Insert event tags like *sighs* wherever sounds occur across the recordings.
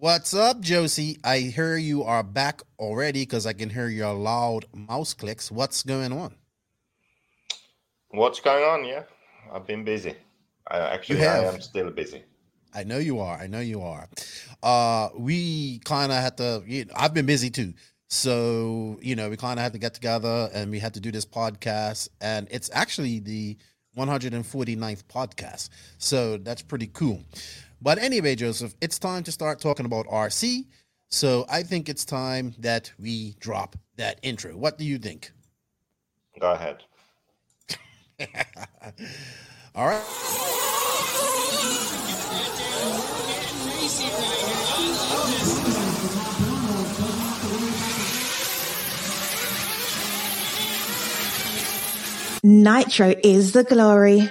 What's up, Josie? I hear you are back already because I can hear your loud mouse clicks. What's going on? What's going on? Yeah, I've been busy. I, actually, I am still busy. I know you are. I know you are. Uh, we kind of had to. You know, I've been busy too. So you know, we kind of had to get together and we had to do this podcast, and it's actually the 149th podcast. So that's pretty cool. But anyway, Joseph, it's time to start talking about RC. So I think it's time that we drop that intro. What do you think? Go ahead. *laughs* All right. Nitro is the glory.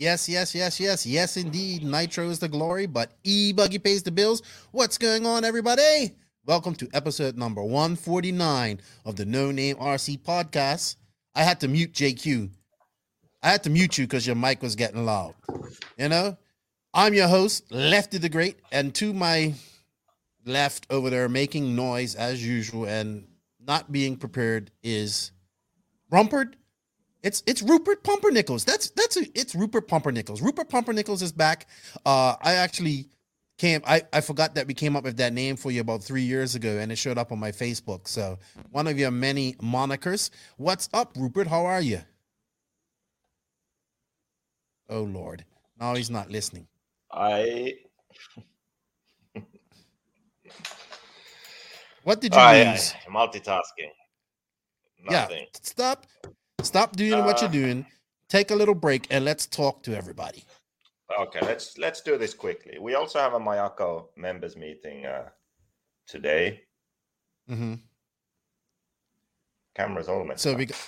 Yes, yes, yes, yes, yes, indeed. Nitro is the glory, but E Buggy pays the bills. What's going on, everybody? Welcome to episode number 149 of the No Name RC podcast. I had to mute JQ. I had to mute you because your mic was getting loud. You know, I'm your host, Lefty the Great, and to my left over there, making noise as usual and not being prepared is Rumpert it's it's Rupert Pumpernickels. That's that's a, it's Rupert Pumpernickels. Rupert Pumpernickels is back. Uh, I actually came. I I forgot that we came up with that name for you about three years ago, and it showed up on my Facebook. So one of your many monikers. What's up, Rupert? How are you? Oh Lord, no, he's not listening. I. what did you I, use? I, multitasking. Nothing. Yeah, stop Stop doing uh, what you're uh, doing. Take a little break and let's talk to everybody. Okay, let's let's do this quickly. We also have a Mayako members meeting uh, today. Mm-hmm. Cameras all messed so we got,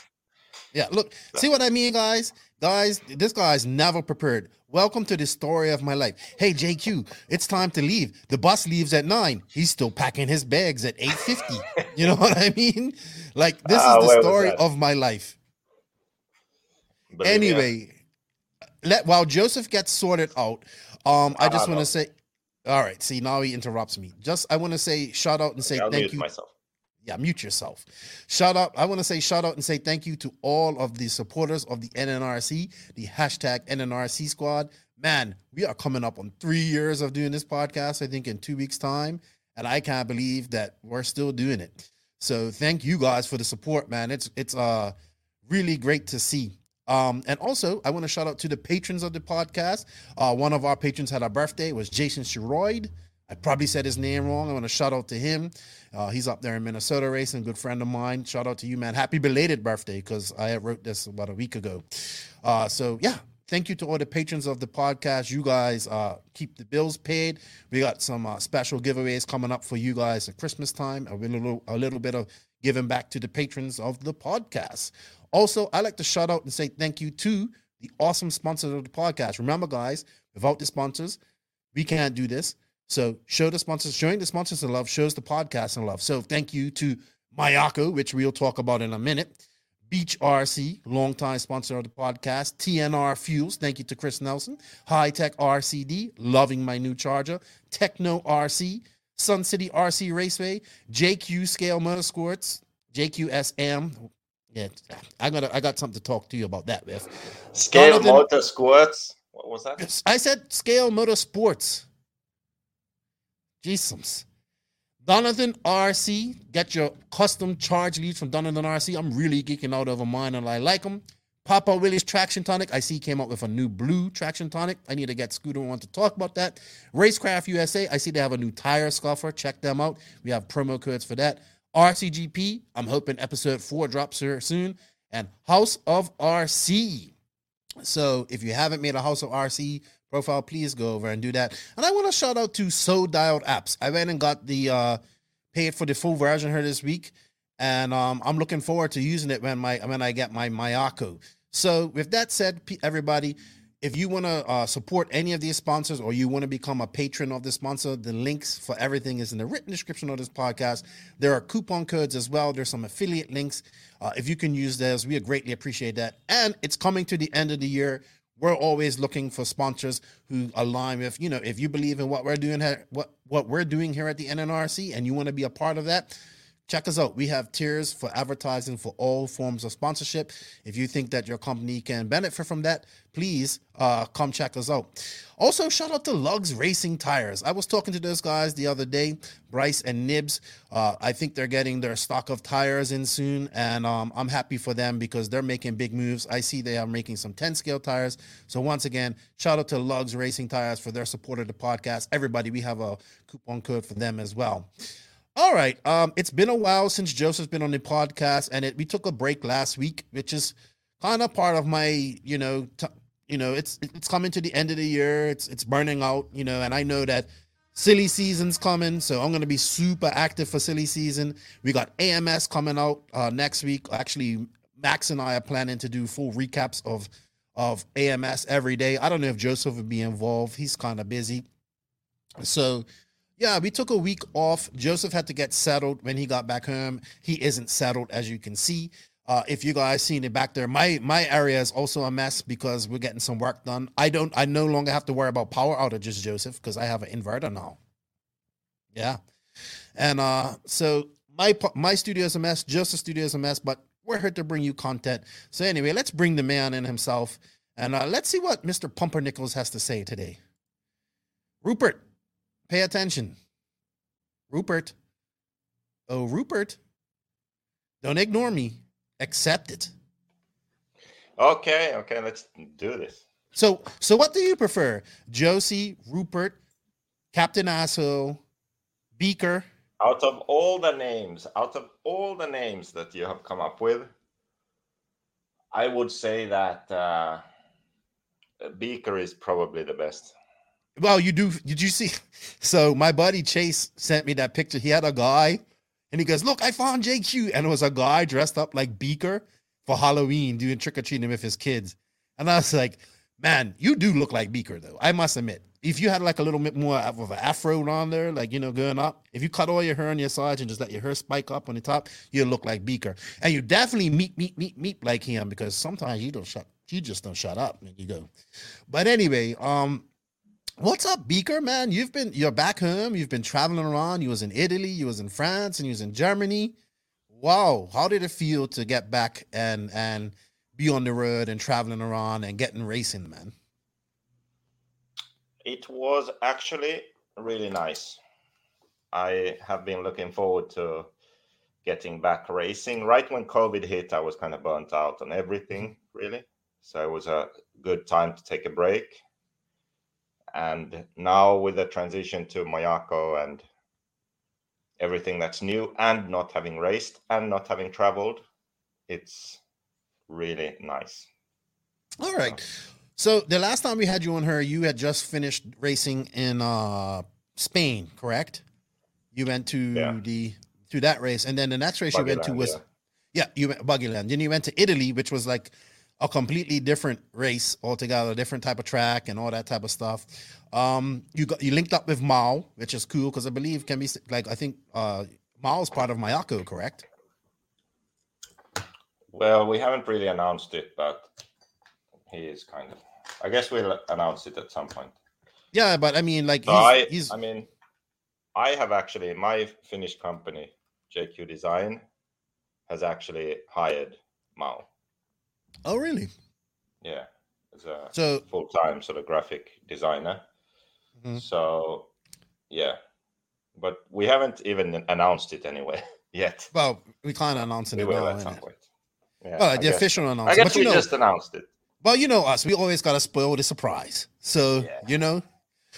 yeah, look, see what I mean, guys? Guys, this guy's never prepared. Welcome to the story of my life. Hey, JQ, it's time to leave. The bus leaves at nine. He's still packing his bags at 8.50. you know what I mean? Like, this uh, is the story of my life. But anyway, yeah. let while Joseph gets sorted out, um, I just want to say, all right. See, now he interrupts me. Just I want to say shout out and say okay, thank you. Myself. Yeah, mute yourself. Shout out. I want to say shout out and say thank you to all of the supporters of the NNRC, the hashtag NNRC squad. Man, we are coming up on three years of doing this podcast, I think in two weeks' time. And I can't believe that we're still doing it. So thank you guys for the support, man. It's it's uh really great to see. Um, and also, I want to shout out to the patrons of the podcast. Uh, one of our patrons had a birthday. It was Jason Shiroid. I probably said his name wrong. I want to shout out to him. Uh, he's up there in Minnesota racing, good friend of mine. Shout out to you, man. Happy belated birthday because I wrote this about a week ago. Uh, so, yeah, thank you to all the patrons of the podcast. You guys uh, keep the bills paid. We got some uh, special giveaways coming up for you guys at Christmas time. A little, a little bit of giving back to the patrons of the podcast. Also, I like to shout out and say thank you to the awesome sponsors of the podcast. Remember, guys, without the sponsors, we can't do this. So show the sponsors, showing the sponsors the love shows the podcast in love. So thank you to Mayako, which we'll talk about in a minute. Beach RC, longtime sponsor of the podcast. TNR Fuels, thank you to Chris Nelson. Hitec RCD, loving my new charger. Tekno RC, Sun City RC Raceway, JQ Scale Motorsports, JQSM, yeah, I got I got something to talk to you about that with. Scale Jonathan, Motor Squirts. What was that? I said Scale Motorsports. Jesus. Donovan RC, get your custom charge leads from Donovan RC. I'm really geeking out over mine and I like them. Papa Willie's Traction Tonic. I see came out with a new blue Traction Tonic. I need to get Scooter on to talk about that. Racecraft USA. I see they have a new tire scuffer. Check them out. We have promo codes for that. RCGP, I'm hoping episode four drops here soon. And House of RC. So if you haven't made a House of RC profile, please go over and do that. And I want to shout out to So Dialed Apps. I went and got the uh paid for the full version here this week, and um, I'm looking forward to using it when my when I get my Mayako. So with that said, everybody, if you want to uh, support any of these sponsors or you want to become a patron of the sponsor, the links for everything is in the written description of this podcast. There are coupon codes as well. There's some affiliate links. Uh, if you can use those, we greatly appreciate that. And it's coming to the end of the year. We're always looking for sponsors who align with, you know, if you believe in what we're doing here, what what we're doing here at the NNRC, and you want to be a part of that, check us out. We have tiers for advertising for all forms of sponsorship. If you think that your company can benefit from that, please uh, come check us out. Also, shout out to Lugs Racing Tires. I was talking to those guys the other day, Bryce and Nibs. Uh, I think they're getting their stock of tires in soon, and um, I'm happy for them because they're making big moves. I see they are making some 10 scale tires. So, once again, shout out to Lugs Racing Tires for their support of the podcast. Everybody, we have a coupon code for them as well. All right. Um, it's been a while since Joseph's been on the podcast, and it, we took a break last week, which is kind of part of my, you know, t- you know, it's it's coming to the end of the year. It's it's burning out, you know, and I know that silly season's coming, so I'm gonna be super active for silly season. We got AMS coming out uh, next week. Actually, Max and I are planning to do full recaps of of AMS every day. I don't know if Joseph would be involved. He's kind of busy, so yeah, we took a week off. Joseph had to get settled when he got back home. He isn't settled, as you can see. Uh, if you guys seen it back there, my my area is also a mess because we're getting some work done. I don't. I no longer have to worry about power outages, Joseph, because I have an inverter now. Yeah, and uh, so my my studio is a mess. Joseph's studio is a mess, but we're here to bring you content. So anyway, let's bring the man in himself, and uh, let's see what Mister Pumpernickels has to say today. Rupert, pay attention. Rupert. Oh, Rupert. Don't ignore me. Accept it. Okay, okay, let's do this. So, so what do you prefer? Josie, Rupert, Captain Asshole, Beaker. Out of all the names, out of all the names that you have come up with, I would say that uh, Beaker is probably the best. Well, you do. Did you see? *laughs* So my buddy Chase sent me that picture. He had a guy, and he goes, "Look, I found JQ," and it was a guy dressed up like Beaker for Halloween, doing trick or treating with his kids. And I was like, "Man, you do look like Beaker, though. I must admit. If you had like a little bit more of an afro on there, like you know, going up, if you cut all your hair on your sides and just let your hair spike up on the top, you look like Beaker. And you definitely meet, meet, meet, meet like him because sometimes you don't shut, you just don't shut up and you go. But anyway, um." What's up, Beaker, man? You've been you're back home. You've been traveling around. You was in Italy, you was in France, and you was in Germany. Wow, how did it feel to get back and and be on the road and traveling around and getting racing, man? It was actually really nice. I have been looking forward to getting back racing. Right when COVID hit, I was kind of burnt out on everything, really. So it was a good time to take a break and now with the transition to Mayako and everything that's new and not having raced and not having traveled, it's really nice. All right. So the last time we had you on her, you had just finished racing in uh Spain, correct? You went to Yeah. the to that race, and then the next race you went to was yeah. yeah, you went Buggyland. Then you went to Italy, which was like a completely different race altogether, a different type of track and all that type of stuff. Um, you got you linked up with Mao, which is cool because I believe can be like I think uh Mao's part of Mayako, correct? Well, we haven't really announced it, but he is kind of. I guess we'll announce it at some point. Yeah, but I mean, like So he's, I, he's I mean, I have actually my Finnish company, JQ Design, has actually hired Mao. Oh really? Yeah, as a So full-time sort of graphic designer. Mhm. So, yeah, but we haven't even announced it anyway *laughs* yet. well, we announcing We it will now. at some point. Yeah, Well, I the guess, official announcement. I guess But we you know, just announced it. well, you know us. We always gotta spoil the surprise. So Yeah. you know.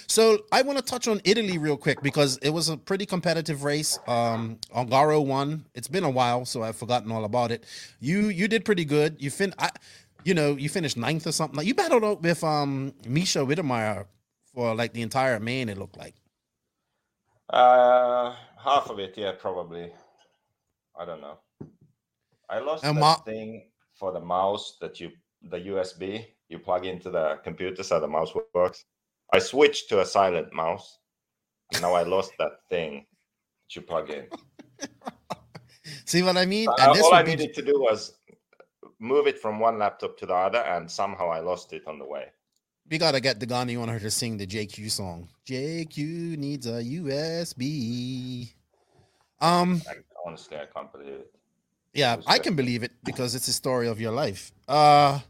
So I want to touch on Italy real quick because it was a pretty competitive race. Um, Ongaro won. It's been a while, so I've forgotten all about it. You you did pretty good. You fin. I, you know, you finished ninth or something. Like you battled out with um Misha Wittemeyer for like the entire main. It looked like. Uh, half of it, yeah, probably. I don't know. I lost And Ma- thing for the mouse that you the USB you plug into the computer so the mouse works. I switched to a silent mouse. And now I lost that thing that you plug in. *laughs* See what I mean? Uh, all I be- needed to do was move it from one laptop to the other, and somehow I lost it on the way. we gotta get the Gandhi on her to sing the JQ song. JQ needs a USB. Um, I, honestly, I can't believe it. yeah, I can believe it because it's the story of your life. Uh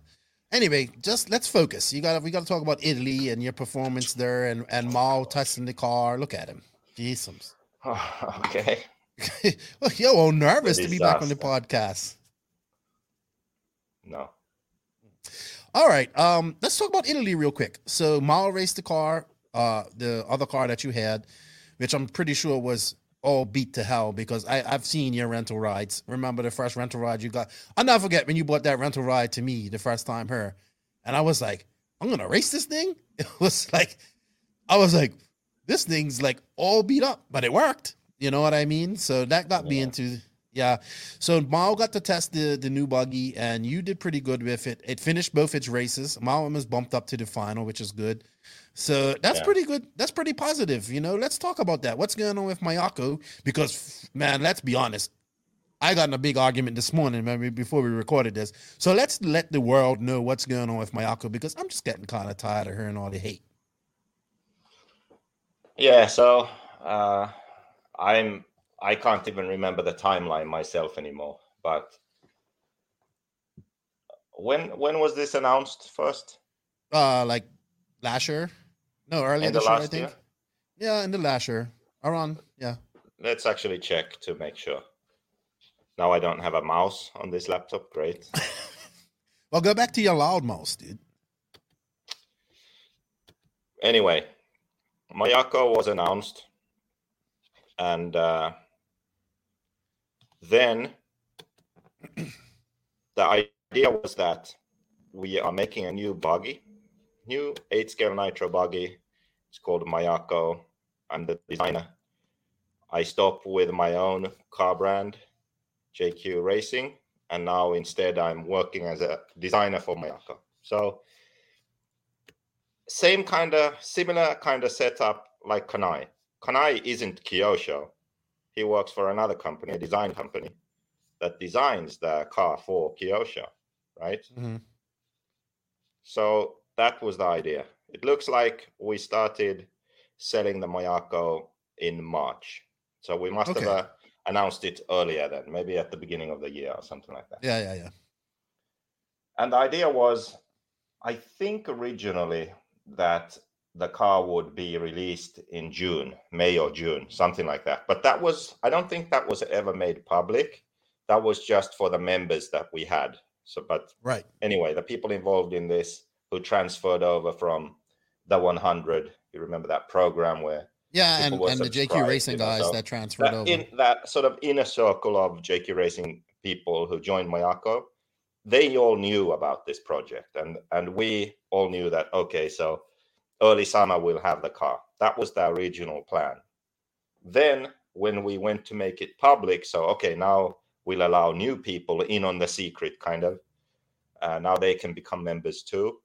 anyway, just let's focus. You gotta we gotta talk about Italy and your performance there and, and Mao testing the car. Look at him. Jesus. *laughs* okay. *laughs* Well, Yo, all nervous to be back on the podcast. No. All right. Um, let's talk about Italy real quick. So Mao raced the car, uh, the other car that you had, which I'm pretty sure was all beat to hell because I, I've seen your rental rides. Remember the first rental ride you got? I'll never forget when you bought that rental ride to me the first time here. And I was like, I'm gonna race this thing. *laughs* It was like I was like, this thing's like all beat up, but it worked. You know what I mean? So that got me into yeah. So Mao got to test the the new buggy, and you did pretty good with it. It finished both its races. Mao almost bumped up to the final, which is good. So that's Yeah. pretty good. That's pretty positive. You know, let's talk about that. What's going on with Mayako? Because man, let's be honest. I got in a big argument this morning, maybe before we recorded this. So let's let the world know what's going on with Mayako because I'm just getting kind of tired of hearing all the hate. Yeah, so uh, I'm I can't even remember the timeline myself anymore. But when when was this announced first? Uh, like last year? No, earlier In the this year, I think. year? Yeah, in the last year. Around, yeah. Let's actually check to make sure. Now I don't have a mouse on this laptop. Great. *laughs* Well, go back to your loud mouse, dude. anyway, Mayako was announced, and uh, then *clears throat* the idea was that we are making a new buggy, new eight scale nitro buggy. It's called Mayako. I'm the designer. I stopped with my own car brand, JQ Racing, and now instead I'm working as a designer for Mayako. So same kind of similar kind of setup like Kanai. Kanai isn't Kyosho. He works for another company, a design company that designs the car for Kyosho, right? Mhm. So that was the idea. It looks like we started selling the Mayako in March. So we must Okay. have uh, announced it earlier then, maybe at the beginning of the year or something like that. Yeah, yeah, yeah. And the idea was, I think originally that the car would be released in June, May or June, something like that. But that was, I don't think that was ever made public. That was just for the members that we had. So, but Right. anyway, the people involved in this who transferred over from the 100, you remember that program where Yeah, and, and the JQ Racing you know, guys so that transferred that over. in that sort of inner circle of JQ Racing people who joined Mayako, they all knew about this project, and and we all knew that okay, so early summer we'll have the car. That was the original plan. Then when we went to make it public, so okay, now we'll allow new people in on the secret kind of. Uh, now they can become members too.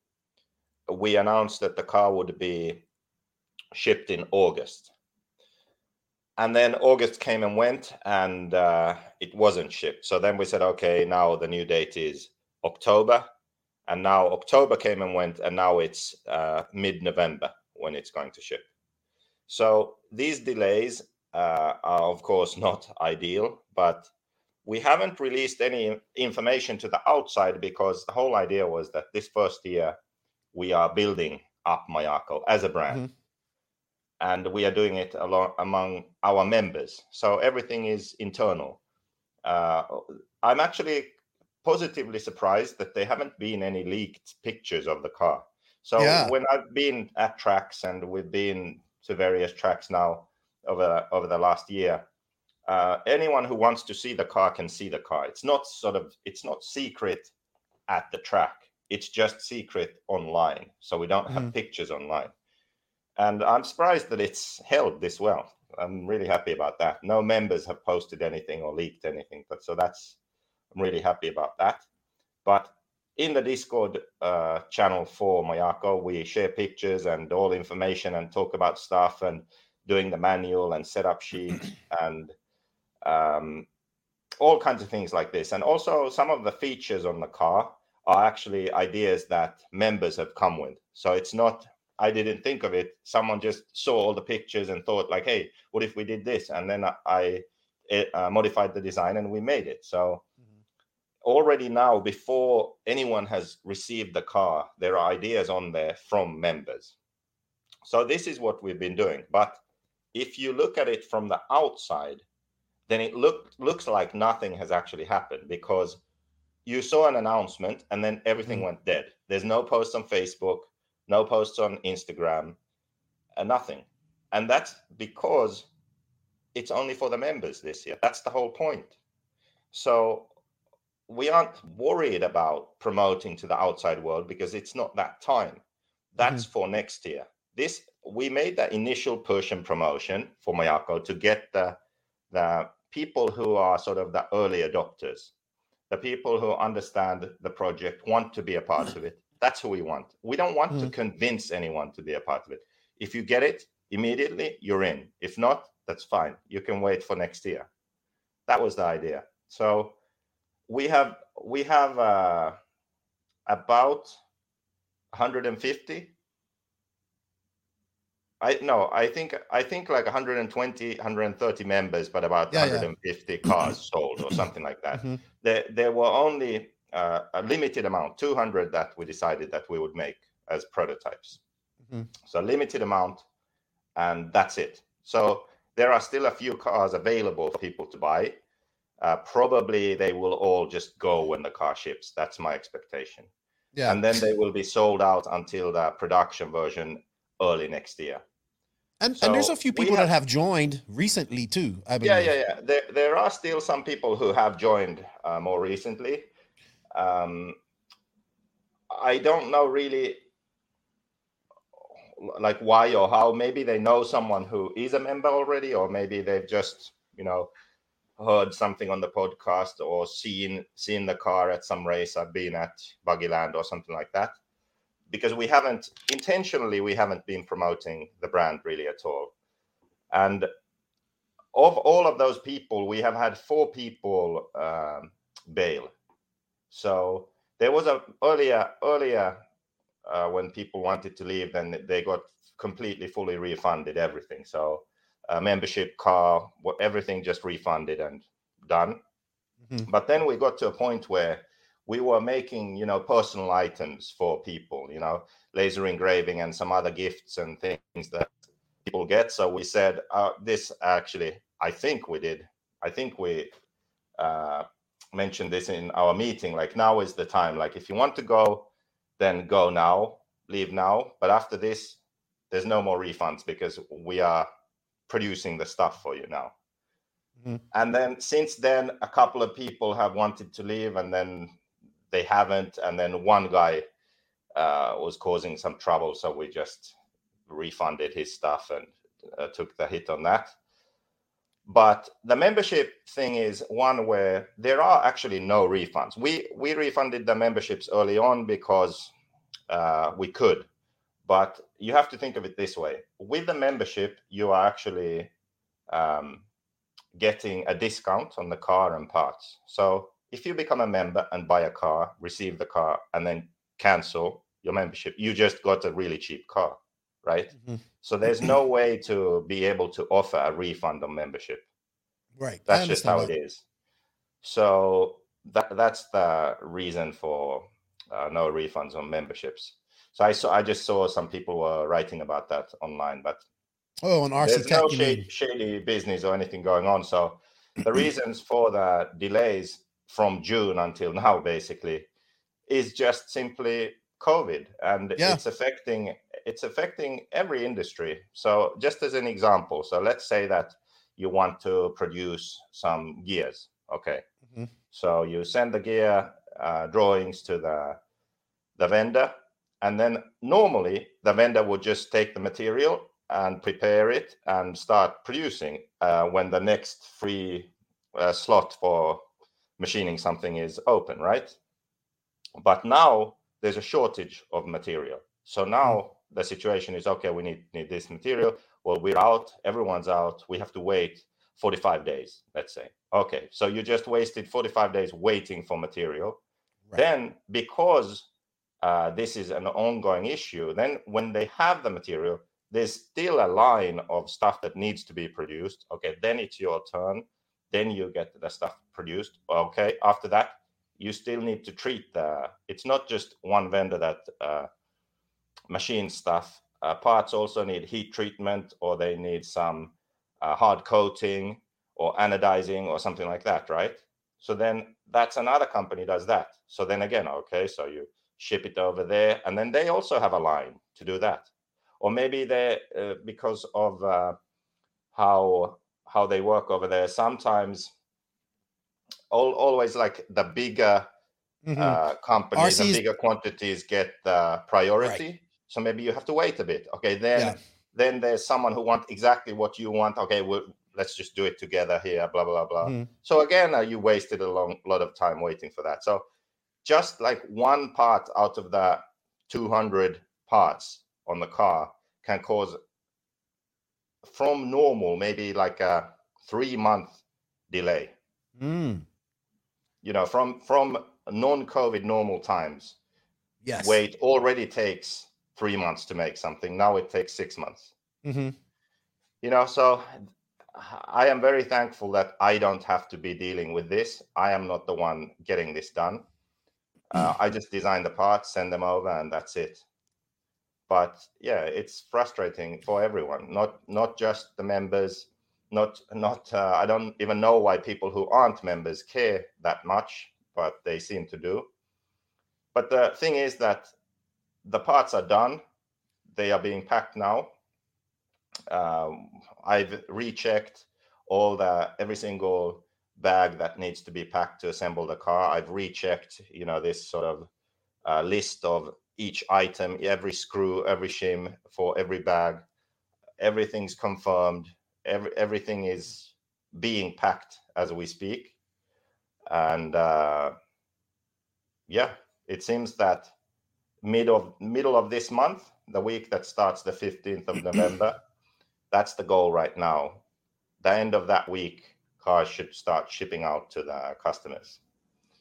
We announced that the car would be shipped in August and then August came and went, and uh, it wasn't shipped. So then we said, okay, now the new date is October, and now October came and went, and now it's uh, mid-November when it's going to ship. So these delays uh, are, of course, *laughs* not ideal, but we haven't released any information to the outside because the whole idea was that this first year we are building up Mayako as a brand and we are doing it along among our members. So everything is internal. Uh, I'm actually positively surprised that there haven't been any leaked pictures of the car. So Yeah. when I've been at tracks and we've been to various tracks now over over the last year, uh, anyone who wants to see the car can see the car. It's not sort of it's not secret at the track. It's just secret online. So we don't have Mhm. pictures online. And I'm surprised that it's held this well. I'm really happy about that. No members have posted anything or leaked anything, but so that's I'm really happy about that. But in the Discord uh, channel for Mayako, we share pictures and all information and talk about stuff and doing the manual and setup sheet *clears throat* and um, all kinds of things like this. And also, some of the features on the car are actually ideas that members have come with. So it's not, I didn't think of it. Someone just saw all the pictures and thought, like, hey, what if we did this? And then I, I uh, modified the design and we made it. So already now, before anyone has received the car, there are ideas on there from members. So this is what we've been doing. But if you look at it from the outside, then it look, looks like nothing has actually happened because you saw an announcement and then everything Mm. went dead. There's no posts on Facebook, no posts on Instagram, and nothing. And that's because it's only for the members this year. That's the whole point. So we aren't worried about promoting to the outside world because it's not that time. That's for next year. This we made the initial push and promotion for Mayako to get the the people who are sort of the early adopters, the people who understand the project, want to be a part of it. *sighs* That's who we want. We don't want to Mhm. convince anyone to be a part of it. If you get it immediately, you're in. If not, that's fine. You can wait for next year. That was the idea. So we have we have uh, about 150 I no, I think I think like 120, 130 members, but about Yeah, yeah. 150 cars *clears throat* sold or something like that. Mhm. There, there were only uh, a limited amount, 200 that we decided that we would make as prototypes. Mhm. So limited amount, and that's it. So there are still a few cars available for people to buy. Uh, probably they will all just go when the car ships. That's my expectation Yeah. and then they will be sold out until the production version early next year. And, and there's a few people that have- have joined recently too. I believe. Yeah, yeah, yeah. There, there are still some people who have joined uh, more recently. Um, I don't know really like why or how. Maybe they know someone who is a member already, or maybe they've just you know heard something on the podcast or seen seen the car at some race I've been at Buggyland or something like that. Because we haven't intentionally we haven't been promoting the brand really at all, and of all of those people, we have had four people um, bail. So there was a earlier earlier uh, when people wanted to leave, then they got completely fully refunded everything. So uh, membership, car, everything just refunded and done. Mhm. But then we got to a point where we were making, you know, personal items for people, you know, laser engraving and some other gifts and things that people get. So we said, uh, this actually, I think we did. I think we uh, mentioned this in our meeting. Like now is the time. Like if you want to go, then go now, leave now. But after this, there's no more refunds because we are producing the stuff for you now. Mhm. And then since then, a couple of people have wanted to leave, and then they haven't. And then one guy uh, was causing some trouble, so we just refunded his stuff and uh, took the hit on that. But the membership thing is one where there are actually no refunds. We we refunded the memberships early on because uh, we could, but you have to think of it this way: with the membership, you are actually um, getting a discount on the car and parts. So if you become a member and buy a car, receive the car, and then cancel your membership, you just got a really cheap car, right? Mhm. So there's no way to be able to offer a refund on membership. Right. That's just how understand it is. So that that's the reason for uh, no refunds on memberships. So I saw I just saw some people were writing about that online, but. Oh, on RC there's Tech, no shady, shady business or anything going on. So the *clears throat* reasons for the delays from June until now, basically, is just simply COVID, and Yeah. it's affecting it's affecting every industry. So just as an example, so let's say that you want to produce some gears, okay? Mhm. So you send the gear uh, drawings to the the vendor, and then normally the vendor would just take the material and prepare it and start producing uh, when the next free uh, slot for machining something is open, right? But now there's a shortage of material. So now mm. the situation is okay, we need, need this material. Well, we're out, everyone's out. We have to wait 45 days, let's say. Okay, so you just wasted 45 days waiting for material. Right. Then, because uh, this is an ongoing issue, then when they have the material, there's still a line of stuff that needs to be produced. Okay, then it's your turn. Then you get the stuff produced. Okay, after that, you still need to treat the. It's not just one vendor that uh, machine stuff. Uh, parts also need heat treatment, or they need some uh, hard coating, or anodizing, or something like that, right? So then that's another company does that. So then again, okay, so you ship it over there, and then they also have a line to do that or maybe they uh, because of uh, how how they work over there sometimes all, always like the bigger mm-hmm. uh, companies RC's... and bigger quantities get the priority right. so maybe you have to wait a bit okay then yeah. then there's someone who wants exactly what you want okay we'll, let's just do it together here blah blah blah mm. so again uh, you wasted a long lot of time waiting for that so just like one part out of the 200 parts on the car can cause from normal maybe like a three month delay mm. you know from from non-covid normal times yes. wait already takes three months to make something now it takes six months. Mm-hmm. you know so i am very thankful that i don't have to be dealing with this. I am not the one getting this done. Uh, i just design the parts send them over and that's it. But yeah it's frustrating for everyone not not just the members not not uh, i don't even know why people who aren't members care that much but they seem to do but the thing is that the parts are done they are being packed now um, i've rechecked all the every single bag that needs to be packed to assemble the car i've rechecked you know this sort of uh, list of each item, every screw, every shim for every bag. Everything's confirmed. Every, everything is being packed as we speak. And uh, yeah, it seems that mid of middle of this month, the week that starts the 15th of November, *clears throat* that's the goal right now. The end of that week, cars should start shipping out to the customers.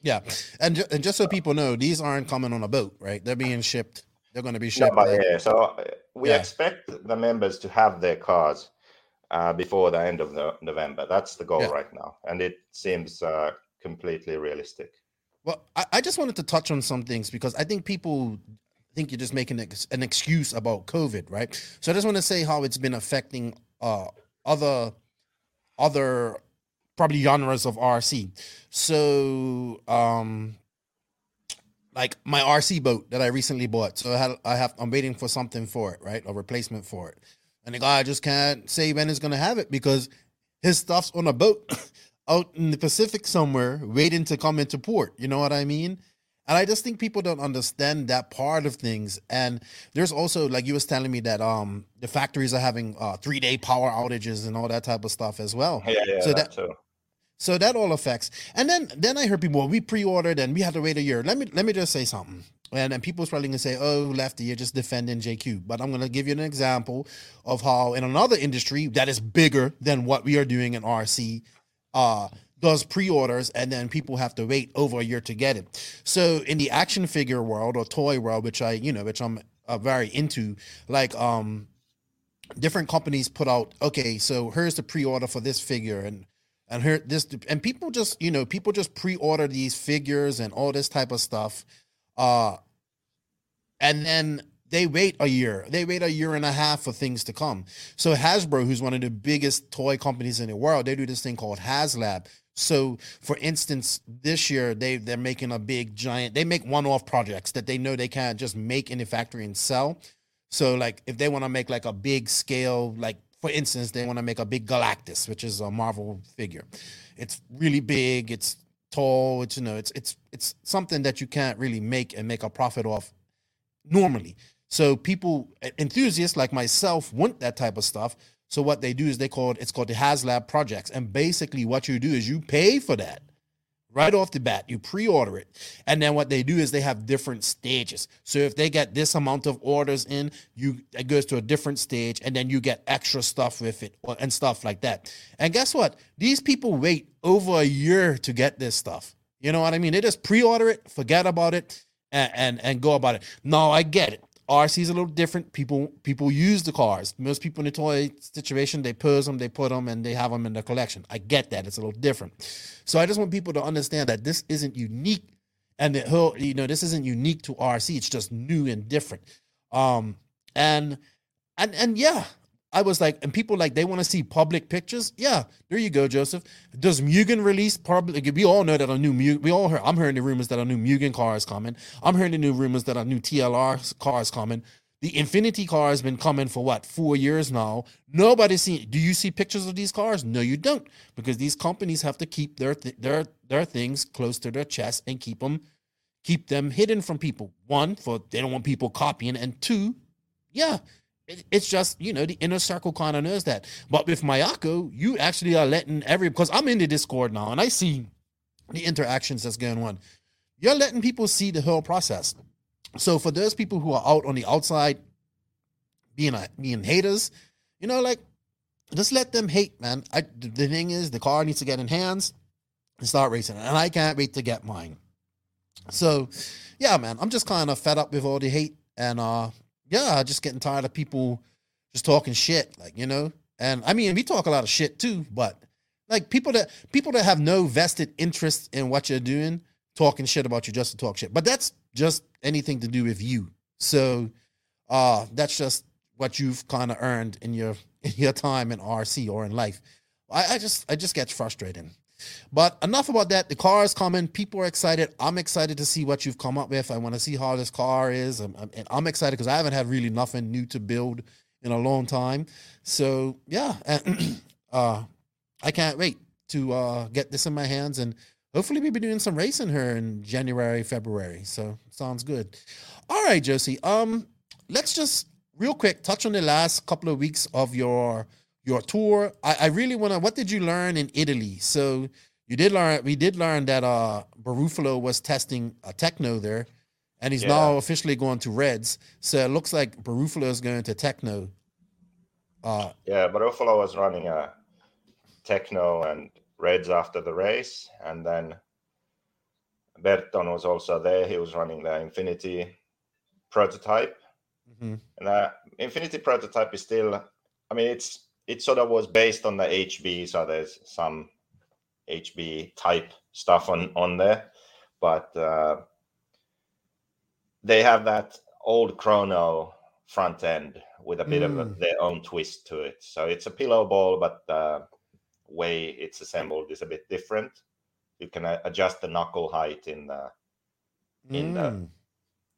Yeah, and ju- and just so people know, these aren't coming on a boat, right? They're being shipped. They're going to be shipped. by air. So uh, we yeah. expect the members to have their cars uh, before the end of the November. That's the goal yeah. right now, and it seems uh, completely realistic. Well, I, I, just wanted to touch on some things because I think people think you're just making an excuse about COVID, right? So I just want to say how it's been affecting uh, other other probably genres of RC. So, um, like my RC boat that I recently bought. So I had, I have, I'm waiting for something for it, right? A replacement for it. And the guy just can't say when he's gonna have it because his stuff's on a boat *coughs* out in the Pacific somewhere, waiting to come into port. You know what I mean? And I just think people don't understand that part of things. And there's also, like you was telling me, that um the factories are having uh, three day power outages and all that type of stuff as well. Yeah, yeah, so that, that too. So that all affects. And then then I heard people, well, we pre-ordered and we had to wait a year. Let me let me just say something. And then people's probably gonna say, oh, lefty, you're just defending JQ. But I'm gonna give you an example of how in another industry that is bigger than what we are doing in RC, uh, does pre-orders and then people have to wait over a year to get it. So in the action figure world or toy world, which I, you know, which I'm uh, very into, like um different companies put out, okay, so here's the pre-order for this figure and and here this and people just you know people just pre-order these figures and all this type of stuff uh and then they wait a year they wait a year and a half for things to come so hasbro who's one of the biggest toy companies in the world they do this thing called haslab so for instance this year they they're making a big giant they make one-off projects that they know they can't just make in the factory and sell so like if they want to make like a big scale like for instance, they want to make a big Galactus, which is a Marvel figure. It's really big. It's tall. It's you know, it's it's it's something that you can't really make and make a profit off normally. So people enthusiasts like myself want that type of stuff. So what they do is they call it it's called the HasLab projects. And basically what you do is you pay for that right off the bat. You pre-order it. And then what they do is they have different stages. So if they get this amount of orders in, you it goes to a different stage and then you get extra stuff with it and stuff like that. And guess what? These people wait over a year to get this stuff. You know what I mean? They just pre-order it, forget about it, and and, and go about it. No, I get it. RC is a little different. People people use the cars. Most people in the toy situation, they pose them, they put them, and they have them in their collection. I get that. It's a little different. So I just want people to understand that this isn't unique, and that you know this isn't unique to RC. It's just new and different. Um, and and and yeah, I was like, and people like they want to see public pictures. Yeah, there you go, Joseph. Does Mugen release public? We all know that a new Mugen. We all heard. I'm hearing the rumors that a new Mugen car is coming. I'm hearing the new rumors that a new TLR car is coming. The Infinity car has been coming for what four years now. Nobody's seen. Do you see pictures of these cars? No, you don't, because these companies have to keep their th- their their things close to their chest and keep them keep them hidden from people. One, for they don't want people copying, and two, yeah, it's just you know the inner circle kind of knows that. But with Mayako, you actually are letting every because I'm in the Discord now and I see the interactions that's going on. You're letting people see the whole process. So for those people who are out on the outside, being a, being haters, you know, like just let them hate, man. I, the thing is, the car needs to get in hands and start racing, and I can't wait to get mine. So, yeah, man, I'm just kind of fed up with all the hate, and uh, yeah, just getting tired of people just talking shit, like you know. And I mean, we talk a lot of shit too, but like people that people that have no vested interest in what you're doing, talking shit about you just to talk shit. But that's just anything to do with you. So, uh, that's just what you've kind of earned in your *laughs* in your time in RC or in life. I, I just I just get frustrated. But enough about that. The car is coming. People are excited. I'm excited to see what you've come up with. I want to see how this car is. I'm, I'm, and I'm excited because I haven't had really nothing new to build in a long time. So yeah, and, *clears throat* uh, I can't wait to uh, get this in my hands and hopefully we'll be doing some racing here in January, February. So sounds good. All right, Josie. Um, let's just real quick touch on the last couple of weeks of your your tour. I, I really want to. What did you learn in Italy? So you did learn. We did learn that uh Barufalo was testing a Tekno there, and he's yeah. now officially going to Reds. So it looks like Barufalo is going to Tekno. Uh, yeah, Barufalo was running a Tekno and Reds after the race, and then Berton was also there. He was running the Infinity prototype, mm-hmm. and the Infinity prototype is still. I mean, it's it sort of was based on the HB, so there's some HB type stuff on on there, but uh, they have that old chrono front end with a bit mm. of their own twist to it. So it's a pillow ball, but the way it's assembled is a bit different. You can uh, adjust the knuckle height in the in mm. the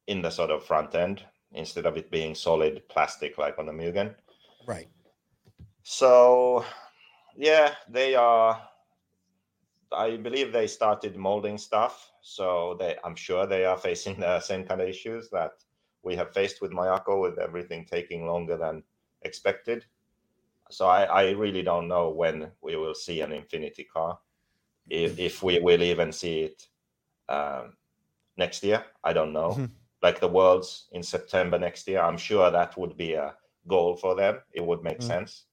in the sort of front end instead of it being solid plastic like on the Mugen. Right. So, yeah, they are. I believe they started molding stuff, so they. I'm sure they are *laughs* facing the same kind of issues that we have faced with Mayako, with everything taking longer than expected. So I, I really don't know when we will see an Infinity car, if, if we will even see it um, next year. I don't know. Mm-hmm. Like the Worlds in September next year, I'm sure that would be a goal for them. It would make mm-hmm. sense.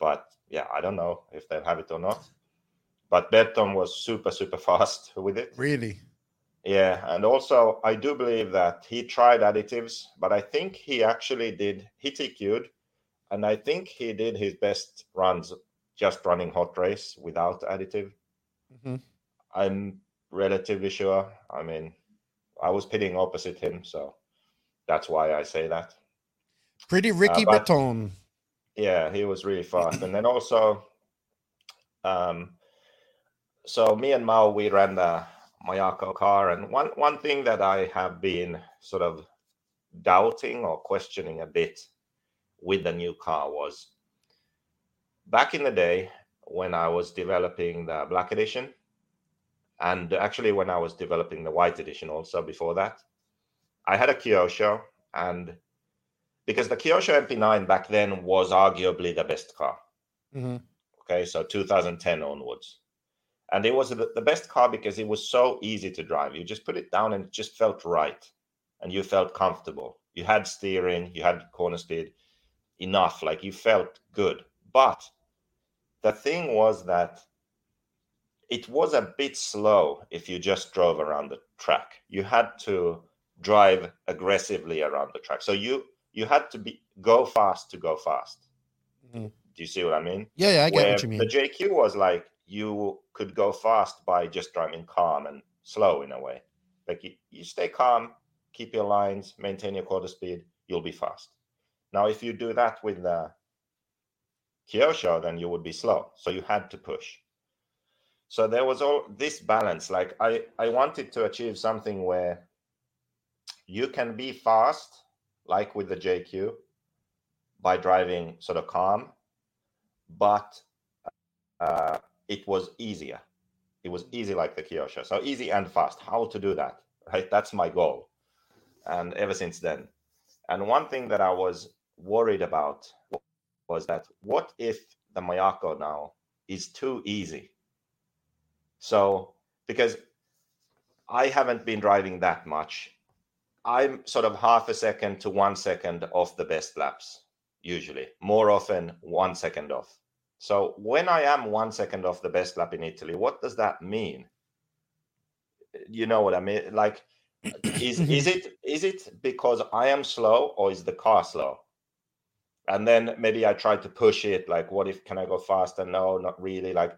But yeah, I don't know if they'll have it or not. But Berton was super, super *laughs* fast with it. Really? Yeah. And also, I do believe that he tried additives, but I think he actually did, he TQ'd, and I think he did his best runs just running hot race without additive. Mm-hmm. I'm relatively sure. I mean, I was pitting opposite him, so that's why I say that. Pretty Ricky uh, Berton yeah, he was really fast. And then also, um, so me and Mao, we ran the Mayako car. And one, one thing that I have been sort of doubting or questioning a bit with the new car was back in the day when I was developing the black edition, and actually when I was developing the white edition also before that, I had a Kyosho and because the Kyosho MP9 back then was arguably the best car. Mm-hmm. Okay, so 2010 onwards. And it was the, the best car because it was so easy to drive. You just put it down and it just felt right. And you felt comfortable. You had steering, you had corner speed enough, like you felt good. But the thing was that it was a bit slow if you just drove around the track. You had to drive aggressively around the track. So you you had to be go fast to go fast. Mhm. Do you see what I mean? Yeah, yeah, I get Where what you mean. The JQ was like you could go fast by just driving calm and slow in a way. Like you, you stay calm, keep your lines, maintain your corner speed, you'll be fast. Now, if you do that with the Kyosho, then you would be slow. So you had to push. So there was all this balance. Like I, I wanted to achieve something where you can be fast, like with the JQ, by driving sort of calm, but uh, it was easier. It was easy like the Kyosho. So easy and fast. How to do that? Right? That's my goal. And ever since then. And one thing that I was worried about was that what if the Mayako now is too easy? So because I haven't been driving that much, I'm sort of half a second to one second off the best laps, usually. More often, one second off. So when I am one second off the best lap in Italy, what does that mean? You know what I mean? Like, *clears throat* is is it is it because I am slow or is the car slow? And then maybe I try to push it. Like, what if can I go faster? No, not really. Like,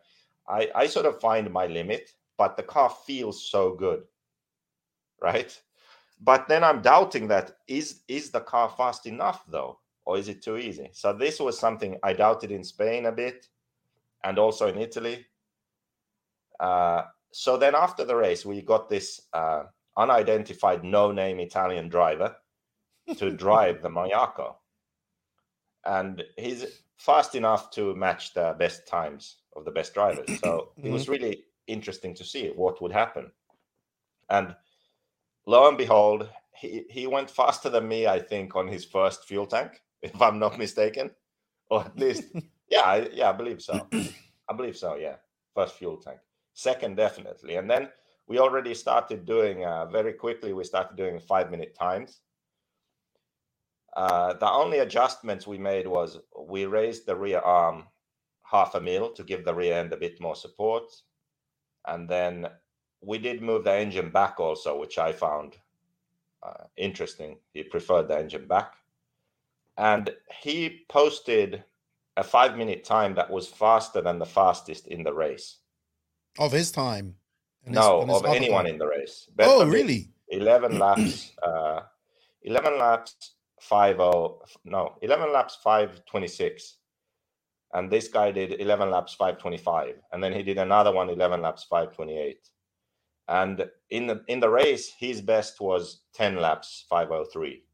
I I sort of find my limit, but the car feels so good, right? But then I'm doubting that is is the car fast enough though? or is it too easy? So this was something I doubted in Spain a bit, and also in Italy. Uh, so then after the race, we got this uh, unidentified, no-name Italian driver *laughs* to drive the Mayako, and he's fast enough to match the best times of the best drivers. So it was really interesting to see what would happen, and lo and behold, he, he went faster than me, I think, on his first fuel tank *laughs* if I'm not mistaken, or at least, *laughs* yeah, I, yeah, I believe so. *clears throat* I believe so. Yeah, first fuel tank. Second, definitely, and then we already started doing uh, very quickly. We started doing five minute times. Uh, the only adjustments we made was we raised the rear arm half a mil to give the rear end a bit more support, and then we did move the engine back also, which I found uh, interesting. He preferred the engine back and he posted a five minute time that was faster than the fastest in the race. Of his time. And no, his of anyone time. in the race. Oh, really? 11 *clears throat* laps, uh, 11 laps, 5 no, 11 laps, 526. And this guy did 11 laps, 525. And then he did another one, 11 laps, 528. And in the in the race, his best was 10 laps, 503.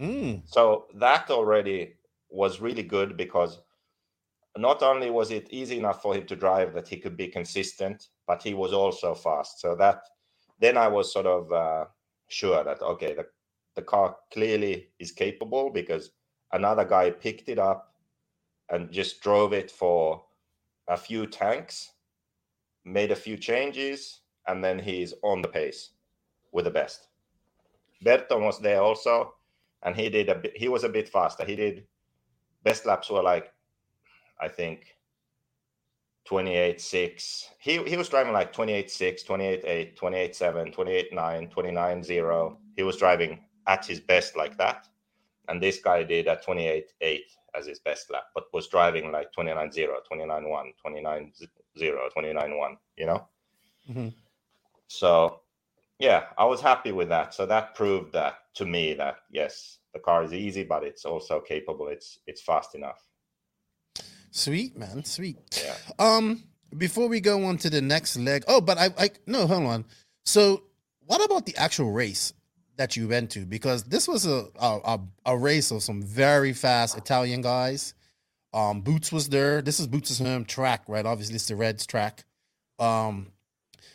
Mm. So that already was really good because not only was it easy enough for him to drive that he could be consistent, but he was also fast. So that then I was sort of uh, sure that okay, the the car clearly is capable because another guy picked it up and just drove it for a few tanks, made a few changes, and then he's on the pace with the best. Berton was there also, and he did a bit. He was a bit faster. He did best laps were like, I think, 28 6. He he was driving like 28 6, 28 8, 28 7, 28 9, 29 0. He was driving at his best like that. And this guy did a 28 8 as his best lap, but was driving like 29 0, 29 1, 29 0, 29 1, you know? Mhm. So, yeah, I was happy with that. So that proved that to me that yes, the car is easy, but it's also capable. It's it's fast enough. Sweet, man. Sweet. Yeah. Um, before we go on to the next leg, oh, but I, I no, hold on. So, what about the actual race that you went to? Because this was a a, a, a race of some very fast Italian guys. Um, Boots was there. This is Boots' home track, right? Obviously, it's the Reds track. Um,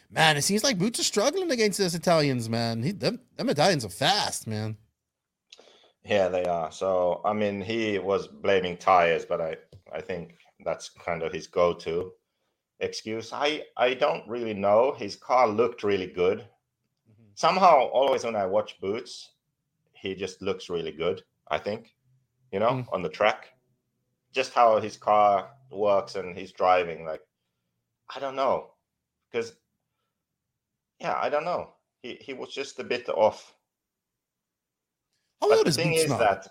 man, it seems like Boots is struggling against those Italians, man. He, them, them Italians are fast, man. Yeah, they are. So I mean, he was blaming tires, but I I think that's kind of his go-to excuse. I I don't really know. His car looked really good. Mhm. Somehow, always when I watch Boots, he just looks really good. I think, you know, Mm. on the track, just how his car works and he's driving. Like, I don't know, because yeah, I don't know. He he was just a bit off. How But old the thing is that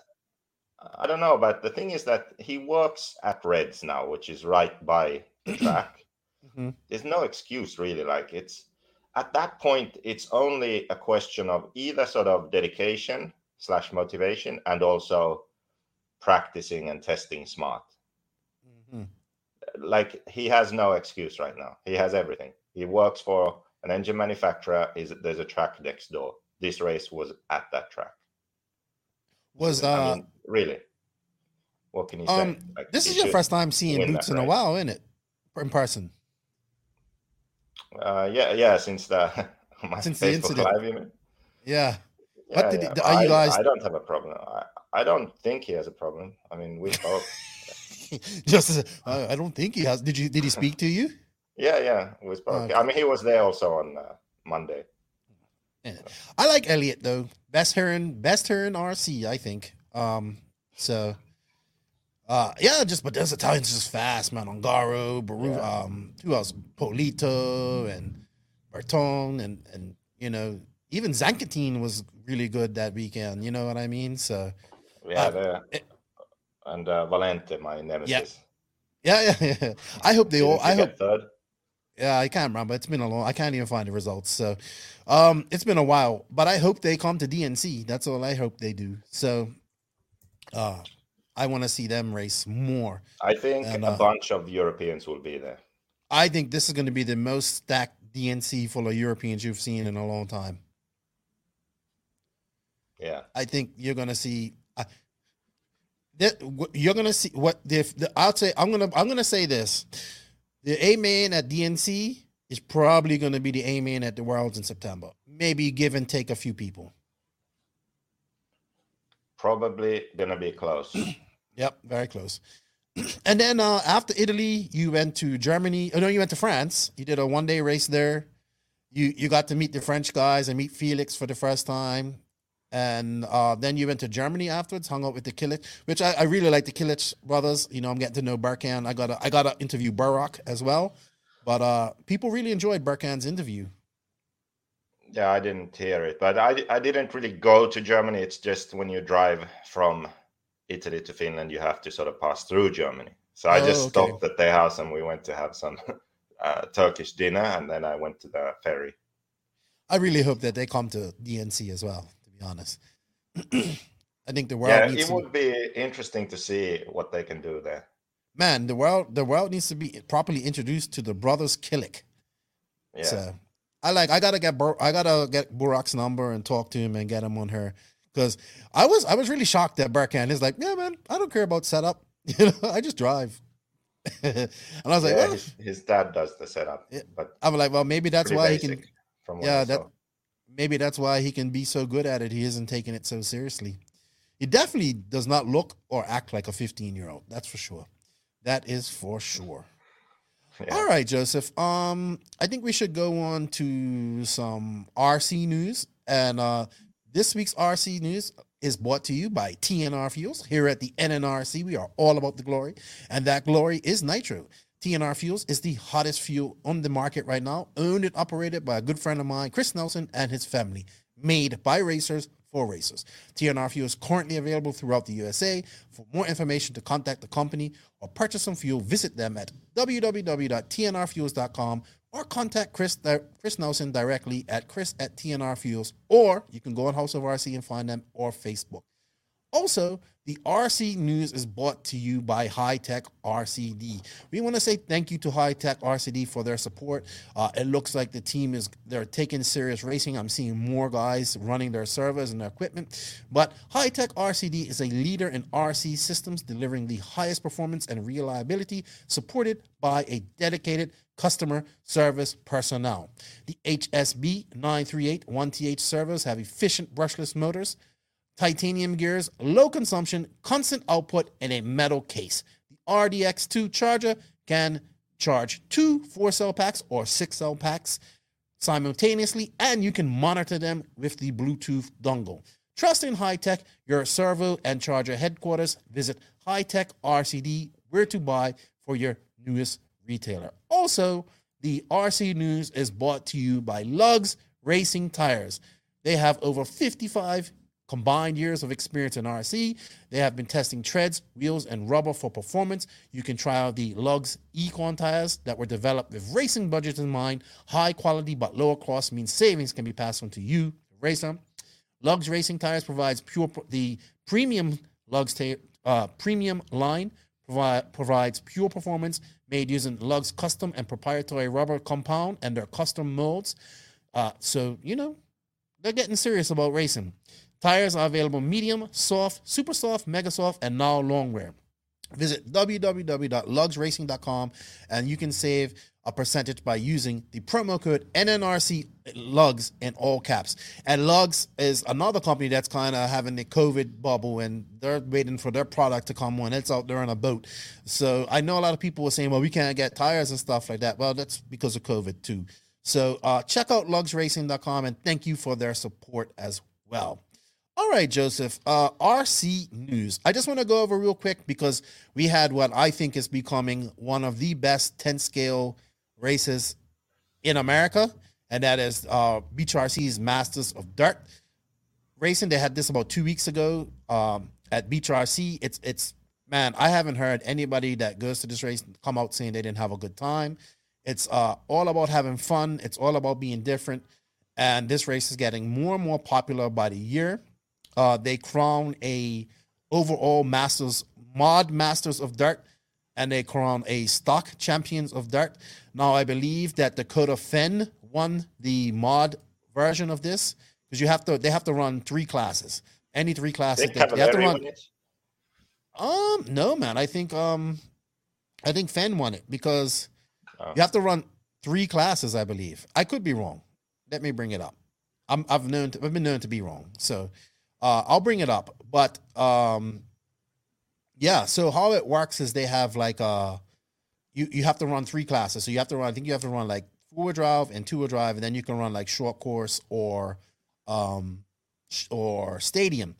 I don't know, but the thing is that he works at Reds now, which is right by the *clears throat* track. Mhm. There's no excuse really. Like it's at that point, it's only a question of either sort of dedication slash motivation and also practicing and testing smart. Mhm. Like he has no excuse right now. He has everything. He works for an engine manufacturer. Is there's a track next door. This race was at that track. Was I uh mean, really? What can you say? um Like, this is your first time seeing Boots in a while, isn't it? In person. Uh, yeah, yeah. Since the *laughs* Since the incident. Live, you mean? Yeah. Yeah, What did yeah. are you guys- I don't have a problem. I, I don't think he has a problem. I mean, we *laughs* spoke. Just uh, I don't think he has. Did you? Did he speak to you? Yeah, yeah, spoke. Okay. I mean, he was there also on uh, Monday. I like Elliot though. Best Heron, best Heron RC, I think. Um, so uh yeah, just but those Italians just fast, man. Ongaro, Baru, Yeah. um, who else? Polito and Berton and and you know, even Zankatine was really good that weekend, you know what I mean? So Yeah, Uh, it- and uh, Valente, my nemesis. yeah, yeah, yeah. I hope they all I hope third. Yeah, I can't remember. It's been a long. I can't even find the results. So, um, it's been a while. But I hope they come to DNC. That's all I hope they do. So, uh, I want to see them race more. I think And, a uh, bunch of Europeans will be there. I think this is going to be the most stacked DNC full of Europeans you've seen in a long time. Yeah, I think you're going to see. Uh, that, you're going to see what if the, I'll say. I'm gonna. I'm gonna say this. The A man at DNC is probably going to be the A man at the Worlds in September. Maybe give and take a few people. probably gonna be close. *clears throat* Yep, very close. *clears throat* And then uh, after Italy, you went to Germany. Oh no, you went to France. You did a one day race there. You you got to meet the French guys and meet Felix for the first time. And uh, then you went to Germany afterwards, hung out with the Kilic, which I, I really like the Kilic brothers. You know, I'm getting to know Burkan. I got I got to interview Burak as well. But uh, people really enjoyed Burkan's interview. Yeah, I didn't hear it, but I, I didn't really go to Germany. It's just when you drive from Italy to Finland, you have to sort of pass through Germany. So I Oh, just okay. stopped at their house and we went to have some *laughs* uh, Turkish dinner, and then I went to the ferry. I really hope that they come to DNC as well. Be honest, *clears throat* I think the world yeah, needs it to- would be interesting to see what they can do there. man, the world the world needs to be properly introduced to the brothers Kilic. Yeah, So I like I gotta get Bur- I gotta get Burak's number and talk to him and get him on her because I was I was really shocked that Burkan is like, yeah, man, I don't care about setup. *laughs* You know, I just drive. *laughs* and I was like, well, his, his dad does the setup, Yeah, but I'm like, well, maybe that's why he can. From Yeah, that-. Maybe that's why he can be so good at it. He isn't taking it so seriously. He definitely does not look or act like a 15 year old. That's for sure. That is for sure. Yeah. All right, Joseph. Um, I think we should go on to some RC news. And uh, this week's RC news is brought to you by TNR Fuels. Here at the NNRC, we are all about the glory, and that glory is nitro. TNR Fuels is the hottest fuel on the market right now, owned and operated by a good friend of mine, Chris Nelson, and his family. Made by racers for racers. TNR Fuel is currently available throughout the USA. For more information to contact the company or purchase some fuel, visit them at www.tnrfuels.com or contact Chris, Chris Nelson directly at chris at TNR Fuels, or you can go on House of RC and find them or Facebook. Also, the RC news is brought to you by Hitec RCD. We want to say thank you to Hitec RCD for their support. Uh, it looks like the team is they're taking serious racing. I'm seeing more guys running their servos and their equipment. But Hitec RCD is a leader in RC systems, delivering the highest performance and reliability, supported by a dedicated customer service personnel. The HSB 938 1TH servos have efficient brushless motors titanium gears, low consumption, constant output, and a metal case. The RDX2 charger can charge two four cell packs or six cell packs simultaneously, and you can monitor them with the Bluetooth dongle. Trust in Hitec, your servo and charger headquarters. Visit Hitec RCD, where to buy for your newest retailer. Also, the RC News is brought to you by Lugs Racing Tires. They have over 55 combined years of experience in RC. They have been testing treads, wheels, and rubber for performance. You can try out the Lugs Econ tires that were developed with racing budgets in mind. High quality but lower cost means savings can be passed on to you, the racer. Lugs Racing Tires provides pure the premium Lugs uh, premium line provide, provides pure performance made using Lugs custom and proprietary rubber compound and their custom molds. Uh, so you know they're getting serious about racing. Tires are available medium, soft, super soft, mega soft, and now long wear. Visit www.lugsracing.com and you can save a percentage by using the promo code NNRC Lugs in all caps. And Lugs is another company that's kind of having the COVID bubble and they're waiting for their product to come on. It's out there on a boat. So I know a lot of people were saying, well, we can't get tires and stuff like that. Well, that's because of COVID too. So uh, check out lugsracing.com and thank you for their support as well. All right, Joseph. Uh, RC News. I just want to go over real quick because we had what I think is becoming one of the best 10 scale races in America, and that is uh, Masters of Dirt racing. They had this about two weeks ago um, at Beach RC. It's it's man, I haven't heard anybody that goes to this race come out saying they didn't have a good time. It's uh, all about having fun. It's all about being different, and this race is getting more and more popular by the year. Uh, they crown a overall Masters mod Masters of Dirt, and they crown a stock champions of Dirt. Now I believe that Dakota Fenn won the mod version of this because you have to they have to run three classes. Any three classes They that you have to run. Um, no, man. I think um, I think Fenn won it because Oh. you have to run three classes. I believe. I could be wrong. Let me bring it up. I'm I've known to, I've been known to be wrong, so uh, I'll bring it up. But um, yeah. So how it works is they have like uh, you you have to run three classes. So you have to run. I think you have to run like four wheel drive and two wheel drive, and then you can run like short course or um or stadium.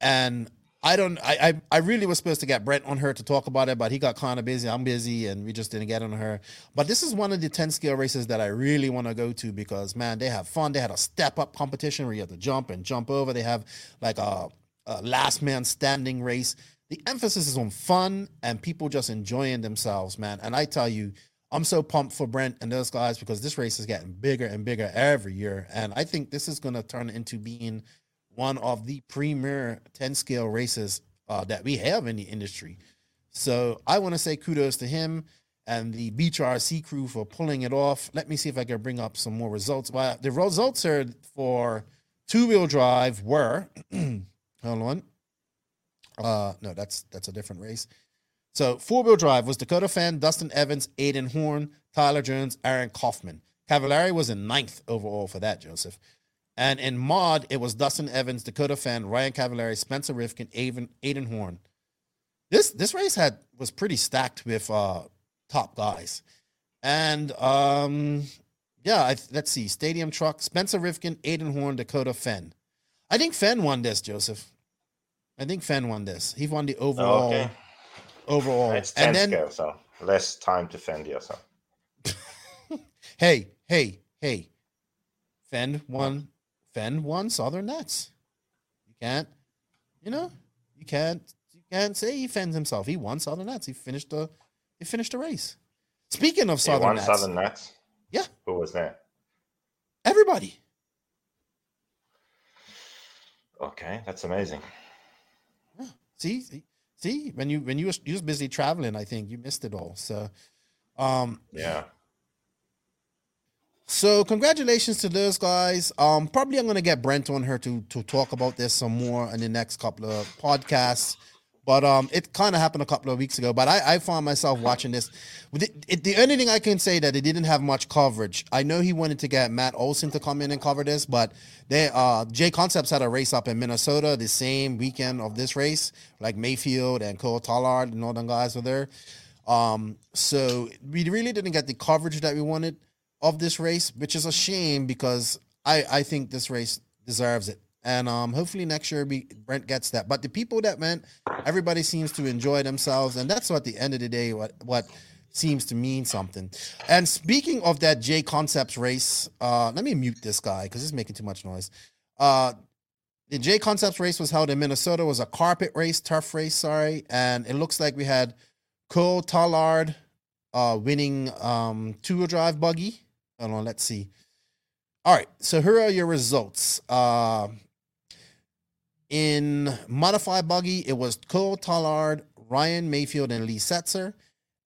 And I don't. I, I I really was supposed to get Brent on her to talk about it, but he got kind of busy. I'm busy, and we just didn't get on her. But this is one of the 10 scale races that I really want to go to because man, they have fun. They had a step up competition where you have to jump and jump over. They have like a, a last man standing race. The emphasis is on fun and people just enjoying themselves, man. And I tell you, I'm so pumped for Brent and those guys because this race is getting bigger and bigger every year. And I think this is going to turn into being one of the premier 10 scale races uh, that we have in the industry. So I want to say kudos to him and the Beach RC crew for pulling it off. Let me see if I can bring up some more results. Well, the results are for two wheel drive were, *clears throat* hold on. Uh, no, that's that's a different race. So four wheel drive was Dakota Fenn, Dustin Evans, Aiden Horn, Tyler Jones, Aaron Kaufman. Cavallari was in ninth overall for that, Joseph. And in mod, it was Dustin Evans, Dakota Fenn, Ryan Cavallari, Spencer Rivkin, Aiden, Aiden Horn. This this race had was pretty stacked with uh top guys. And um yeah, I, let's see. Stadium truck, Spencer Rivkin, Aiden Horn, Dakota Fenn. I think Fenn won this, Joseph. I think Fenn won this. He won the overall okay. overall. It's 10 and then scale, so less time to fend yourself. *laughs* hey, hey, hey. Fenn won Fenn won Southern Nats. You can't, you know, you can't you can't say he fends himself. He won Southern Nats. He finished the he finished the race. Speaking of He Southern won Nets, Southern Nats. Yeah. Who was there? everybody. Okay, that's amazing. See, see, see, when you when you was you was busy traveling, I think you missed it all. So, um, Yeah. So congratulations to those guys. Um, probably I'm gonna get Brent on her to to talk about this some more in the next couple of podcasts. But um, it kind of happened a couple of weeks ago. But I, I found myself watching this. It, it, the only thing I can say that it didn't have much coverage. I know he wanted to get Matt Olson to come in and cover this, but they uh Concepts had a race up in Minnesota the same weekend of this race, like Mayfield and Cole Tollard and all them guys were there. Um, so we really didn't get the coverage that we wanted of this race, which is a shame because I I think this race deserves it. And um, hopefully next year Brent gets that. But the people that went, everybody seems to enjoy themselves, and that's what at the end of the day what what seems to mean something. And speaking of that JConcepts race, uh, let me mute this guy because he's making too much noise. Uh, the JConcepts race was held in Minnesota. It was a carpet race, turf race, sorry, and it looks like we had Cole Tallard uh, winning um, two-wheel drive buggy. Hold on, let's see. All right, so here are your results. Uh, in modified buggy, it was Cole Tollard, Ryan Mayfield, and Lee Setzer.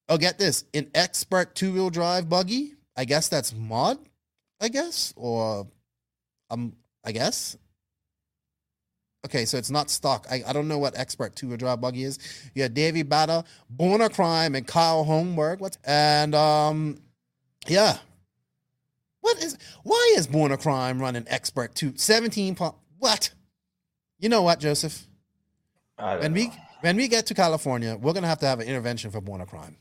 Oh, get this. In expert two-wheel drive buggy, I guess that's mod, I guess, or um, I guess. Okay, so it's not stock. I, I don't know what expert two-wheel drive buggy is. You had Davey Bada, Borna Crime, and Kyle Holmberg. What? And um, yeah. What is? Why is Borna Crime running expert two seventeen? Po- what? You know what, Joseph? When we when we get to California, we're gonna have to have an intervention for Borna Crime.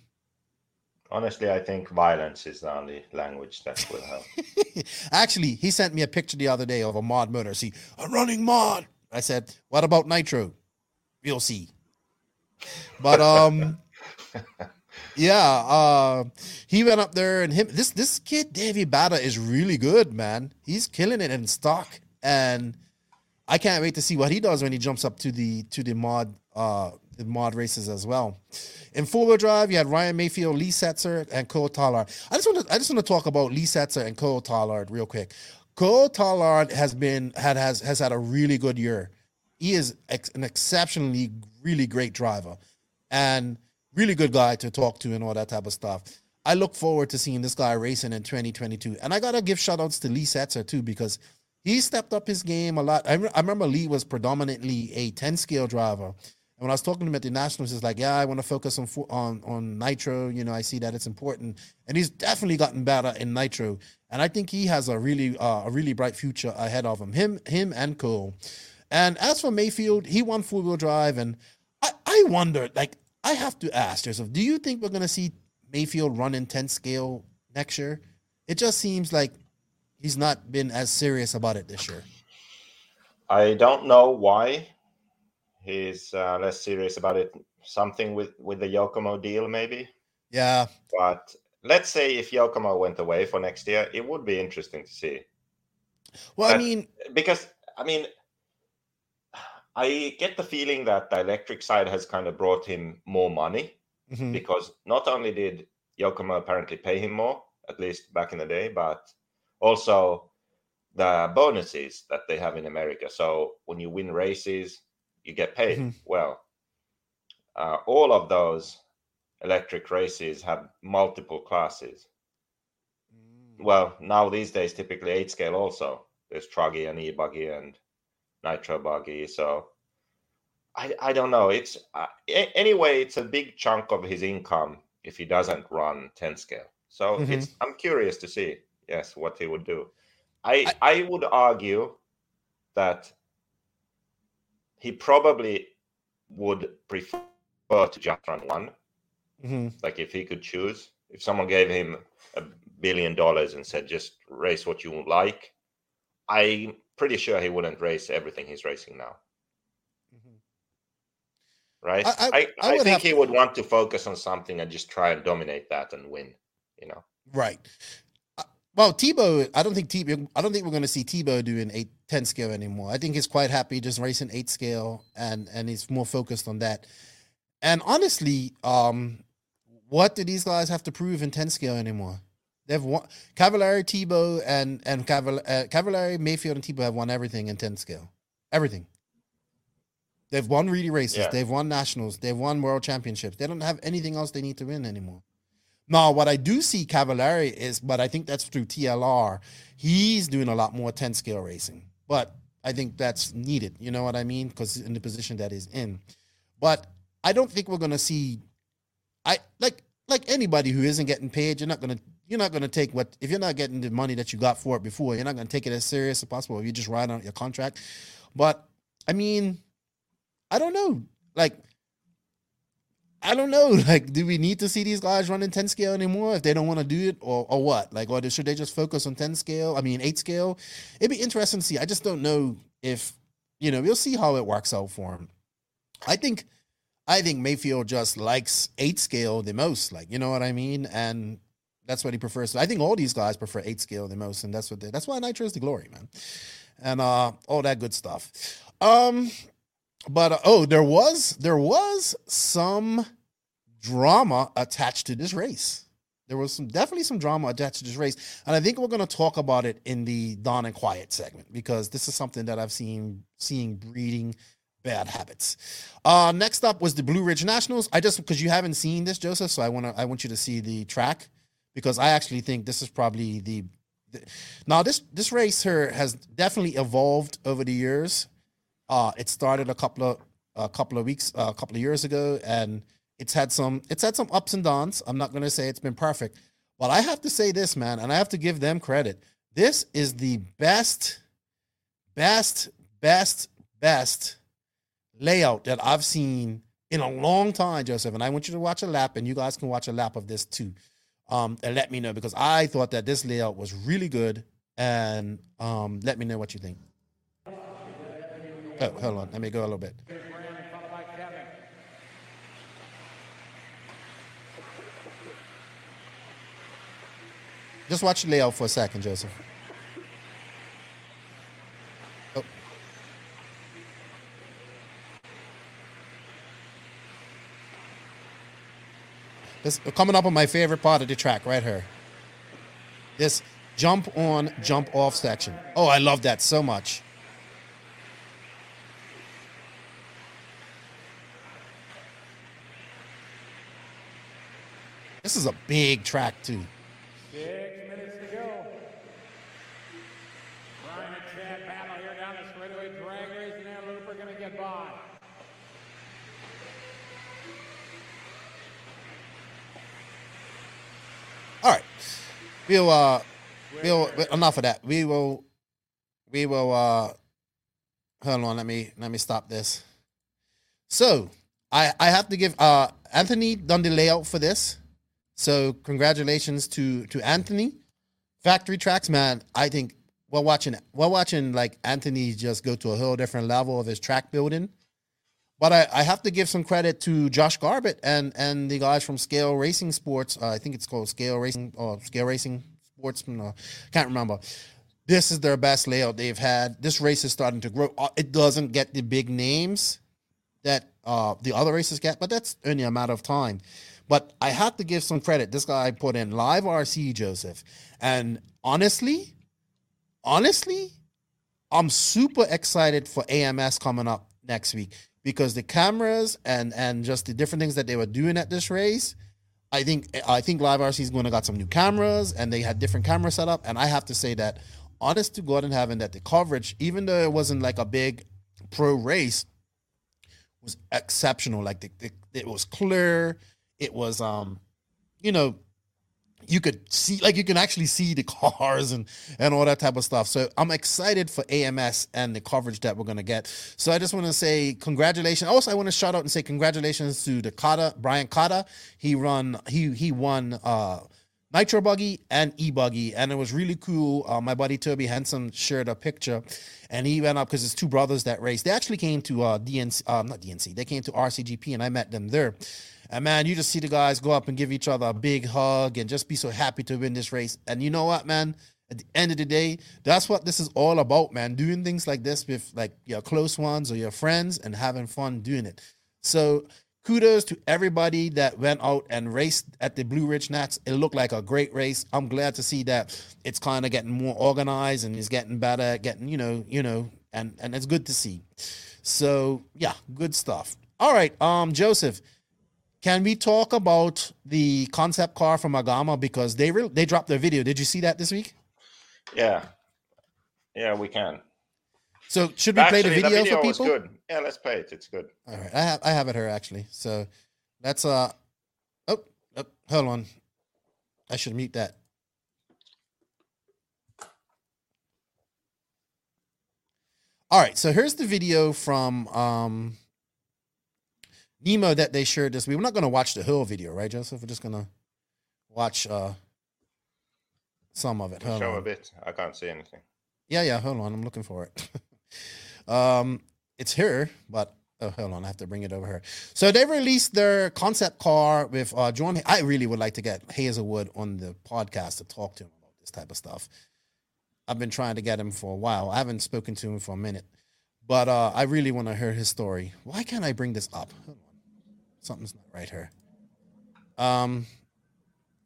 Honestly, I think violence is the only language that will help. *laughs* Actually, he sent me a picture the other day of a mod murder. See, a running mod. I said, "What about nitro?" We'll see. But um, *laughs* yeah, uh, he went up there and him. This this kid Davey Bada is really good, man. He's killing it in stock, and I can't wait to see what he does when he jumps up to the to the mod uh the mod races as well. In four wheel drive, you had Ryan Mayfield, Lee Setzer, and Cole Tollard. I just want to I just want to talk about Lee Setzer and Cole Tollard real quick. Cole Tollard has been had has has had a really good year. He is ex- an exceptionally really great driver, and really good guy to talk to and all that type of stuff. I look forward to seeing this guy racing in 2022. And I gotta give shout outs to Lee Setzer too because he stepped up his game a lot. I, re- I remember Lee was predominantly a 10 scale driver. And when I was talking to him at the Nationals, he's like, "Yeah, I want to focus on on on nitro. You know, I see that it's important." And he's definitely gotten better in nitro. And I think he has a really uh, a really bright future ahead of him. Him him and Cole. And as for Mayfield, he won four wheel drive, and I I wonder, like, I have to ask Joseph, do you think we're gonna see Mayfield run in 10 scale next year? It just seems like he's not been as serious about it this year. I don't know why he's uh, less serious about it. Something with with the Yokomo deal, maybe. Yeah. But let's say if Yokomo went away for next year, it would be interesting to see Well, I mean, because I mean, I get the feeling that the electric side has kind of brought him more money mhm, because not only did Yokomo apparently pay him more, at least back in the day, but also the bonuses that they have in America. So when you win races, you get paid. Mhm. Well, uh, all of those electric races have multiple classes. mm, Well, now these days, typically eight scale also. There's truggy and e-buggy and nitro buggy. So I, I don't know. It's uh, a- anyway, it's a big chunk of his income if he doesn't run 10 scale. So Mhm. it's I'm curious to see, yes, what he would do. I I would argue that he probably would prefer to just run one mhm. like if he could choose if someone gave him a billion dollars and said just race what you like i'm pretty sure he wouldn't race everything he's racing now Mhm. right I- i, I- I, I think he to- would want to focus on something and just try and dominate that and win you know Right. Uh, Well, Tebo, I don't think Tebo, I don't think we're going to see Tebo doing eight, 10 scale anymore. I think he's quite happy just racing eight scale and, and he's more focused on that. And honestly, um, what do these guys have to prove in 10 scale anymore? They've won Cavallari, Tebo, and, and uh, Cavallari, Mayfield, and Tebo have won everything in 10 scale. Everything. They've won really races. Yeah. They've won nationals. They've won world championships. They don't have anything else they need to win anymore. Now, what I do see Cavallari is, but I think that's through TLR. He's doing a lot more 10 scale racing, but I think that's needed. You know what I mean? Because in the position that he's in. But I don't think we're gonna see. I like like anybody who isn't getting paid. You're not gonna you're not gonna take what if you're not getting the money that you got for it before. You're not gonna take it as serious as possible. If you just ride on your contract, but I mean, I don't know. Like, I don't know. *laughs* Like, do we need to see these guys running 10 scale anymore if they don't want to do it or, or what? Like, or should they just focus on 10 scale? I mean, 8 scale? It'd be interesting to see. I just don't know if, you know, we'll see how it works out for him. I think. I think Mayfield just likes eight scale the most, like you know what I mean, and that's what he prefers. I think all these guys prefer eight scale the most, and that's what they, that's why Nitro is the glory, man, and uh, all that good stuff. Um, but uh, oh, there was there was some drama attached to this race. There was some definitely some drama attached to this race, and I think we're going to talk about it in the Down and Quiet segment because this is something that I've seen seeing breeding bad habits. Uh, next up was the Blue Ridge Nationals. I just because you haven't seen this, Joseph, so I want to I want you to see the track because I actually think this is probably the, the now this this race here has definitely evolved over the years. Uh, it started a couple of a couple of weeks a couple of years ago, and it's had some it's had some ups and downs. I'm not to say it's been perfect, but I have to say this, man, and I have to give them credit. This is the best, best, best, best layout that I've seen in a long time, Joseph. And I want you to watch a lap, and you guys can watch a lap of this too. Um, and let me know because I thought that this layout was really good. And um, let me know what you think. Oh, hold on. Let me go a little bit. Just watch the layout for a second, Joseph. Coming up on my favorite part of the track right here. This jump on, jump off section. Oh, I love that so much. This is a big track too. Six minutes to go. Ryan and Chad battle here down the straightaway drag race, and now Looper going to get by. All right. We'll uh we'll enough of that. We will we will uh hold on, let me let me stop this. So I I have to give uh Anthony done the layout for this. So congratulations to to Anthony. Factory tracks, man. I think we're watching we're watching like Anthony just go to a whole different level of his track building. But I, I have to give some credit to Josh Garbett and and the guys from Scale Racing Sports. Uh, I think it's called Scale Racing or Scale Racing Sports. No, can't remember. This is their best layout they've had. This race is starting to grow. Uh, It doesn't get the big names that uh, the other races get, but that's only a matter of time. But I have to give some credit. This guy put in live RC Joseph, and honestly, honestly, I'm super excited for AMS coming up next week because the cameras and and just the different things that they were doing at this race. I think I think Live RC is going to got some new cameras and they had different camera setup. And I have to say that, honest to God in heaven, that the coverage, even though it wasn't like a big pro race, was exceptional. Like the, the, it was clear. It was um, you know, you could see like you can actually see the cars and and all that type of stuff. So I'm excited for AMS and the coverage that we're gonna get. So I just want to say congratulations. Also, I want to shout out and say congratulations to the Kata Brian Kata. He run he he won uh Nitro Buggy and E Buggy, and it was really cool. Uh, my buddy Toby Henson shared a picture, and he went up because it's two brothers that race. They actually came to uh, DNC, uh, not DNC. They came to RCGP, and I met them there. And man, you just see the guys go up and give each other a big hug and just be so happy to win this race. And you know what, man? At the end of the day, that's what this is all about, man. Doing things like this with like your close ones or your friends and having fun doing it. So kudos to everybody that went out and raced at the Blue Ridge Nats. It looked like a great race. I'm glad to see that it's kind of getting more organized and it's getting better, getting, you know, you know, and and it's good to see. So yeah, good stuff. All right, um, Joseph, can we talk about the concept car from Agama because they re- they dropped their video? Did you see that this week? Yeah, yeah, we can. So should we play the video, the video for people? good. Yeah, let's play it. It's good. All right, I have I have it here actually. So let's uh oh, oh hold on. I should mute that. All right, so here's the video from um Nemo that they shared this week. We're not gonna watch the whole video, right, Joseph? We're just gonna watch uh some of it. Hold Show on. a bit. I can't see anything. Yeah, yeah. Hold on, I'm looking for it. *laughs* um, it's here, but oh, hold on, I have to bring it over here. So they released their concept car with uh, John. I really would like to get Hazelwood on the podcast to talk to him about this type of stuff. I've been trying to get him for a while. I haven't spoken to him for a minute, but uh, I really want to hear his story. Why can't I bring this up? Hold on, something's not right here. Um,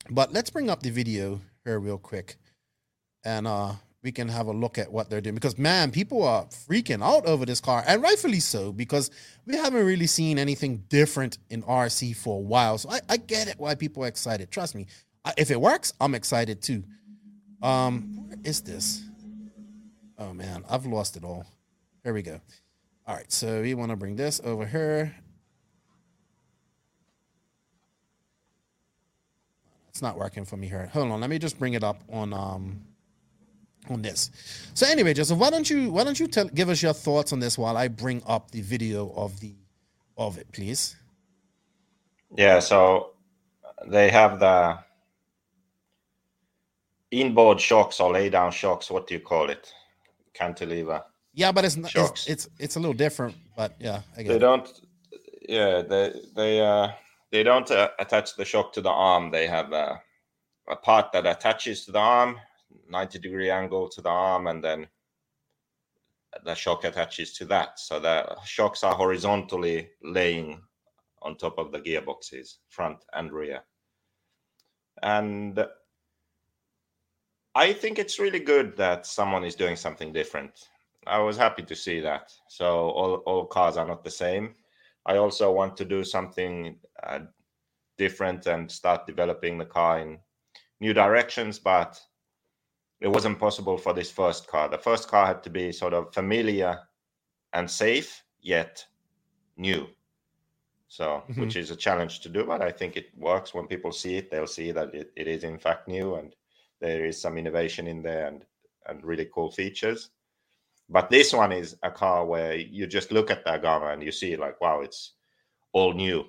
but let's bring up the video here real quick, and uh, we can have a look at what they're doing because man, people are freaking out over this car, and rightfully so because we haven't really seen anything different in RC for a while. So I, I get it why people are excited. Trust me, I, if it works, I'm excited too. Um, where is this? Oh man, I've lost it all. Here we go. All right, so we want to bring this over here. It's not working for me here. Hold on, let me just bring it up on um on this. So anyway, Joseph, why don't you why don't you tell give us your thoughts on this while I bring up the video of the of it, please? Yeah, so they have the inboard shocks or lay down shocks. What do you call it? Cantilever. Yeah, but it's not, it's, it's it's a little different, but yeah, I get They it. don't. Yeah, they they uh they don't uh, attach the shock to the arm. They have uh, a part that attaches to the arm, ninety degree angle to the arm, and then the shock attaches to that. So the shocks are horizontally laying on top of the gearboxes, front and rear. And I think it's really good that someone is doing something different. I was happy to see that. So all, all cars are not the same. I also want to do something uh, different and start developing the car in new directions, but it wasn't possible for this first car. The first car had to be sort of familiar and safe, yet new. So, Mhm. which is a challenge to do, but I think it works. When people see it, they'll see that it, it is in fact new and there is some innovation in there and, and really cool features. But this one is a car where you just look at the Agama and you see like, wow, it's all new.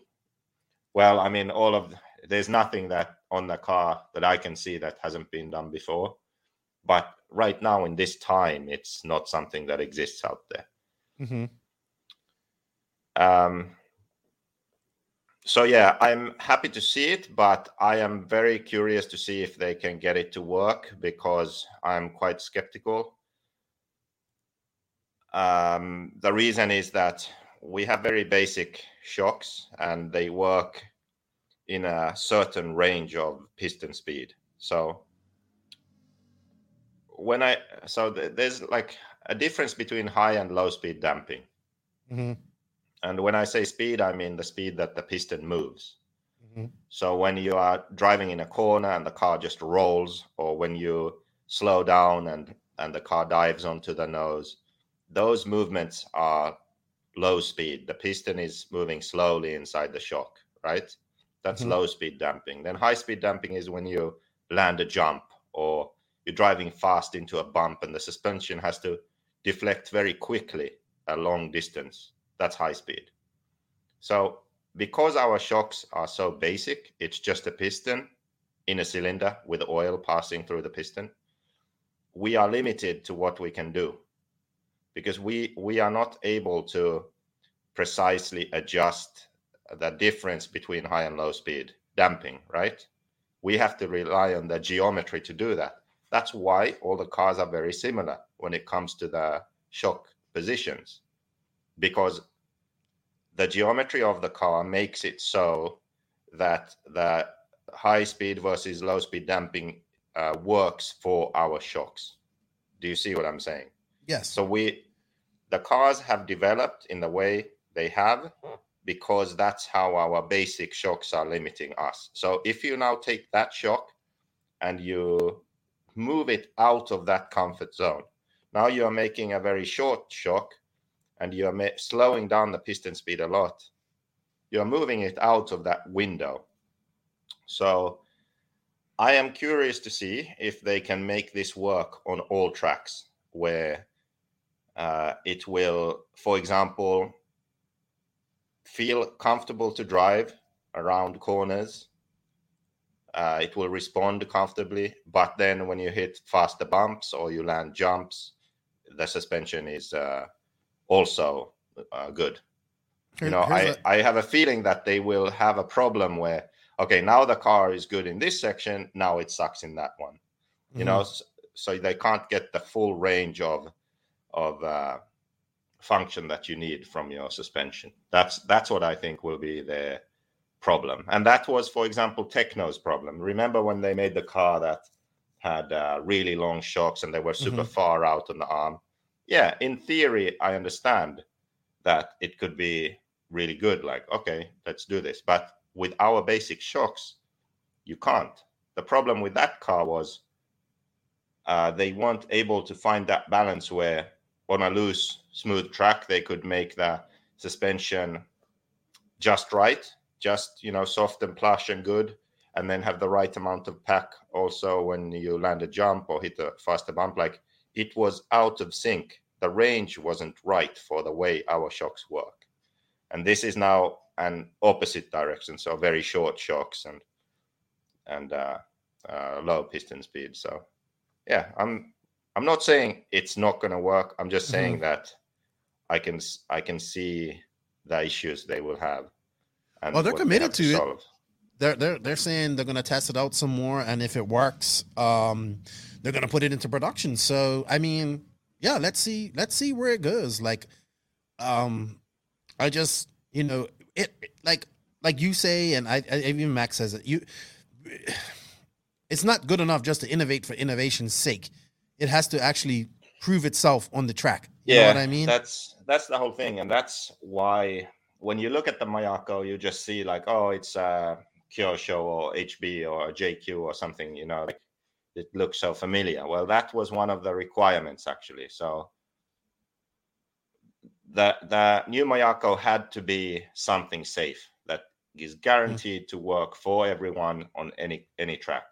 Well, I mean, all of there's nothing that on the car that I can see that hasn't been done before. But right now in this time, it's not something that exists out there. hmm Um, so yeah, I'm happy to see it, but I am very curious to see if they can get it to work because I'm quite skeptical. Um, the reason is that we have very basic shocks and they work in a certain range of piston speed. So when I so th- there's like a difference between high and low speed damping. hmm And when I say speed, I mean the speed that the piston moves. hmm So when you are driving in a corner and the car just rolls, or when you slow down and and the car dives onto the nose, those movements are low speed. The piston is moving slowly inside the shock, right? That's Mhm. low speed damping. Then high speed damping is when you land a jump or you're driving fast into a bump and the suspension has to deflect very quickly a long distance. That's high speed. So because our shocks are so basic, it's just a piston in a cylinder with oil passing through the piston. We are limited to what we can do because we we are not able to precisely adjust the difference between high and low speed damping, right? We have to rely on the geometry to do that. That's why all the cars are very similar when it comes to the shock positions because the geometry of the car makes it so that the high speed versus low speed damping uh, works for our shocks. Do you see what I'm saying? Yes. So we, the cars have developed in the way they have hmm. because that's how our basic shocks are limiting us. So if you now take that shock and you move it out of that comfort zone, Now you are making a very short shock and you are ma- slowing down the piston speed a lot. You're moving it out of that window. So I am curious to see if they can make this work on all tracks where uh, it will, for example, feel comfortable to drive around corners. Uh, it will respond comfortably, but then when you hit faster bumps or you land jumps, the suspension is uh, also uh, good. You know, I, I have a feeling that they will have a problem where, okay, now the car is good in this section, now it sucks in that one. You mm-hmm. know, so, so they can't get the full range of of uh, function that you need from your suspension. That's that's what I think will be the problem, and that was, for example, Tekno's problem. Remember when they made the car that had uh, really long shocks and they were super mm-hmm. far out on the arm? Yeah, in theory, I understand that it could be really good. Like, okay, let's do this, but with our basic shocks, you can't. The problem with that car was uh, they weren't able to find that balance where on a loose, smooth track, they could make the suspension just right, just you know, soft and plush and good, and then have the right amount of pack also when you land a jump or hit a faster bump. Like it was out of sync. The range wasn't right for the way our shocks work. And this is now an opposite direction, so very short shocks and and uh, uh, low piston speed. So yeah, I'm I'm not saying it's not going to work. I'm just saying mm-hmm. that I can I can see the issues they will have. And well, they're committed they to, to it. They're they're they're saying they're going to test it out some more, and if it works, um, they're going to put it into production. So I mean, yeah, let's see let's see where it goes. Like, um, I just you know it like like you say, and I, I even Max says it. You, *sighs* it's not good enough just to innovate for innovation's sake it has to actually prove itself on the track. You yeah, what I mean? That's that's the whole thing, and that's why when you look at the Mayako, you just see like, oh, it's a Kyosho or HB or JQ or something. You know, like it looks so familiar. Well, that was one of the requirements actually. So the the new Mayako had to be something safe that is guaranteed mm-hmm. to work for everyone on any any track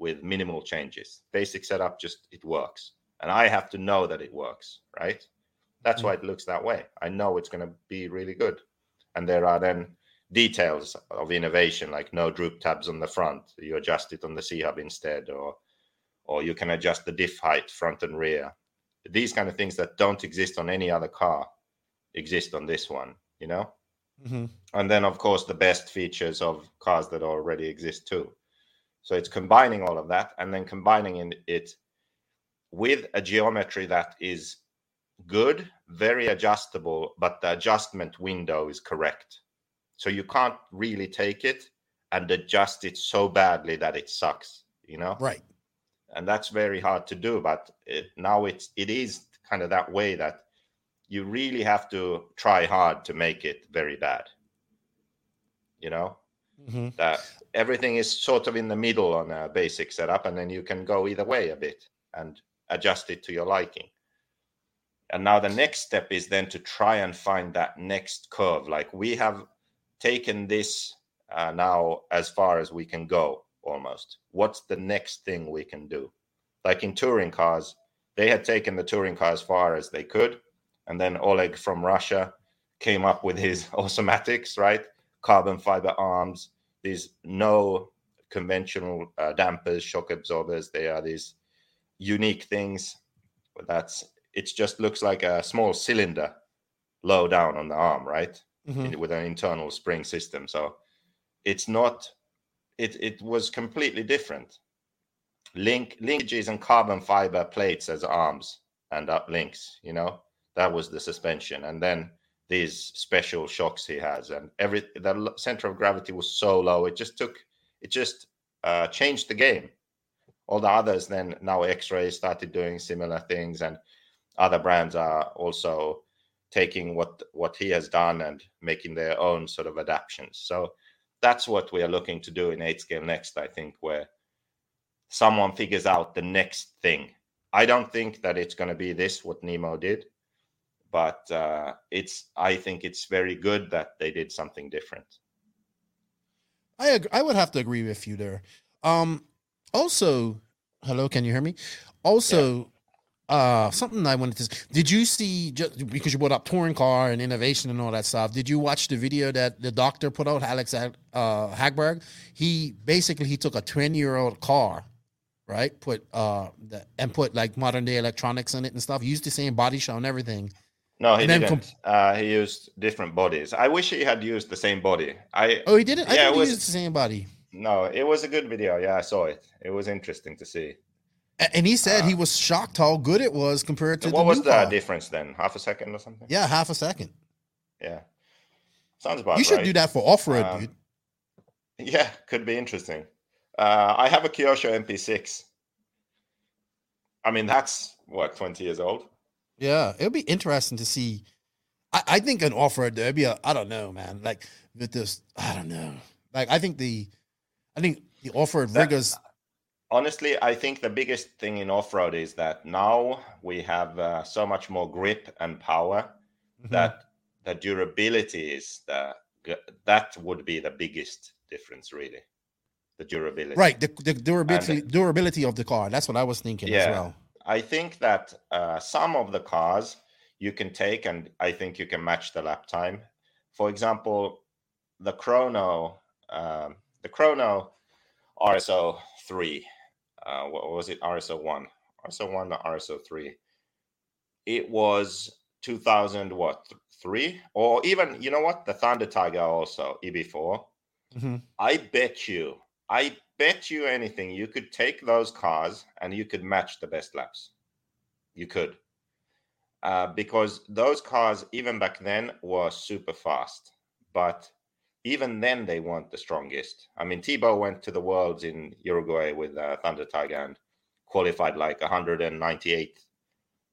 with minimal changes. Basic setup, just it works. And I have to know that it works, right? That's mm-hmm. why it looks that way. I know it's going to be really good. And there are then details of innovation, like no droop tabs on the front. You adjust it on the C hub instead, or or you can adjust the diff height front and rear. These kind of things that don't exist on any other car exist on this one, you know? Mm-hmm. And then, of course, the best features of cars that already exist too. So it's combining all of that and then combining it with a geometry that is good, very adjustable, but the adjustment window is correct. So you can't really take it and adjust it so badly that it sucks, you know? Right. And that's very hard to do, but it, now it's it is kind of that way that you really have to try hard to make it very bad. You know? Mm-hmm. That everything is sort of in the middle on a basic setup, and then you can go either way a bit and adjust it to your liking. And now the next step is then to try and find that next curve. Like we have taken this uh, now as far as we can go almost. What's the next thing we can do? Like in touring cars, they had taken the touring car as far as they could. And then Oleg from Russia came up with his *laughs* Awesomatix, right? Carbon fiber arms, these no conventional uh, dampers, shock absorbers. They are these unique things. That's it. Just looks like a small cylinder low down on the arm, right? Mm-hmm. With an internal spring system. So it's not. It it was completely different. Link linkages and carbon fiber plates as arms and up links. You know that was the suspension, and then these special shocks he has, and every the center of gravity was so low. It just took it just uh, changed the game. All the others then now X-ray started doing similar things, and other brands are also taking what what he has done and making their own sort of adaptations. So that's what we are looking to do in eight scale next. I think where someone figures out the next thing I don't think that it's going to be this what Nemo did, but uh, it's. I think it's very good that they did something different. I ag- I would have to agree with you there. Um, also, hello, can you hear me? Also, uh, something I wanted to. Did you see just because you brought up touring car and innovation and all that stuff? Did you watch the video that the doctor put out, Alex uh, Hagberg? He basically he took a twenty year old car, right? Put uh the, and put like modern day electronics in it and stuff. Used the same body shell and everything. No, he didn't. uh, he used different bodies. I wish he had used the same body. I Oh, he didn't. I Yeah, think it he was- used the same body. no, it was a good video. Yeah, I saw it. It was interesting to see. And he said Uh, he was shocked how good it was compared to what was the car. difference then? Half a second or something? Yeah, half a second. Yeah. Sounds about you should right. do that for off road, Um, dude. *laughs* Yeah, could be interesting. Uh, I have a Kyosho MP6. I mean, that's what twenty years old. Yeah, it'll be interesting to see. I, I think an off road there'd be a I don't know, man. Like with this, I don't know. Like I think the, I think the off road That- Honestly, I think the biggest thing in off road is that now we have uh, so much more grip and power Mhm. that the durability is the that would be the biggest difference, really. The durability. right the, the durability durability of the car. That's what I was thinking as well. I think that uh, some of the cars you can take, and I think you can match the lap time. For example, the Chrono, um, the Chrono RSO three, uh, what was it? RSO one, RSO one, RSO three. It was two thousand what three, or even you know what? The Thunder Tiger also EB four. Mhm. I bet you, I bet you anything, you could take those cars and you could match the best laps. You could. Uh, because those cars, even back then, were super fast. But even then, they weren't the strongest. I mean, Tebo went to the Worlds in Uruguay with uh, Thunder Tiger and qualified like 198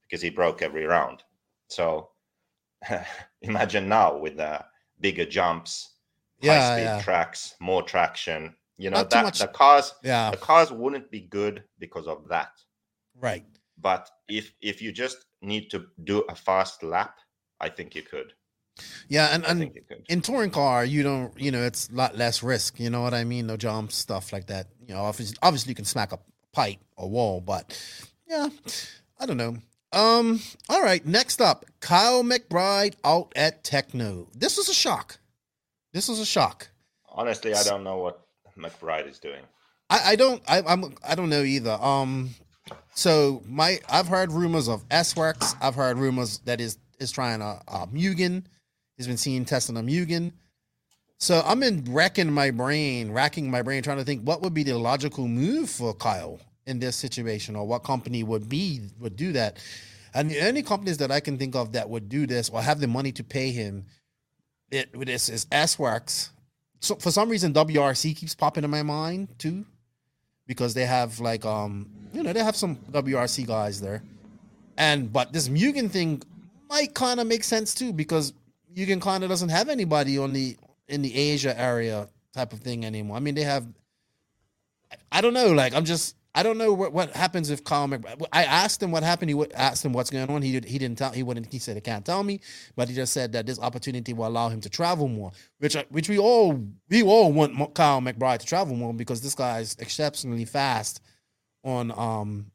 because he broke every round. So *laughs* imagine now with the bigger jumps, high Yeah, speed yeah, tracks, more traction. You know Not that the cars yeah. the cars wouldn't be good because of that. Right. But if if you just need to do a fast lap, I think you could. Yeah, and and think you could. in touring car, you don't, you know, it's a lot less risk. You know what I mean? No jumps, stuff like that. You know, obviously, obviously you can smack a pipe or wall, but yeah, I don't know. Um, all right, next up, Kyle McBride out at Tekno. This was a shock. This was a shock. Honestly, I don't know what McBride is doing. I, I don't I, I'm I don't know either. Um, so my I've heard rumors of SWorkz. I've heard rumors that is is trying a, a Mugen. He's been seen testing a Mugen. So I'm in wrecking my brain, racking my brain, trying to think what would be the logical move for Kyle in this situation, or what company would be would do that. And the only companies that I can think of that would do this or have the money to pay him, it with this is SWorkz. So for some reason, WRC keeps popping in my mind too, because they have like um you know they have some WRC guys there, and but this Mugen thing might kind of make sense too because Mugen kind of doesn't have anybody on the in the Asia area type of thing anymore. I mean they have, I don't know. Like I'm just I don't know what, what happens if Kyle McBride. I asked him what happened. He would asked him what's going on. He did, he didn't tell. He wouldn't. He said he can't tell me. But he just said that this opportunity will allow him to travel more, which which we all we all want Kyle McBride to travel more because this guy is exceptionally fast on um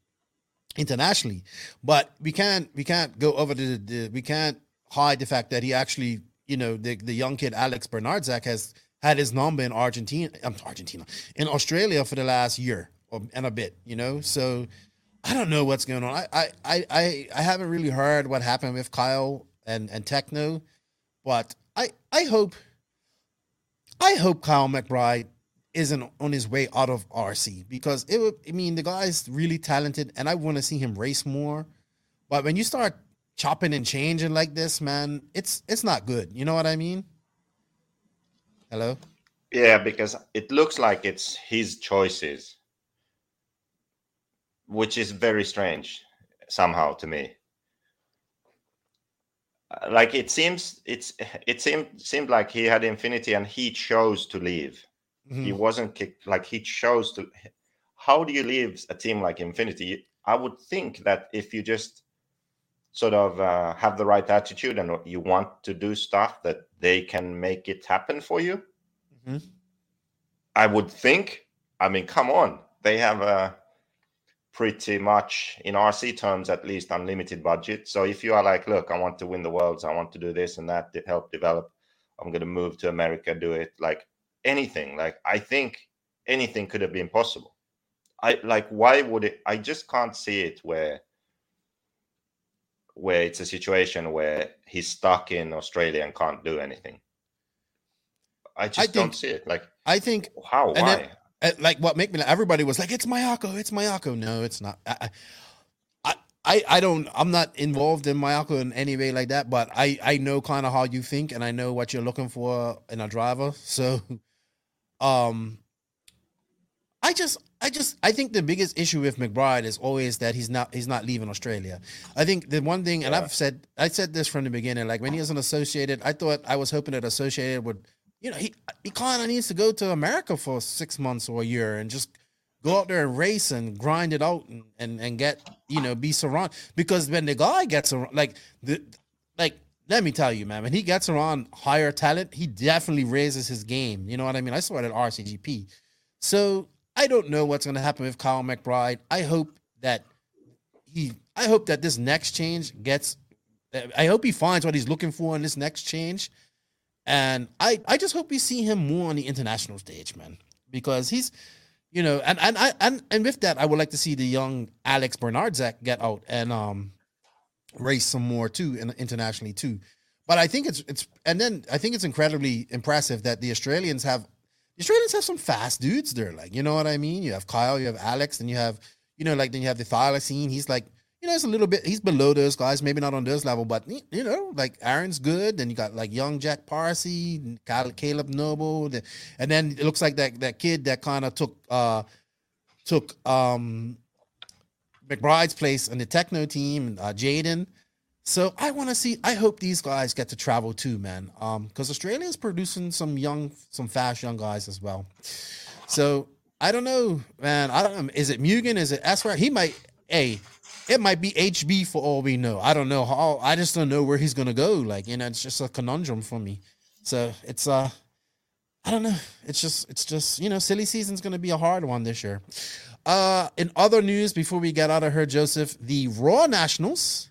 internationally. But we can't we can't go over the, the we can't hide the fact that he actually you know the the young kid Alex Bernardzak has had his number in Argentina. I'm Argentina in Australia for the last year and a bit. You know, so I don't know what's going on. I I I I, haven't really heard what happened with Kyle and and Tekno, but I I hope I hope Kyle McBride isn't on his way out of RC because it would I mean the guy's really talented and I want to see him race more. But when you start chopping and changing like this, man, it's it's not good. You know what I mean? Hello? Yeah, because it looks like it's his choices, which is very strange somehow to me. Uh, Like it seems, it's it seemed seemed like he had Infinity and he chose to leave. He Mhm. wasn't kicked. Like he chose to. How do you leave a team like Infinity? I would think that if you just sort of uh, have the right attitude and you want to do stuff that they can make it happen for you. Mhm. I would think. I mean, come on, they have a pretty much in RC terms at least unlimited budget. So if you are like, look, I want to win the worlds, I want to do this and that, to help develop. I'm going to move to America, do it like anything. Like I think anything could have been possible. I like why would it? I just can't see it where where it's a situation where he's stuck in Australia and can't do anything. I just I don't see it. Like I think how? Why? then- like what make me everybody was like it's Mayako, it's Mayako. No, it's not. I, I I I don't I'm not involved in Mayako in any way like that, but I I know kind of how you think and I know what you're looking for in a driver. *laughs* So um I just I just I think the biggest issue with McBride is always that he's not he's not leaving Australia. I think the one thing and Yeah. I've said I said this from the beginning like when he was an associated I thought I was hoping that associated would you know, he he kind of needs to go to America for six months or a year and just go out there and race and grind it out and and, and get you know be surrounded because when the guy gets around like the like let me tell you man when he gets around higher talent he definitely raises his game. You know what I mean? I saw it at RCGP so I don't know what's going to happen with Kyle McBride. I hope that he I hope that this next change gets I hope he finds what he's looking for in this next change and I, I just hope we see him more on the international stage, man, because he's, you know, and and I and and with that, I would like to see the young Alex Bernardzak get out and um race some more too, and internationally too. But I think it's it's and then I think it's incredibly impressive that the Australians have the Australians have some fast dudes there. Like, you know what I mean? You have Kyle, you have Alex, and you have, you know, like then you have the thylacine. He's like, you know, it's a little bit he's below those guys, maybe not on those level, but you know, like Aaron's good. Then you got like young Jack Parsi, Caleb Noble, and then it looks like that that kid that kind of took uh took um McBride's place on the Tekno team, uh, Jaden. So I want to see. I hope these guys get to travel too, man. Um, because Australia is producing some young, some fast young guys as well. So I don't know, man. I don't know. Is it Mugen? Is it SWorkz? He might. Hey, it might be HB for all we know. I don't know how. I just don't know where he's gonna go. Like you know, it's just a conundrum for me. So it's uh, I don't know. It's just it's just you know, silly season's gonna be a hard one this year. Uh, in other news, before we get out of here, Joseph, the ROAR Nationals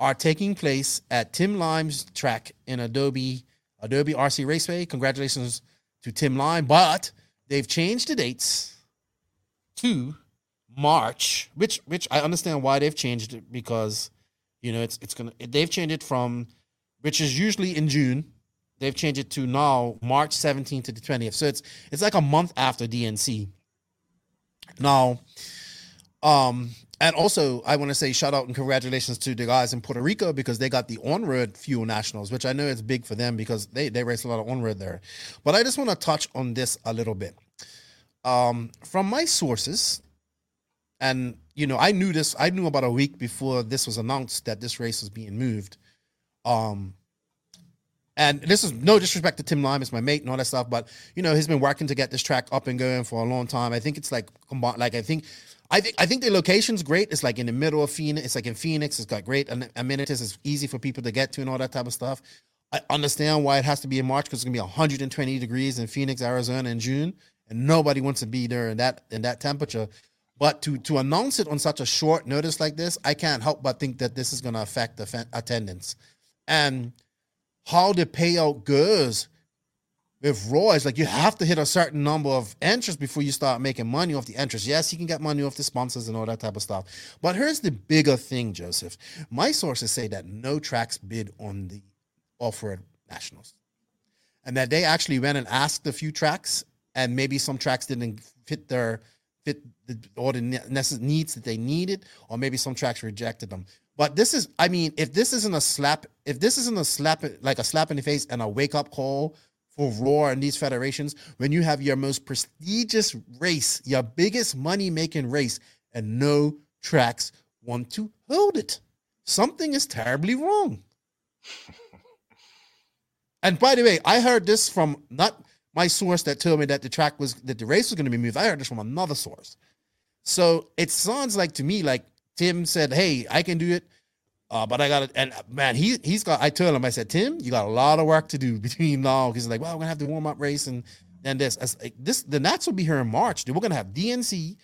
are taking place at Tim Lime's track in Adobe Adobe RC Raceway. Congratulations to Tim Lime, but they've changed the dates to March, which which I understand why they've changed it because you know it's it's gonna they've changed it from which is usually in June. They've changed it to now March 17th to the 20th. So it's it's like a month after DNC. Now, um, and also I want to say shout out and congratulations to the guys in Puerto Rico because they got the on-road fuel nationals, which I know is big for them because they they race a lot of on-road there. But I just want to touch on this a little bit. Um, from my sources, and you know, I knew this. I knew about a week before this was announced that this race was being moved. Um, and this is no disrespect to Tim Lime, it's my mate and all that stuff, but you know, he's been working to get this track up and going for a long time. I think it's like like I think, I think, I think the location's great. It's like in the middle of Phoenix. It's like in Phoenix. It's got great amenities. It's easy for people to get to and all that type of stuff. I understand why it has to be in March because it's gonna be 120 degrees in Phoenix, Arizona in June, and nobody wants to be there in that in that temperature. But to to announce it on such a short notice like this, I can't help but think that this is going to affect the fa- attendance and how the payout goes with ROAR is like you have to hit a certain number of entries before you start making money off the entries. Yes, you can get money off the sponsors and all that type of stuff. But here's the bigger thing, Joseph. My sources say that no tracks bid on the off-road nationals, and that they actually went and asked a few tracks, and maybe some tracks didn't fit their fit the, all the necess- needs that they needed, or maybe some tracks rejected them. But this is, I mean, if this isn't a slap, if this isn't a slap, like a slap in the face and a wake up call for ROAR and these federations, when you have your most prestigious race, your biggest money making race, and no tracks want to hold it, something is terribly wrong. *laughs* and by the way, I heard this from not my source that told me that the track was that the race was going to be moved. I heard this from another source. So it sounds like to me like Tim said, "Hey, I can do it." Uh, but I got it, and uh, man, he he's got. I told him, I said, Tim, you got a lot of work to do *laughs* between now. He's like, well, we're gonna have the warm up race and and this. Like, this the Nats will be here in March. Dude. We're gonna have DNC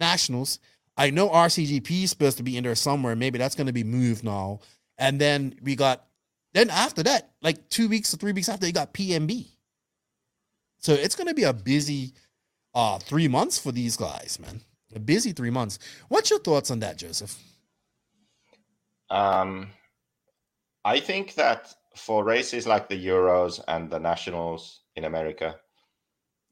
nationals. I know RCGP is supposed to be in there somewhere. Maybe that's gonna be moved now. And then we got then after that, like two weeks or three weeks after, you got PMB. So it's gonna be a busy uh three months for these guys, man. A busy three months. What's your thoughts on that, Joseph? Um, I think that for races like the Euros and the Nationals in America,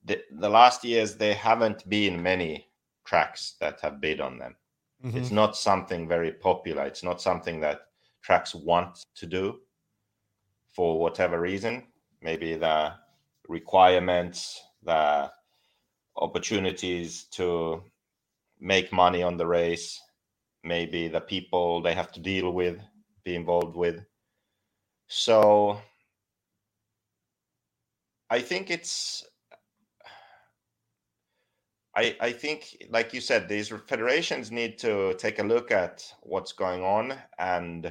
the, the last years there haven't been many tracks that have bid on them. Mm-hmm. It's not something very popular. It's not something that tracks want to do for whatever reason. Maybe the requirements, the opportunities to make money on the race, maybe the people they have to deal with, be involved with. So I think it's I, I think, like you said, these federations need to take a look at what's going on and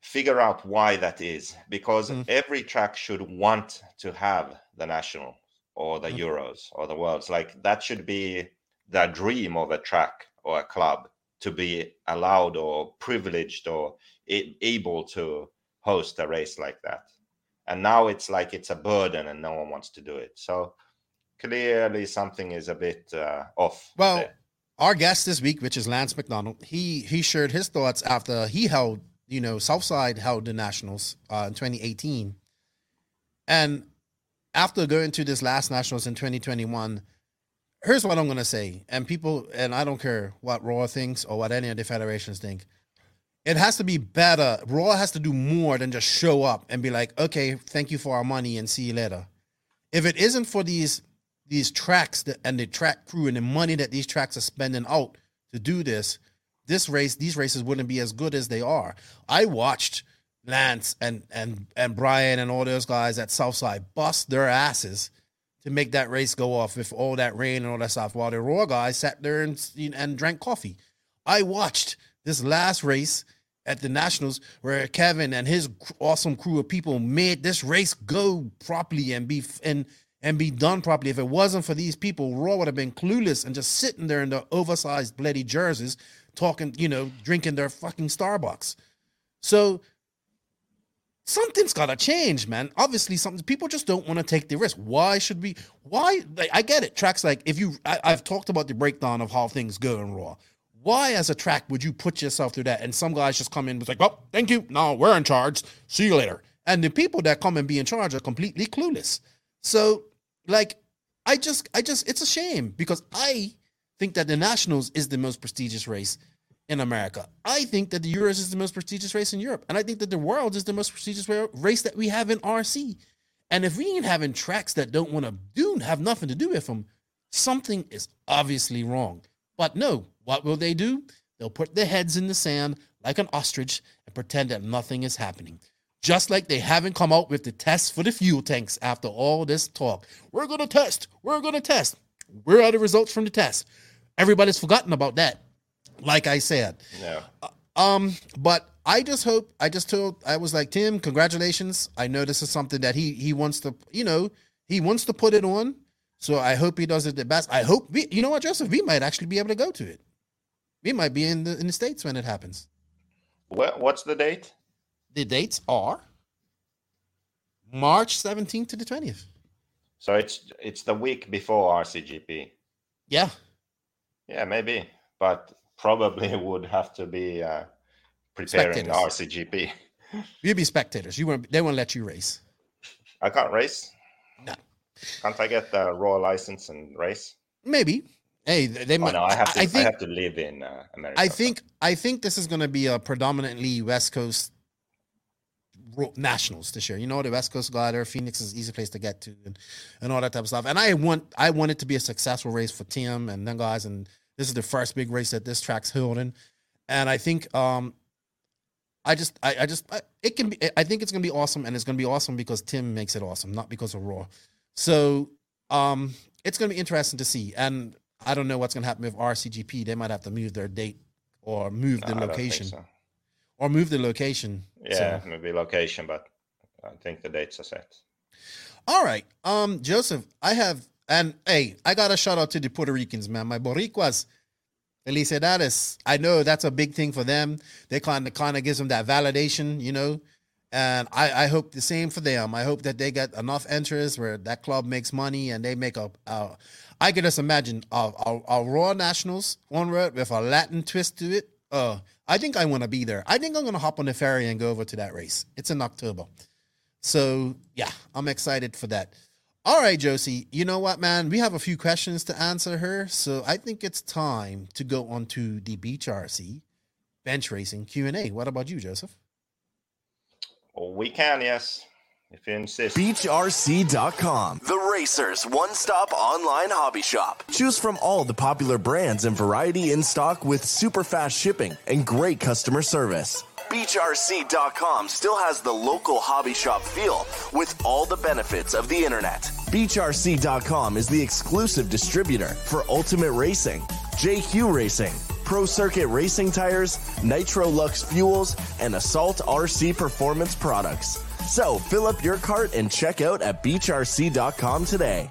figure out why that is. Because mm. every track should want to have the national or the mm. Euros or the Worlds. Like that should be the dream of a track or a club to be allowed or privileged or able to host a race like that. And now it's like it's a burden and no one wants to do it. So clearly something is a bit uh, off. Well, there. our guest this week, which is Lance Macdonald, he he shared his thoughts after he held, you know, Southside held the Nationals uh, in 2018. And after going to this last Nationals in 2021, here's what I'm gonna say, and people, and I don't care what ROAR thinks or what any of the federations think. It has to be better. ROAR has to do more than just show up and be like, okay, thank you for our money and see you later. If it isn't for these these tracks that, and the track crew and the money that these tracks are spending out to do this, this race, these races wouldn't be as good as they are. I watched Lance and and and Brian and all those guys at Southside bust their asses to make that race go off with all that rain and all that stuff. While the ROAR guys sat there and and drank coffee. I watched this last race at the Nationals where Kevin and his awesome crew of people made this race go properly and be and and be done properly. If it wasn't for these people, ROAR would have been clueless and just sitting there in the oversized bloody jerseys, talking, you know, drinking their fucking Starbucks. So something's got to change, man. Obviously, something people just don't want to take the risk. Why should we? Why? Like, I get it. Tracks like if you, I, have talked about the breakdown of how things go in ROAR. Why, as a track, would you put yourself through that? And some guys just come in and was like, "Oh, thank you. No, we're in charge. See you later." And the people that come and be in charge are completely clueless. So, like, I just, I just, it's a shame because I think that the Nationals is the most prestigious race in America. I think that the Euros is the most prestigious race in Europe. And I think that the world is the most prestigious race that we have in RC. And if we ain't having tracks that don't want to do, have nothing to do with them, something is obviously wrong. But no, what will they do? They'll put their heads in the sand like an ostrich and pretend that nothing is happening. Just like they haven't come out with the tests for the fuel tanks after all this talk. We're going to test. We're going to test. Where are the results from the test? Everybody's forgotten about that like I said. Yeah. Uh, um, but I just hope I just told I was like Tim, congratulations. I know this is something that he he wants to, you know, he wants to put it on. So I hope he does it the best. I hope we, you know what, Joseph, we might actually be able to go to it. We might be in the in the states when it happens. What what's the date? The dates are March 17th to the 20th. So it's it's the week before RCGP. Yeah. Yeah, maybe. But probably *laughs* would have to be uh, preparing RCGP. *laughs* You'd be spectators. You won't. They won't let you race. I can't race. No. Can't I get the ROAR license and race? Maybe. Hey, they oh, might. no, I have to. I, think, I have to live in uh, America. I think. I think this is going to be a predominantly West Coast nationals this year. You know, the West Coast glider, Phoenix is easy place to get to, and, and all that type of stuff. And I want. I want it to be a successful race for Tim and them guys and this is the first big race that this track's holding, and I think um, I just I, I just I, it can be I think it's gonna be awesome, and it's gonna be awesome because Tim makes it awesome, not because of ROAR. So um, it's gonna be interesting to see, and I don't know what's going to happen with RCGP. They might have to move their date or move the No, think location so. or move the location. Yeah, So- maybe location, but I think the dates are set. All right. Um, Joseph, I have, and hey, I got a shout out to the Puerto Ricans, man. My Boricuas, Felicidades. I know that's a big thing for them. They kind of kind of gives them that validation, you know. And I, I hope the same for them. I hope that they get enough interest where that club makes money and they make a. a I can just imagine a, a, ROAR Nationals on road with a Latin twist to it. Uh, I think I want to be there. I think I'm gonna hop on the ferry and go over to that race. It's in October. So yeah, I'm excited for that. All right, Josie. You know what, man? We have a few questions to answer her, so I think it's time to go on to the Beach RC bench racing Q and A. What about you, Joseph? Well, we can, yes, if you insist. BeachRC.com, the racers' one stop online hobby shop. Choose from all the popular brands and variety in stock with super fast shipping and great customer service. BeachRC.com still has the local hobby shop feel with all the benefits of the internet. BeachRC.com is the exclusive distributor for Ultimate Racing, JQ Racing, Pro Circuit Racing Tires, Nitrolux Fuels, and Assault RC Performance products. So fill up your cart and check out at BeachRC.com today.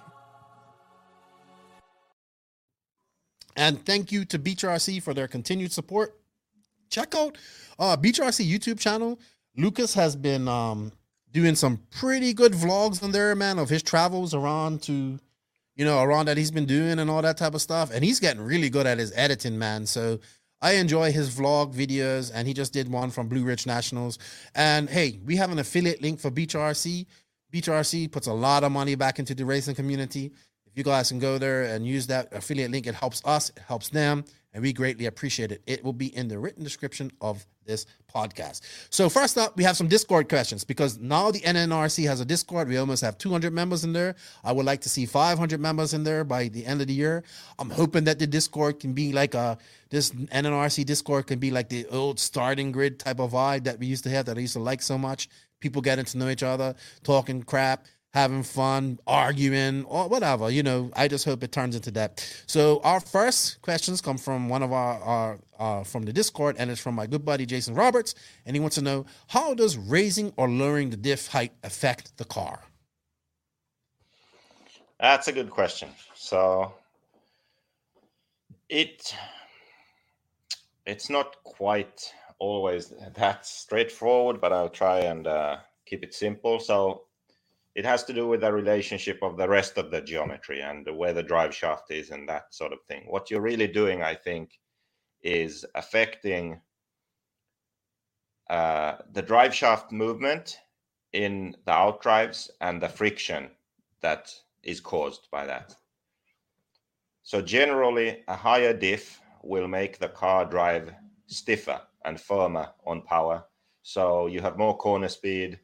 And thank you to Beach RC for their continued support. Check out uh, Beach RC YouTube channel. Lucas has been um, doing some pretty good vlogs on there, man, of his travels around to, you know, around that he's been doing and all that type of stuff. And he's getting really good at his editing, man. So I enjoy his vlog videos, and he just did one from Blue Ridge Nationals. And hey, we have an affiliate link for Beach RC. Beach RC puts a lot of money back into the racing community. You guys can go there and use that affiliate link, it helps us, it helps them, and we greatly appreciate it. It will be in the written description of this podcast. So first up, we have some Discord questions because now the NNRC has a Discord. We almost have 200 members in there. I would like to see 500 members in there by the end of the year. I'm hoping that the Discord can be like a this NNRC Discord can be like the old starting grid type of vibe that we used to have that I used to like so much. People getting to know each other, talking crap, having fun, arguing, or whatever. You know, I just hope it turns into that. So our first questions come from one of our, our uh, from the Discord, and it's from my good buddy Jason Roberts, and he wants to know how does raising or lowering the diff height affect the car? That's a good question. So it it's not quite always that straightforward, but I'll try and uh, keep it simple. So it has to do with the relationship of the rest of the geometry and where the drive shaft is and that sort of thing. What you're really doing, I think, is affecting uh, the drive shaft movement in the outdrives and the friction that is caused by that. So generally, a higher diff will make the car drive stiffer and firmer on power. So you have more corner speed.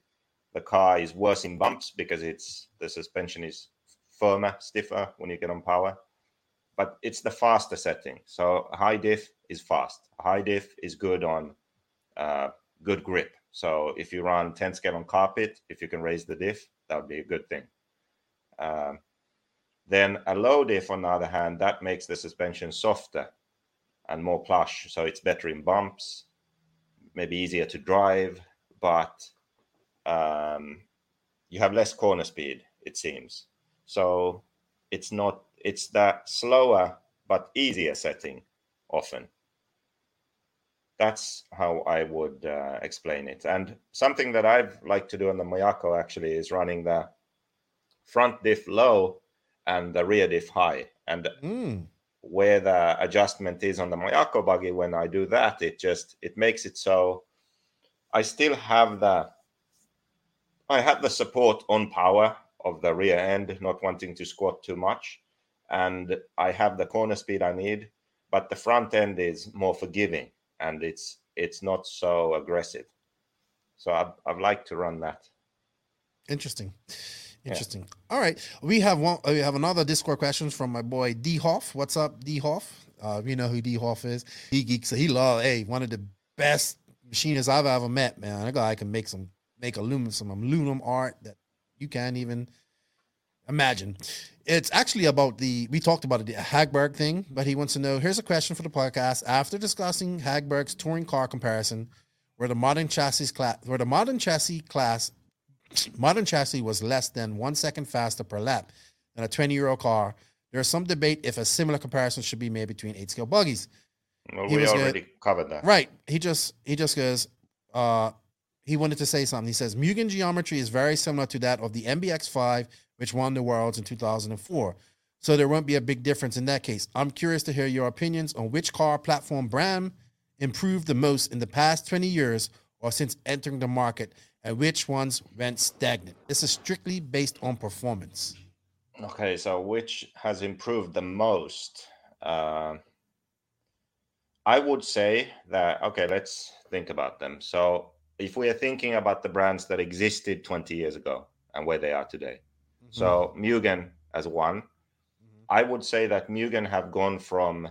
The car is worse in bumps because it's the suspension is firmer, stiffer when you get on power. But it's the faster setting. So high diff is fast. High diff is good on uh, good grip. So if you run 10 scale on carpet, if you can raise the diff, that would be a good thing. Um, then a low diff, on the other hand, that makes the suspension softer and more plush. So it's better in bumps, maybe easier to drive, but um, you have less corner speed, it seems. So it's not, it's that slower but easier setting often. That's how I would uh, explain it. And something that I've liked to do on the Mayako actually is running the front diff low and the rear diff high. And Mm, where the adjustment is on the Mayako buggy, when I do that, it just it makes it so I still have the I have the support on power of the rear end, not wanting to squat too much, and I have the corner speed I need, but the front end is more forgiving and it's it's not so aggressive. So I've, I've liked to run that. interesting. Interesting. All right, we have one. We have another Discord question from my boy D Hoff. What's up, D Hoff? Uh, you know who D Hoff is. He geeks. He love. Hey, one of the best machinists I've ever met. Man, that guy can make some make aluminum some aluminum art that you can't even Imagine. It's actually about the we talked about it, the Hagberg thing, but he wants to know. Here's a question for the podcast. After discussing Hagberg's touring car comparison, where the modern chassis class, where the modern chassis class, modern chassis was less than one second faster per lap than a 20 year old car, there is some debate if a similar comparison should be made between eight scale buggies. Well, He we was good. already covered that. Right. He just he just goes. Uh, he wanted to say something. He says Mugen geometry is very similar to that of the MBX5, which won the worlds in 2004. So there won't be a big difference in that case. I'm curious to hear your opinions on which car platform brand improved the most in the past 20 years or since entering the market, and which ones went stagnant. This is strictly based on performance. Okay, so which has improved the most? Uh, I would say that, okay, let's think about them. So, if we are thinking about the brands that existed 20 years ago and where they are today, mm-hmm. so Mugen as one, mm-hmm. I would say that Mugen have gone from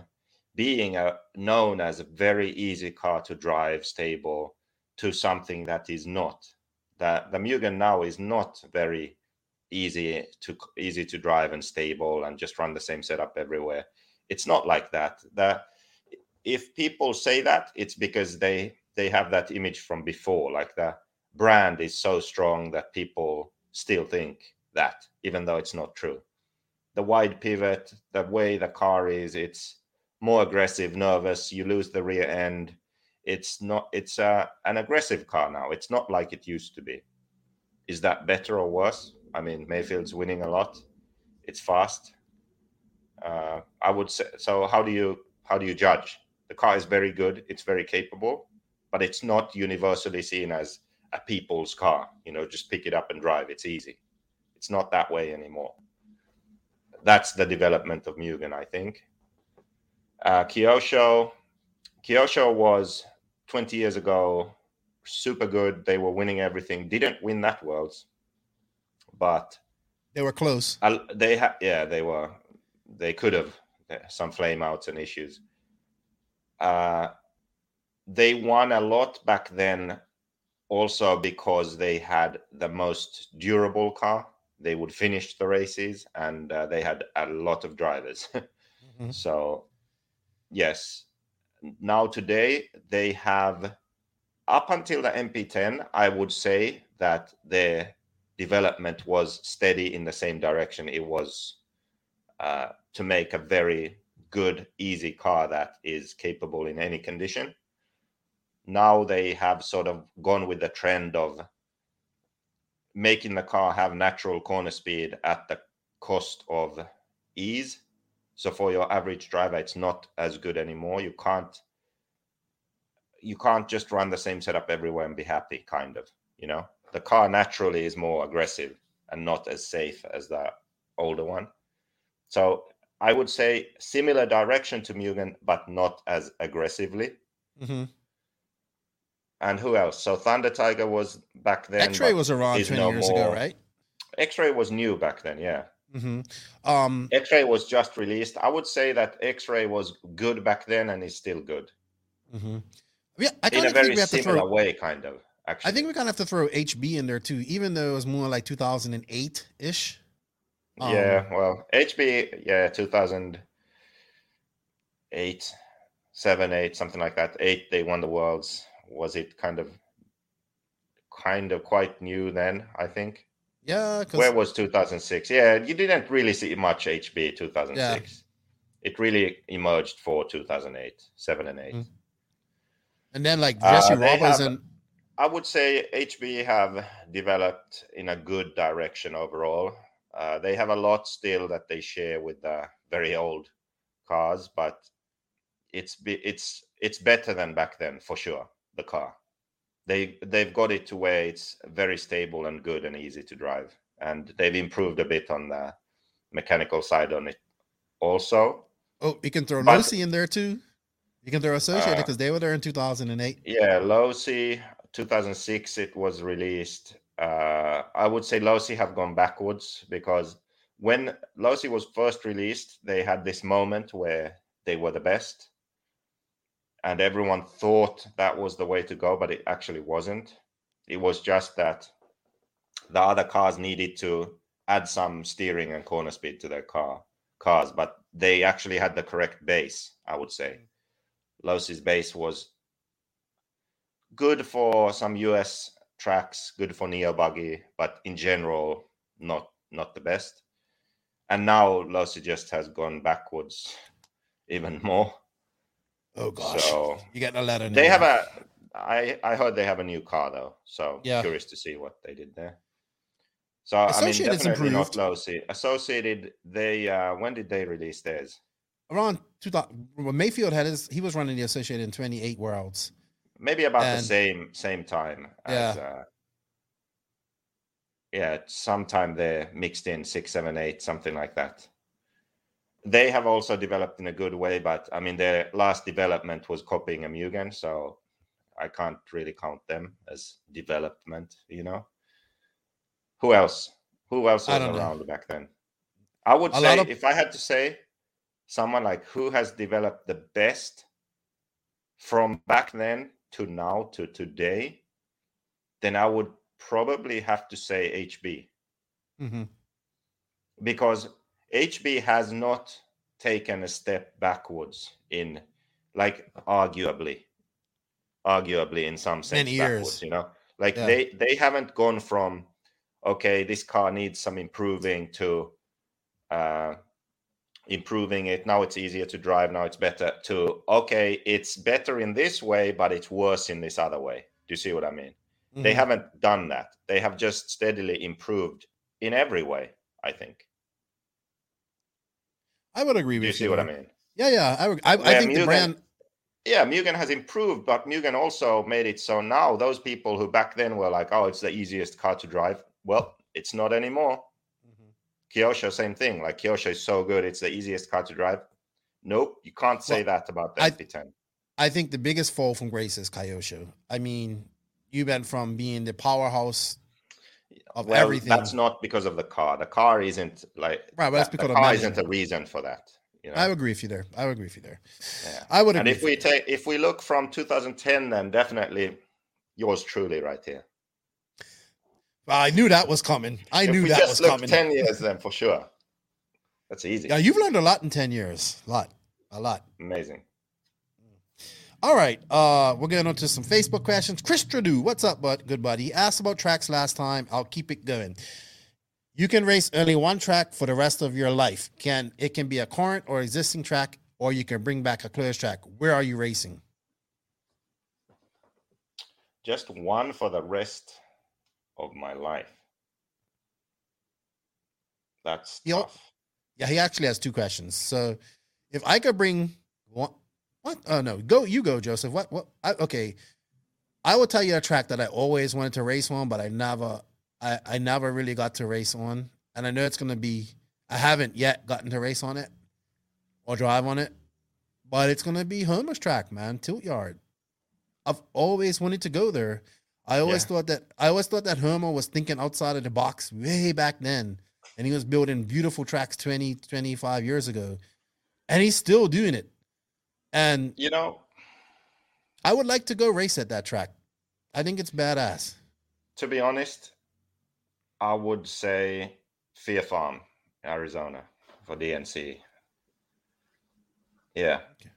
being a, known as a very easy car to drive, stable, to something that is not. That the Mugen now is not very easy to easy to drive and stable and just run the same setup everywhere. It's not like that. That if people say that, it's because they they have that image from before. Like the brand is so strong that people still think that, even though it's not true. The wide pivot, the way the car is, it's more aggressive, nervous. You lose the rear end. It's not. It's uh, an aggressive car now. It's not like it used to be. Is that better or worse? I mean, Maifield's winning a lot. It's fast. Uh, I would say. So how do you how do you judge? The car is very good. It's very capable, but it's not universally seen as a people's car. You know, just pick it up and drive. It's easy. It's not that way anymore. That's the development of Mugen, I think. Uh, Kyosho, Kyosho was 20 years ago super good. They were winning everything. Didn't win that worlds, but They were close. I, they had yeah they were they could have some flame outs and issues uh they won a lot back then also because they had the most durable car. They would finish the races and uh, they had a lot of drivers. *laughs* Mhm. so yes. Now today they have up until the mp10 i would say that their development was steady in the same direction it was uh, to make a very good easy car that is capable in any condition now they have sort of gone with the trend of making the car have natural corner speed at the cost of ease. So for your average driver it's not as good anymore. You can't you can't just run the same setup everywhere and be happy kind of you know? The car naturally is more aggressive and not as safe as the older one. So i would say similar direction to mugen but not as aggressively. Hmm and who else so thunder tiger was back then X-ray was around is 20 no years ago, right? x-ray was new back then yeah hmm Um, x-ray was just released i would say that x-ray was good back then and is still good hmm Yeah, I in a very think we have to similar throw. way kind of actually I think we kind of have to throw HB in there too, even though it was more like 2008 ish. yeah, well, HB, yeah, 2008, 7, 8, something like that. 8, they won the Worlds. Was it kind of, kind of quite new then, I think? Yeah, because Where was 2006? Yeah, you didn't really see much HB 2006. It really emerged for 2008, 7 and 8. Mm. and then like Uh, Jesse they Roberts have- and I would say HB have developed in a good direction overall. Uh, they have a lot still that they share with the very old cars, but it's be, it's it's better than back then for sure. The car, they they've got it to where it's very stable and good and easy to drive, and they've improved a bit on the mechanical side on it also. oh, you can throw but- Losi in there too. You can throw Associated Uh, because they were there in 2008. Yeah, Losi, 2006, it was released. Uh, I would say Losi have gone backwards because when Losi was first released, they had this moment where they were the best. And everyone thought that was the way to go, but it actually wasn't. It was just that the other cars needed to add some steering and corner speed to their car cars, but they actually had the correct base. I would say Losi's base was good for some US tracks, good for neo buggy, but in general, not not the best. And now Losi just has gone backwards *laughs* even more. Oh gosh, So you getting a letter? they have a. I I heard they have a new car though, so Yeah. curious to see what they did there. So I mean, definitely not improved. Losi. Associated, they uh when did they release theirs? around 2000. When Maifield had his, he was running the Associated in 28 Worlds. Maybe about And- the same same time as uh yeah, sometime there mixed in six, seven, eight, something like that. They have also developed in a good way, but I mean their last development was copying a Mugen, so I can't really count them as development, you know. Who else? Who else was don't know. around back then? I would A say of- if I had to say someone like who has developed the best from back then to now to today, then I would probably have to say HB hmm because HB has not taken a step backwards in like arguably arguably in some sense Many years. you know? Like Yeah. they they haven't gone from okay this car needs some improving to uh improving it. Now it's easier to drive. Now it's better to okay it's better in this way but it's worse in this other way. Do you see what i mean? They Mhm. haven't done that. They have just steadily improved in every way i think I would agree with you see what i mean Yeah, yeah. I, would- I, I think the brand. yeah mugen has improved but mugen also made it so now those people who back then were like oh it's the easiest car to drive well it's not anymore Mhm. kyosho same thing like kyosho is so good it's the easiest car to drive nope you can't say Well, that about the I- fp10 I think the biggest fall from grace is Kyosho. I mean, you went from being the powerhouse of well everything. that's not because of the car the car isn't like Right, but that's because the of car isn't a reason for that you know I would agree with you there. I would agree with you there. Yeah. I would and if we take if we look from 2010 then definitely yours truly right here I knew that was coming. I if knew that was coming. 10 years then for sure that's easy Yeah, you've learned a lot in 10 years. A lot. A lot. amazing All right. Uh, we're getting on to some Facebook questions. Chris Tradu, what's up, bud? Good buddy. He asked about tracks last time. I'll keep it going. You can race only one track for the rest of your life. Can it can be a current or existing track, or you can bring back a closed track. Where are you racing? just one for the rest of my life that's tough. Yeah, he actually has two questions. So if I could bring one what? Oh no, go you go, Joseph. What what I, okay. I will tell you a track that I always wanted to race on, but I never I, I never really got to race on. And I know it's gonna be I haven't yet gotten to race on it or drive on it. But it's gonna be Homer's track, man, Tilt Yard. I've always wanted to go there. I always Yeah. thought that I always thought that Homer was thinking outside of the box way back then and he was building beautiful tracks 20 25 years ago and he's still doing it and you know i would like to go race at that track. I think it's badass. to be honest i would say fear farm arizona for dnc yeah. Okay.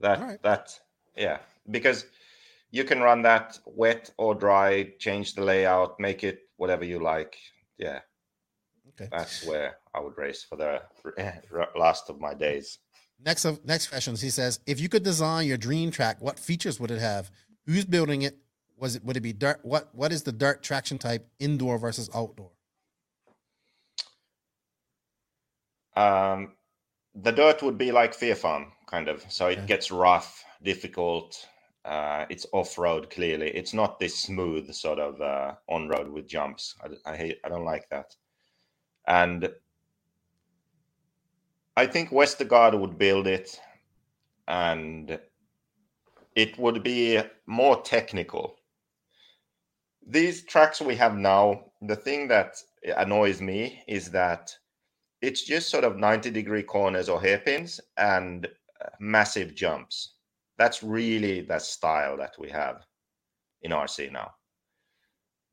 that Alright. that yeah. Because you can run that wet or dry change the layout make it whatever you like. Yeah. Okay. That's where i would race for the *laughs* last of my days next of next questions he says if you could design your dream track what features would it have who's building it was it would it be dirt what what is the dirt traction type indoor versus outdoor Um, the dirt would be like Fear Farm, kind of. So it gets rough, difficult. Uh, it's off road. Clearly, it's not this smooth sort of uh, on road with jumps. I, I hate. I don't like that. And I think Westergaard would build it, and it would be more technical. These tracks we have now, the thing that annoys me is that it's just sort of 90 degree corners or hairpins and massive jumps. That's really the style that we have in RC now.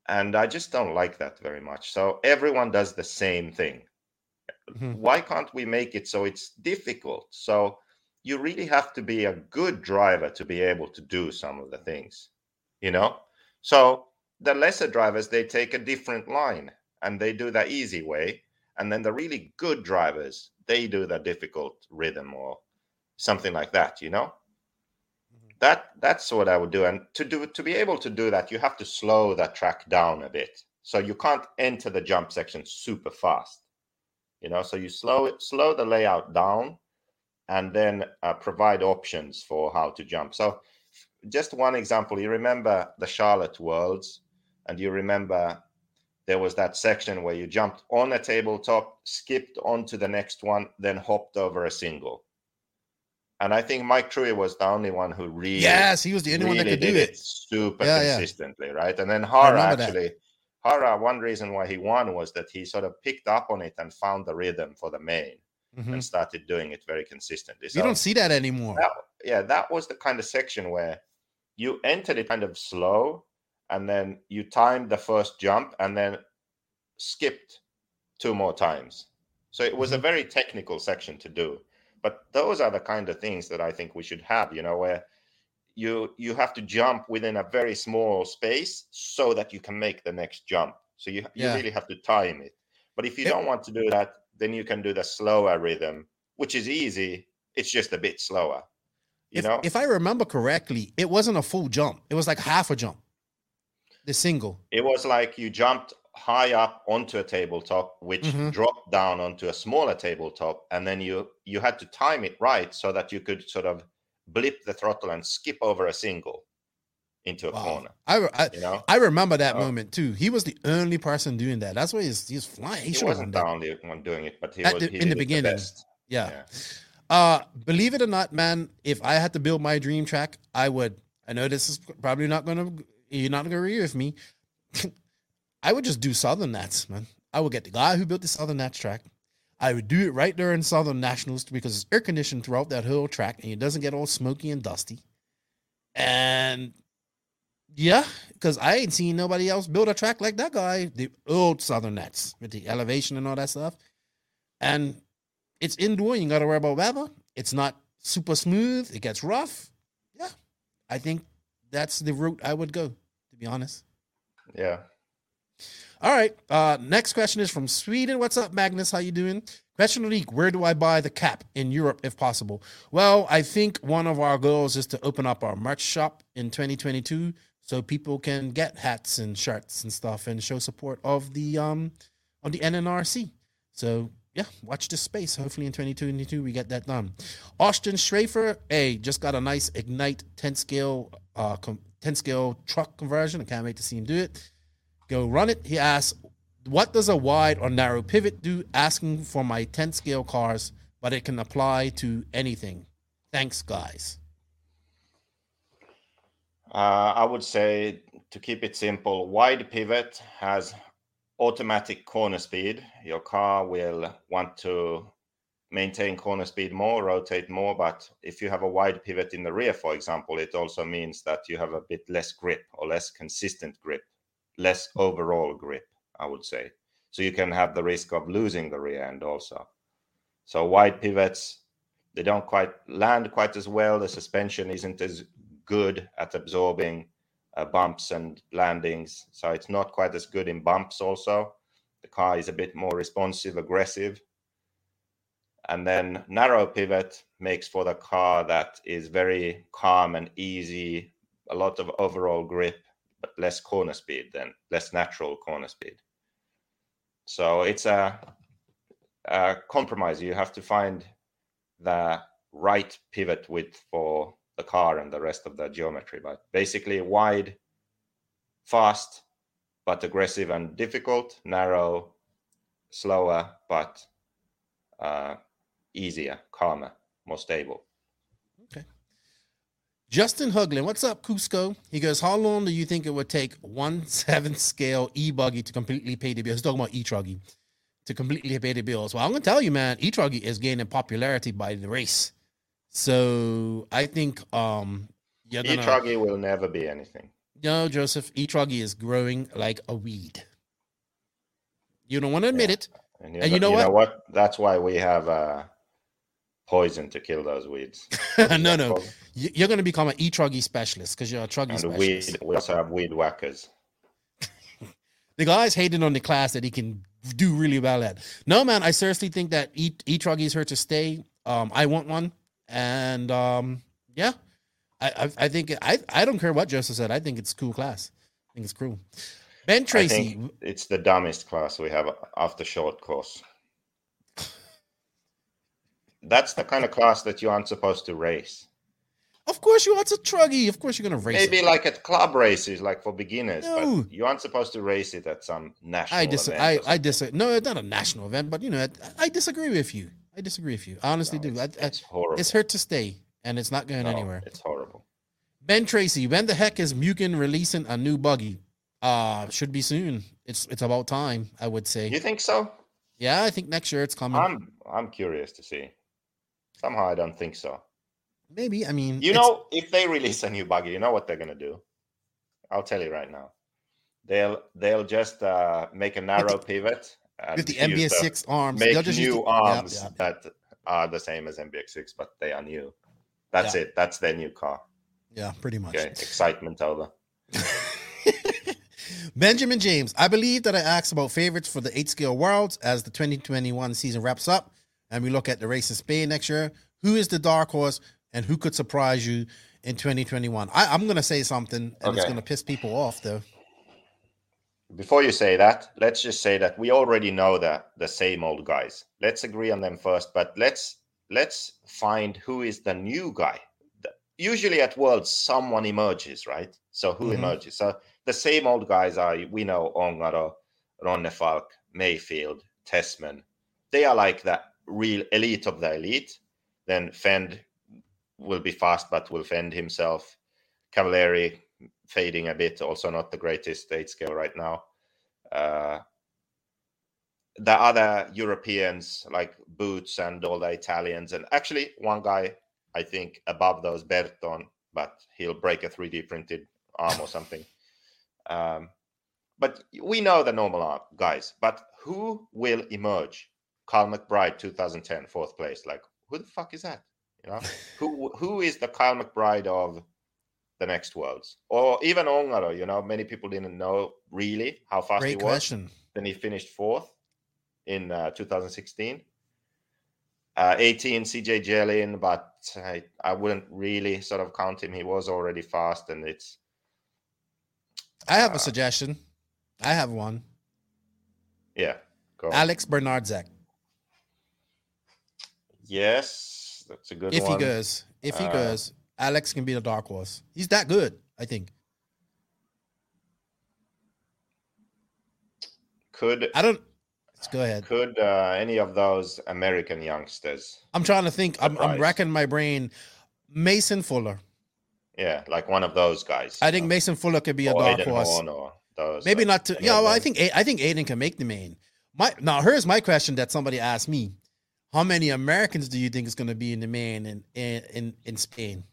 and I just don't like that very much. So everyone does the same thing. Mhm. Why can't we make it so it's difficult? So you really have to be a good driver to be able to do some of the things, you know? So the lesser drivers, they take a different line and they do the easy way. And then the really good drivers, they do the difficult rhythm or something like that, you know? that that's what I would do. And to do to be able to do that, you have to slow that track down a bit. So you can't enter the jump section super fast. You know, so you slow it, slow the layout down, and then uh, provide options for how to jump. So, just one example, you remember the Charlotte Worlds, and you remember there was that section where you jumped on a tabletop, skipped onto the next one, then hopped over a single. And I think Mike Truey was the only one who really Yes, he was the only one that could do it. super Yeah, yeah. consistently, right? And then Hara actually that. Hara, one reason why he won was that he sort of picked up on it and found the rhythm for the main Mhm. and started doing it very consistently. You don't see that anymore. that, yeah, that was the kind of section where you entered it kind of slow and then you timed the first jump and then skipped two more times. So it was a very technical section to do. But those are the kind of things that I think we should have, you know, where you you have to jump within a very small space so that you can make the next jump. So you you Yeah. really have to time it. But if you don't want to do that, then you can do the slower rhythm, which is easy. It's just a bit slower. You if, know, if I remember correctly, it wasn't a full jump. It was like half a jump. The single. it was like you jumped high up onto a tabletop, which Mhm. dropped down onto a smaller tabletop, and then you you had to time it right so that you could sort of blip the throttle and skip over a single into a Wow. corner. I, I, You know, I remember that Oh. moment too. He was the only person doing that. That's why he's he's flying. He he should have won wasn't the only one doing it, but he At was the- he in the beginning. best. Yeah. Yeah. Uh, believe it or not, man, if I had to build my dream track, I would. I know this is probably not gonna. You're not gonna agree with me. *laughs* I would just do Southern Nats, man. I would get the guy who built the Southern Nats track. I would do it right there in Southern Nationals because it's air conditioned throughout that whole track and it doesn't get all smoky and dusty. And yeah, because I ain't seen nobody else build a track like that guy, the old Southern Nats with the elevation and all that stuff. And it's indoor. You got to worry about weather. It's not super smooth. It gets rough. Yeah, I think that's the route I would go. To be honest. Yeah. All right. Uh, next question is from Sweden. What's up, Magnus? How you doing? Question of the week: Where do I buy the cap in Europe, if possible? Well, I think one of our goals is to open up our merch shop in 2022, so people can get hats and shirts and stuff and show support of the um of the NNRC. So yeah, watch this space. Hopefully in 2022 we get that done. Austin Schrafer, hey, just got a nice Ignite 10 scale uh com- 10 scale truck conversion. I can't wait to see him do it. Go run it. He asks, what does a wide or narrow pivot do? Asking for my 10 scale cars, but it can apply to anything. Thanks, guys. Uh, I would say to keep it simple, wide pivot has automatic corner speed. Your car will want to maintain corner speed more, rotate more. But if you have a wide pivot in the rear, for example, it also means that you have a bit less grip or less consistent grip, less overall grip, I would say. So you can have the risk of losing the rear end also. So wide pivots, they don't quite land quite as well. The suspension isn't as good at absorbing uh, bumps and landings. So it's not quite as good in bumps, also. The car is a bit more responsive, aggressive. And then narrow pivot makes for the car that is very calm and easy, a lot of overall grip, but less corner speed than less natural corner speed. So it's a, a compromise. You have to find the right pivot width for the car and the rest of the geometry. But basically, wide, fast, but aggressive and difficult, narrow, slower, but uh, easier, calmer, more stable. Justin Huglin, what's up, Cusco? He goes, How long do you think it would take one seventh scale e buggy to completely pay the bills? He's talking about e truggy to completely pay the bills. Well, I'm going to tell you, man, e truggy is gaining popularity by the race. So I think um, you're E gonna, truggy will never be anything. No, Joseph, e-truggy is growing like a weed. You don't want to admit it. And you, know, you know what? That's why we have uh, poison to kill those weeds. *laughs* no, no. You're going to become an e-truggy specialist because you're a truggy And specialist. weed, we also have weed whackers. *laughs* The guy's hating on the class that he can do really well at. No, man, I seriously think that e e-truggy is here to stay. Um, I want one, and um, yeah, I, I I think I I don't care what Joseph said. I think it's cool class. I think it's cool. Ben I Tracy, think it's the dumbest class we have after short course. That's the kind of class that you aren't supposed to race. Of course you want a truggy. Of course you're gonna race Maybe it. like at club races, like for beginners, No. but you aren't supposed to race it at some national I dis event. I I disagree. No, it's not a national event, but you know, I, I disagree with you. I disagree with you. I honestly No, do. It's, I- it's horrible. it's here to stay, and it's not going No, anywhere. It's horrible. Ben Tracy, when the heck is Mugen releasing a new buggy? Uh should be soon. It's it's about time, I would say. You think so? Yeah, I think next year it's coming. I'm I'm curious to see. Somehow I don't think so. Maybe. I mean, You know, if they release a new buggy, you know what they're gonna do? I'll tell you right now. They'll they'll just uh, make a narrow pivot and with the MBX six arms, make new the- yeah, arms yeah. that are the same as MBX6, but they are new. That's Yeah. it. That's their new car. Yeah, pretty much. Okay, excitement over. *laughs* Benjamin James, I believe that I asked about favorites for the eight scale worlds as the 2021 season wraps up and we look at the race in Spain next year. Who is the dark horse and who could surprise you in 2021? I, I'm going to say something and it's going to piss people off though. Before you say that, let's just say that we already know that the same old guys. Let's agree on them first, but let's let's find who is the new guy. Usually at Worlds, someone emerges, right? So who Mhm. emerges? So the same old guys are we know Ongaro, Ronnefalk, Maifield, Tessmann. They are like the real elite of the elite. Then Fenn will be fast, but will fend himself. Cavalieri fading a bit, also not the greatest state scale right now. Uh, the other Europeans like Boots and all the Italians, and actually one guy I think above those Berton, but he'll break a 3D printed arm or something. Um, but we know the normal guys, but who will emerge? Carl McBride, 2010, fourth place. Like, who the fuck is that? You know, *laughs* who who is the Kyle McBride of the next worlds? Or even Ongaro, you know, many people didn't know really how fast he Great was. question. Then he finished fourth in uh, 2016. Uh, 18 CJ Jelin, but I, I wouldn't really sort of count him. He was already fast, and it's I have Uh, a suggestion. I have one. yeah. Go. Alex Bernardzak. yes, that's a good If one. he goes, if he Uh, goes, Alex can be the dark horse. He's that good, I think. Could I don't. Let's go ahead. could uh, any of those American youngsters, I'm trying to think. I'm, I'm racking my brain. Mason Fuller. yeah, like one of those guys? I think know, Mason Fuller could be a dark Aiden horse. Or those. Maybe like, not to. Yeah, well, I think I think Aiden can make the main. My now here's my question that somebody asked me: How many Americans do you think is going to be in the main in in in, in Spain?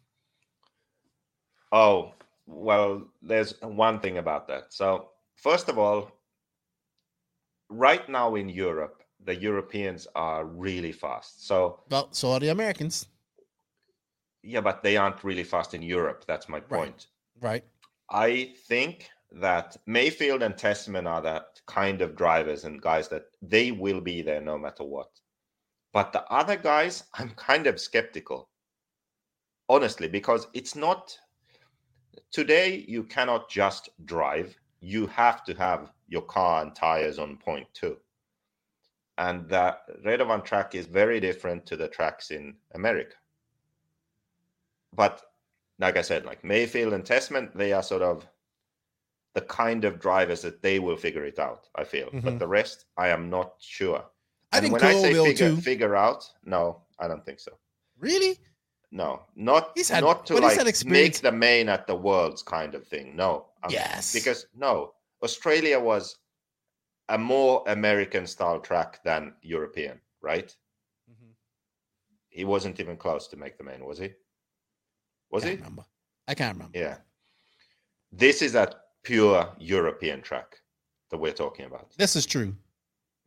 Oh, well, there's one thing about that. So, first of all, right now in Europe, the Europeans are really fast. So, Well, so are the Americans, yeah, but they aren't really fast in Europe. That's my point. right? I think that Maifield and Tessmann are that kind of drivers and guys that they will be there no matter what. But the other guys, I'm kind of skeptical, honestly, because it's not today. You cannot just drive, you have to have your car and tires on point too. And the Redovan track is very different to the tracks in America. But like I said, like Maifield and Tessmann, they are sort of the kind of drivers that they will figure it out. I feel, Mhm. but the rest, I am not sure. I And think when Cole I say will figure, too. figure out, no, I don't think so. Really? No, not He's had- not to but he's had like make the main at the worlds kind of thing. No, um, Yes. because no, Australia was a more American style track than European, right? Mm-hmm. He wasn't even close to make the main, was he? Was Can't he? remember. I can't remember. Yeah. this is a pure European track that we're talking about. This is true.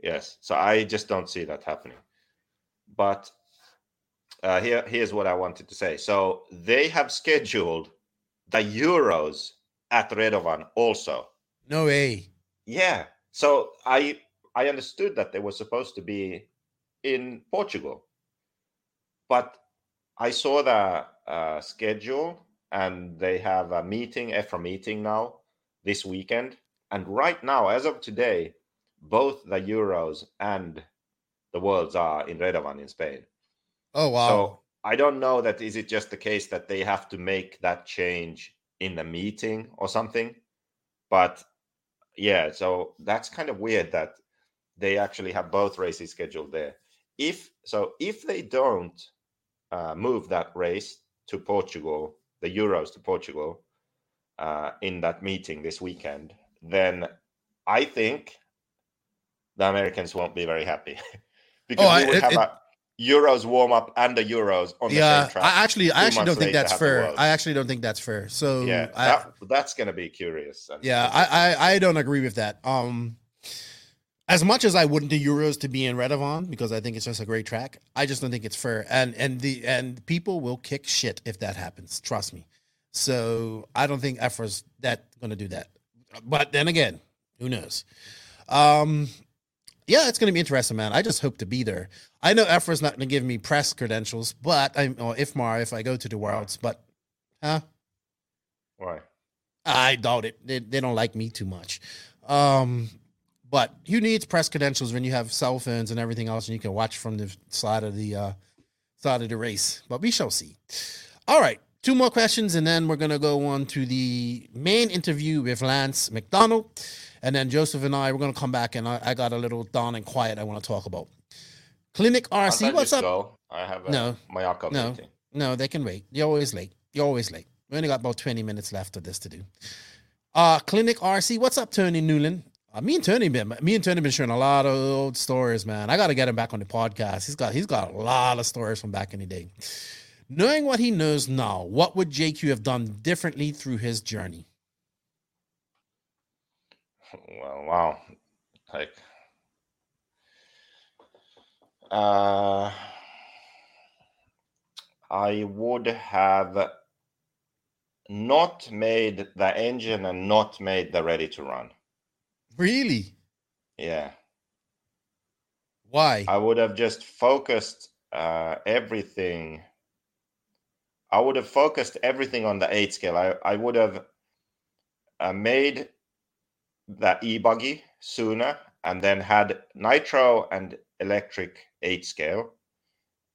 Yes. So I just don't see that happening. But uh, here, here's what I wanted to say. So they have scheduled the Euros at Redovan also. No way. Yeah. So I I understood that they were supposed to be in Portugal, but I saw the uh, schedule and they have a meeting, EFRA meeting now this weekend. And right now, as of today, both the Euros and the Worlds are in Redovan in Spain. Oh wow. So I don't know that is it just the case that they have to make that change in the meeting or something. But yeah, so that's kind of weird that they actually have both races scheduled there. If so, if they don't uh, move that race to Portugal, the Euros to Portugal, uh, in that meeting this weekend, then I think the Americans won't be very happy *laughs* because Oh, we would it- have it- a Euros warm up and the Euros on the yeah, same track. I actually, I actually don't think that's fair. I actually don't think that's fair. So yeah, I, that, that's going to be curious. and yeah. I, I, I don't agree with that. Um, as much as I wouldn't do Euros to be in Redovan because I think it's just a great track, I just don't think it's fair. And and the and people will kick shit if that happens. Trust me. So I don't think EFRA's that going to do that. But then again, who knows? Um, yeah, it's going to be interesting, man. I just hope to be there. I know EFRA's not going to give me press credentials, but I'm or IFMAR if I go to the Worlds. But huh? Why? I doubt it. They, they don't like me too much. Um, but who needs press credentials when you have cell phones and everything else, and you can watch from the side of the uh, side of the race? But we shall see. All right, two more questions, and then we're gonna go on to the main interview with Lance Macdonald, and then Joseph and I we're gonna come back, and I, I got a little down and quiet I want to talk about. Clinic RC, what's up? Go? I have a No. Mayako No. meeting. No, they can wait. You're always late. You're always late. We only got about 20 minutes left of this to do. Uh Clinic RC, what's up, Tony Newland? Uh, me and Tony been me and Tony been sharing a lot of old stories, man. I gotta get him back on the podcast. He's got he's got a lot of stories from back in the day. Knowing what he knows now, what would JQ have done differently through his journey? Well, wow. Like, uh, I would have not made the engine and not made the ready to run. Really? Yeah. Why? I would have just focused uh, everything. I would have focused everything on the eight scale. I, I would have uh, made the e buggy sooner and then had nitro and electric eight scale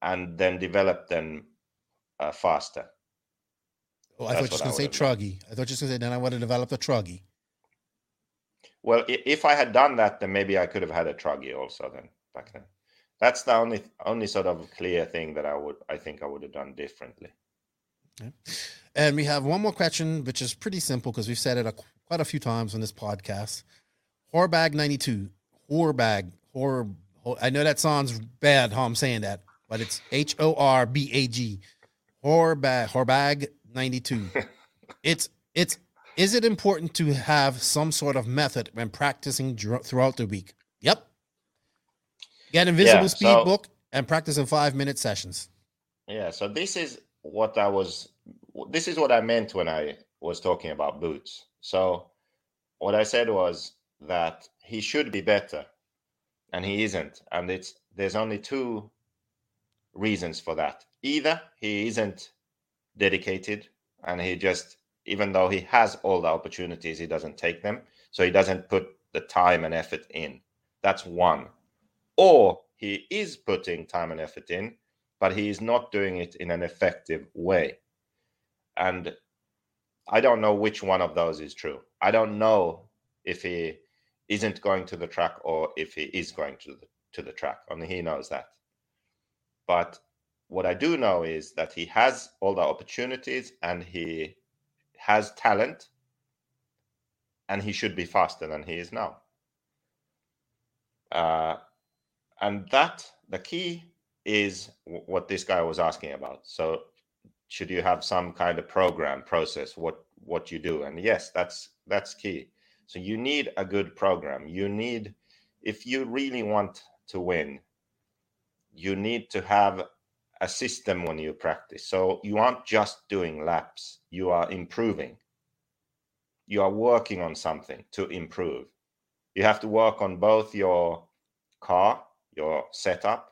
and then developed them uh, faster. oh, I thought you that's was what gonna say truggy. I thought you was gonna say then I want to develop a truggy. Well, if I had done that, then maybe I could have had a truggy also then back then. That's the only only sort of clear thing that I would I think I would have done differently. And we have one more question, which is pretty simple because we've said it a, quite a few times on this podcast. Horbag 92. Horbag. Hor, Hor- I know that sounds bad how I'm saying that, but it's H O R B A G. Horbag. Horbag 92. *laughs* it's, it's, is it important to have some sort of method when practicing throughout the week? Yep. Get invisible Yeah, speed so- book and practice in five minute sessions. Yeah, so this is what I was this is what I meant when I was talking about boots. So what I said was that he should be better and he isn't and it's there's only two reasons for that. Either he isn't dedicated and he just even though he has all the opportunities he doesn't take them so he doesn't put the time and effort in. That's one. Or he is putting time and effort in but he is not doing it in an effective way. And I don't know which one of those is true. I don't know if he isn't going to the track or if he is going to the, to the track. Only he knows that. But what I do know is that he has all the opportunities and he has talent and he should be faster than he is now. Uh, and that, the key is w- what this guy was asking about. So, should you have some kind of program process? What what you do. And yes, that's that's key. So you need a good program. You need if you really want to win, you need to have a system when you practice. So you aren't just doing laps, you are improving. You are working on something to improve. You have to work on both your car, your setup,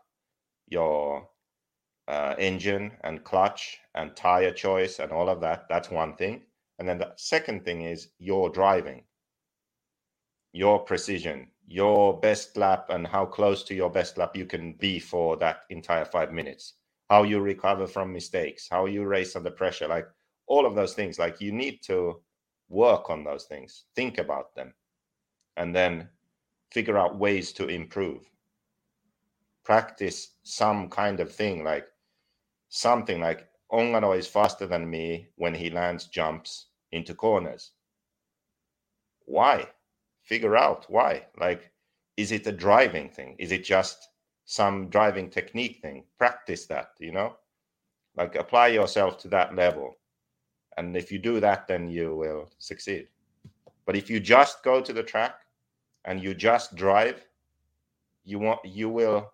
your uh, engine and clutch and tire choice and all of that. That's one thing. And then the second thing is your driving, your precision, your best lap, and how close to your best lap you can be for that entire five minutes. How you recover from mistakes, how you race under pressure, like all of those things. Like you need to work on those things, think about them, and then figure out ways to improve. Practice some kind of thing like something like Ongaro is faster than me when he lands jumps into corners. Why? Figure out why. Like, is it a driving thing? Is it just some driving technique thing? Practice that, you know? Like, apply yourself to that level. And if you do that, then you will succeed. But if you just go to the track and you just drive, you want you will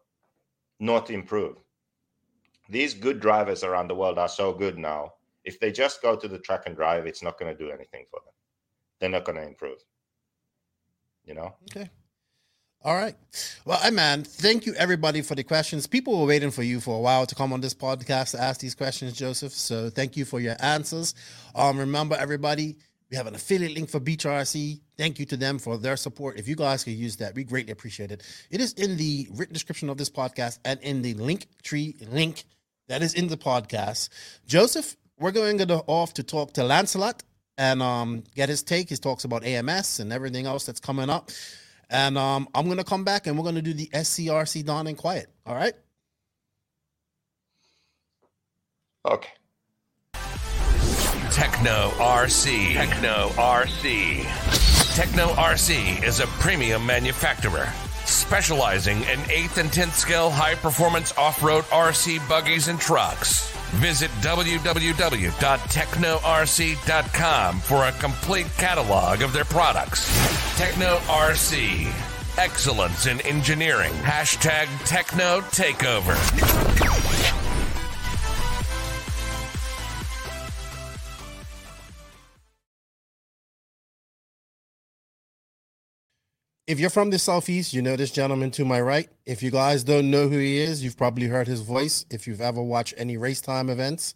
not improve these good drivers around the world are so good now. If they just go to the track and drive, it's not going to do anything for them. They're not going to improve. You know? Okay. All right. Well, hey, man, thank you everybody for the questions. People were waiting for you for a while to come on this podcast to ask these questions, Joseph. So thank you for your answers. Um, remember, everybody, we have an affiliate link for Beach RC. Thank you to them for their support. If you guys could use that, we greatly appreciate it. It is in the written description of this podcast and in the link tree link that is in the podcast. Joseph, we're going to off to talk to Lancelot and um, get his take. He talks about AMS and everything else that's coming up. And um, I'm going to come back and we're going to do the SCRC Down and Quiet. All right. Okay. Tekno RC. Tekno RC. Tekno RC is a premium manufacturer specializing in 8th and 10th scale high performance off road RC buggies and trucks. Visit www.teknorc.com for a complete catalog of their products. Tekno RC. Excellence in engineering. Hashtag Tekno Takeover. If you're from the Southeast, you know this gentleman to my right. If you guys don't know who he is, you've probably heard his voice. If you've ever watched any race time events,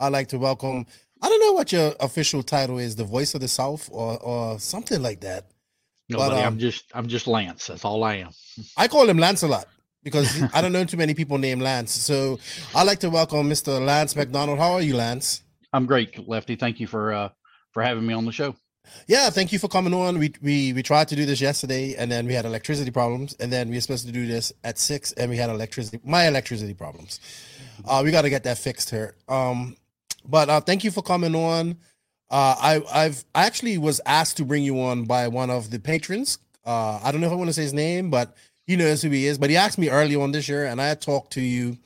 I'd like to welcome. I don't know what your official title is, the voice of the South or or something like that. No, But, buddy, um, I'm just I'm just Lance. That's all I am. *laughs* I call him Lancelot because I don't know too many people named Lance. So I'd like to welcome Mr. Lance Macdonald. How are you, Lance? I'm great, Lefty. Thank you for uh for having me on the show. Yeah, thank you for coming on. We we we tried to do this yesterday, and then we had electricity problems, and then we were supposed to do this at six, and we had electricity my electricity problems. Uh, we got to get that fixed here. Um, but uh, thank you for coming on. Uh, I I've I actually was asked to bring you on by one of the patrons. Uh, I don't know if I want to say his name, but he knows who he is. But he asked me early on this year, and I had talked to you.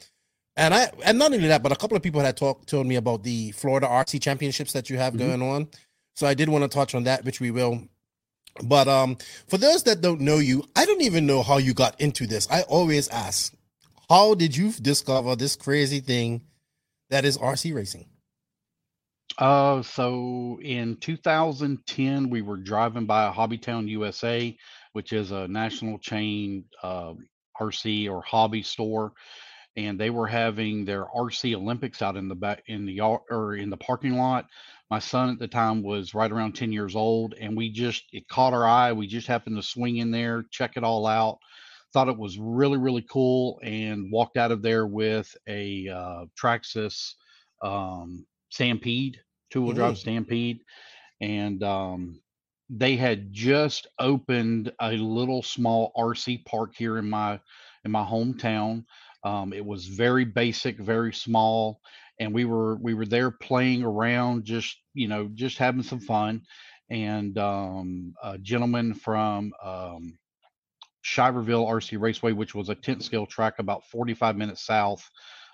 And I and not only that, but a couple of people had talked told me about the Florida RC championships that you have Mhm. going on. So I did want to touch on that, which we will. But um, for those that don't know you, I don't even know how you got into this. I always ask, how did you discover this crazy thing that is RC racing? Uh, so in 2010, we were driving by Hobbytown USA, which is a national chain uh, RC or hobby store, and they were having their RC Olympics out in the back in the or in the parking lot. My son at the time was right around 10 years old, and we just it caught our eye. We just happened to swing in there, check it all out. Thought it was really really cool, and walked out of there with a uh, Traxxas um, Stampede two wheel drive Stampede, and um, they had just opened a little small RC park here in my in my hometown. Um, it was very basic, very small, and we were we were there playing around, just you know, just having some fun. And um, a gentleman from um, Shiverville RC Raceway, which was a tent scale track about 45 minutes south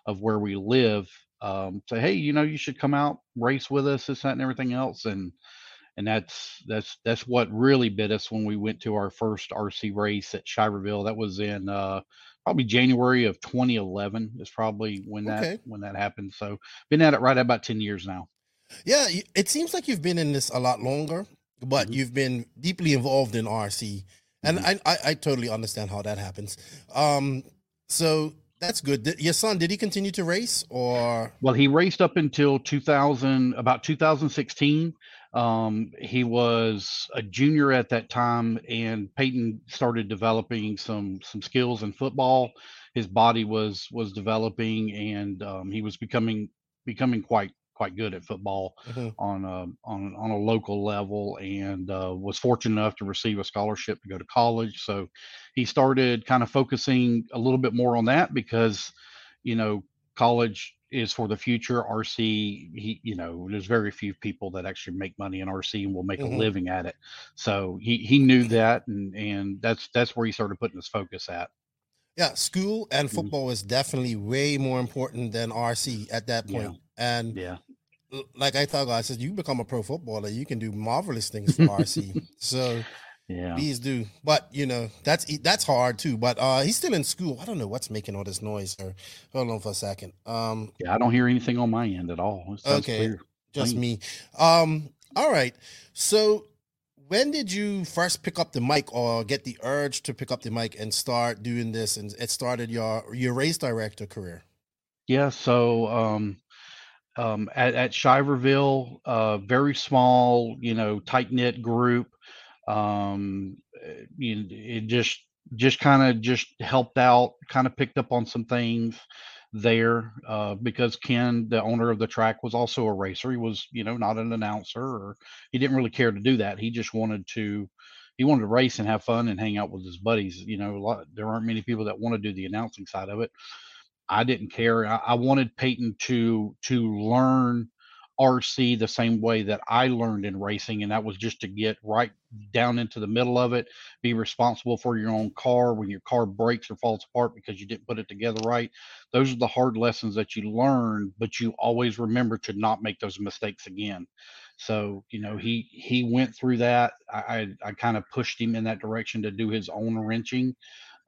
of where we live, um, say, hey, you know, you should come out race with us, this, that, and everything else, and and that's that's that's what really bit us when we went to our first RC race at Shiverville. That was in uh, probably January of 2011 is probably when that Okay. when that happened. So been at it right about 10 years now. Yeah, it seems like you've been in this a lot longer, but Mhm. you've been deeply involved in RC, and I, I I totally understand how that happens. Um, so that's good. Did, your son did he continue to race or? Well, he raced up until 2000, about 2016. Um, he was a junior at that time, and Peyton started developing some some skills in football. His body was was developing, and um, he was becoming becoming quite quite good at football Mhm. on a on on a local level, and uh, was fortunate enough to receive a scholarship to go to college. So he started kind of focusing a little bit more on that because you know college is for the future rc he you know there's very few people that actually make money in rc and will make Mhm. a living at it so he he knew that and and that's that's where he started putting his focus at Yeah, school and Mhm. football is definitely way more important than RC at that Yeah. point. And yeah like I thought, I said, you become a pro footballer, you can do marvelous things for *laughs* RC. So yeah Bees do, but you know that's that's hard too. But uh he's still in school. I don't know what's making all this noise. Or hold on for a second. Um, yeah i don't hear anything on my end at all Okay. clear. just Clean. me. Um, all right. So when did you first pick up the mic or get the urge to pick up the mic and start doing this? And it started your your race director career. Yeah, so um, um, at, at Shiverville, uh, very small, you know, tight knit group. Um, uh, you, it just just kind of just helped out, kind of picked up on some things there uh, because Ken, the owner of the track, was also a racer. He was, you know, not an announcer, or he didn't really care to do that. He just wanted to. He wanted to race and have fun and hang out with his buddies. You know, a lot, there aren't many people that want to do the announcing side of it. I didn't care. I, I wanted Peyton to to learn RC the same way that I learned in racing, and that was just to get right down into the middle of it, be responsible for your own car when your car breaks or falls apart because you didn't put it together right. Those are the hard lessons that you learn, but you always remember to not make those mistakes again. So you know he he went through that. I I, I kind of pushed him in that direction to do his own wrenching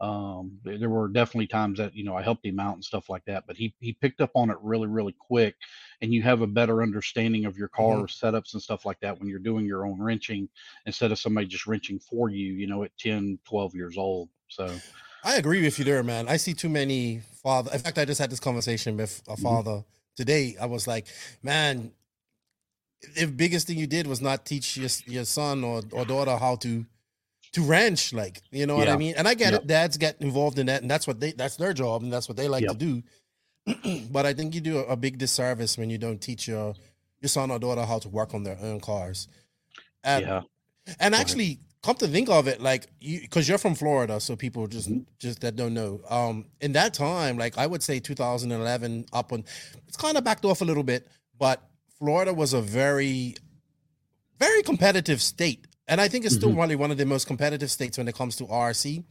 um there were definitely times that you know i helped him out and stuff like that but he he picked up on it really really quick and you have a better understanding of your car Mhm. setups and stuff like that when you're doing your own wrenching instead of somebody just wrenching for you you know at 10 12 years old so I agree with you there, man. I see too many father. In fact, I just had this conversation with a father today. I was like, man, the biggest thing you did was not teach your your son or, or daughter how to to wrench, like you know what I mean. And I get Yep. it. Dads get involved in that, and that's what they that's their job, and that's what they like to do. *clears throat* but I think you do a, a big disservice when you don't teach your your son or daughter how to work on their own cars. And, yeah and actually, come to think of it, like you, because you're from Florida, so people just Mm-hmm. just that don't know. Um, in that time, like I would say 2011 up on, it's kind of backed off a little bit, but Florida was a very, very competitive state, and I think it's still Mhm. probably one of the most competitive states when it comes to RC.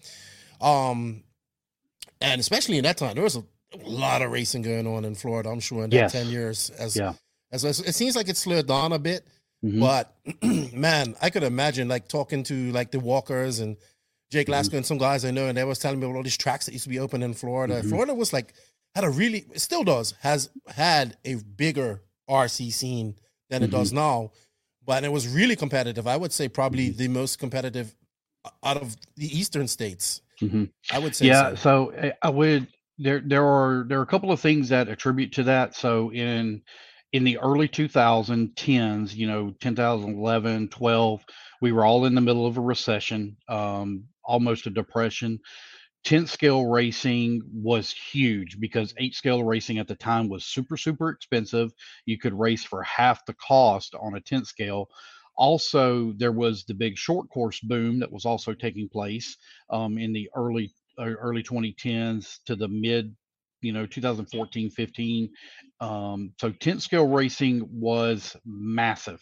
Um, and especially in that time, there was a, lot of racing going on in Florida. I'm sure in that Yes. 10 years, as Yeah. as, as it seems like it slowed down a bit. Mhm. But *clears throat* man, I could imagine like talking to like the Walkers and Jake. Lasker and some guys I know, and they was telling me about all these tracks that used to be open in Florida. Mhm. Florida was like had a really it still does has had a bigger RC scene than it Mm-hmm. does now, but it was really competitive. I would say probably the most competitive out of the eastern states. Mhm. I would say yeah so. so uh, i would there there are there are a couple of things that attribute to that so in in the early 2010s you know 2011 12 we were all in the middle of a recession um almost a depression 10 scale racing was huge because 8 scale racing at the time was super super expensive. You could race for half the cost on a 10 scale. Also there was the big short course boom that was also taking place um, in the early uh, early 2010s to the mid you know 2014 15 um, so 10 scale racing was massive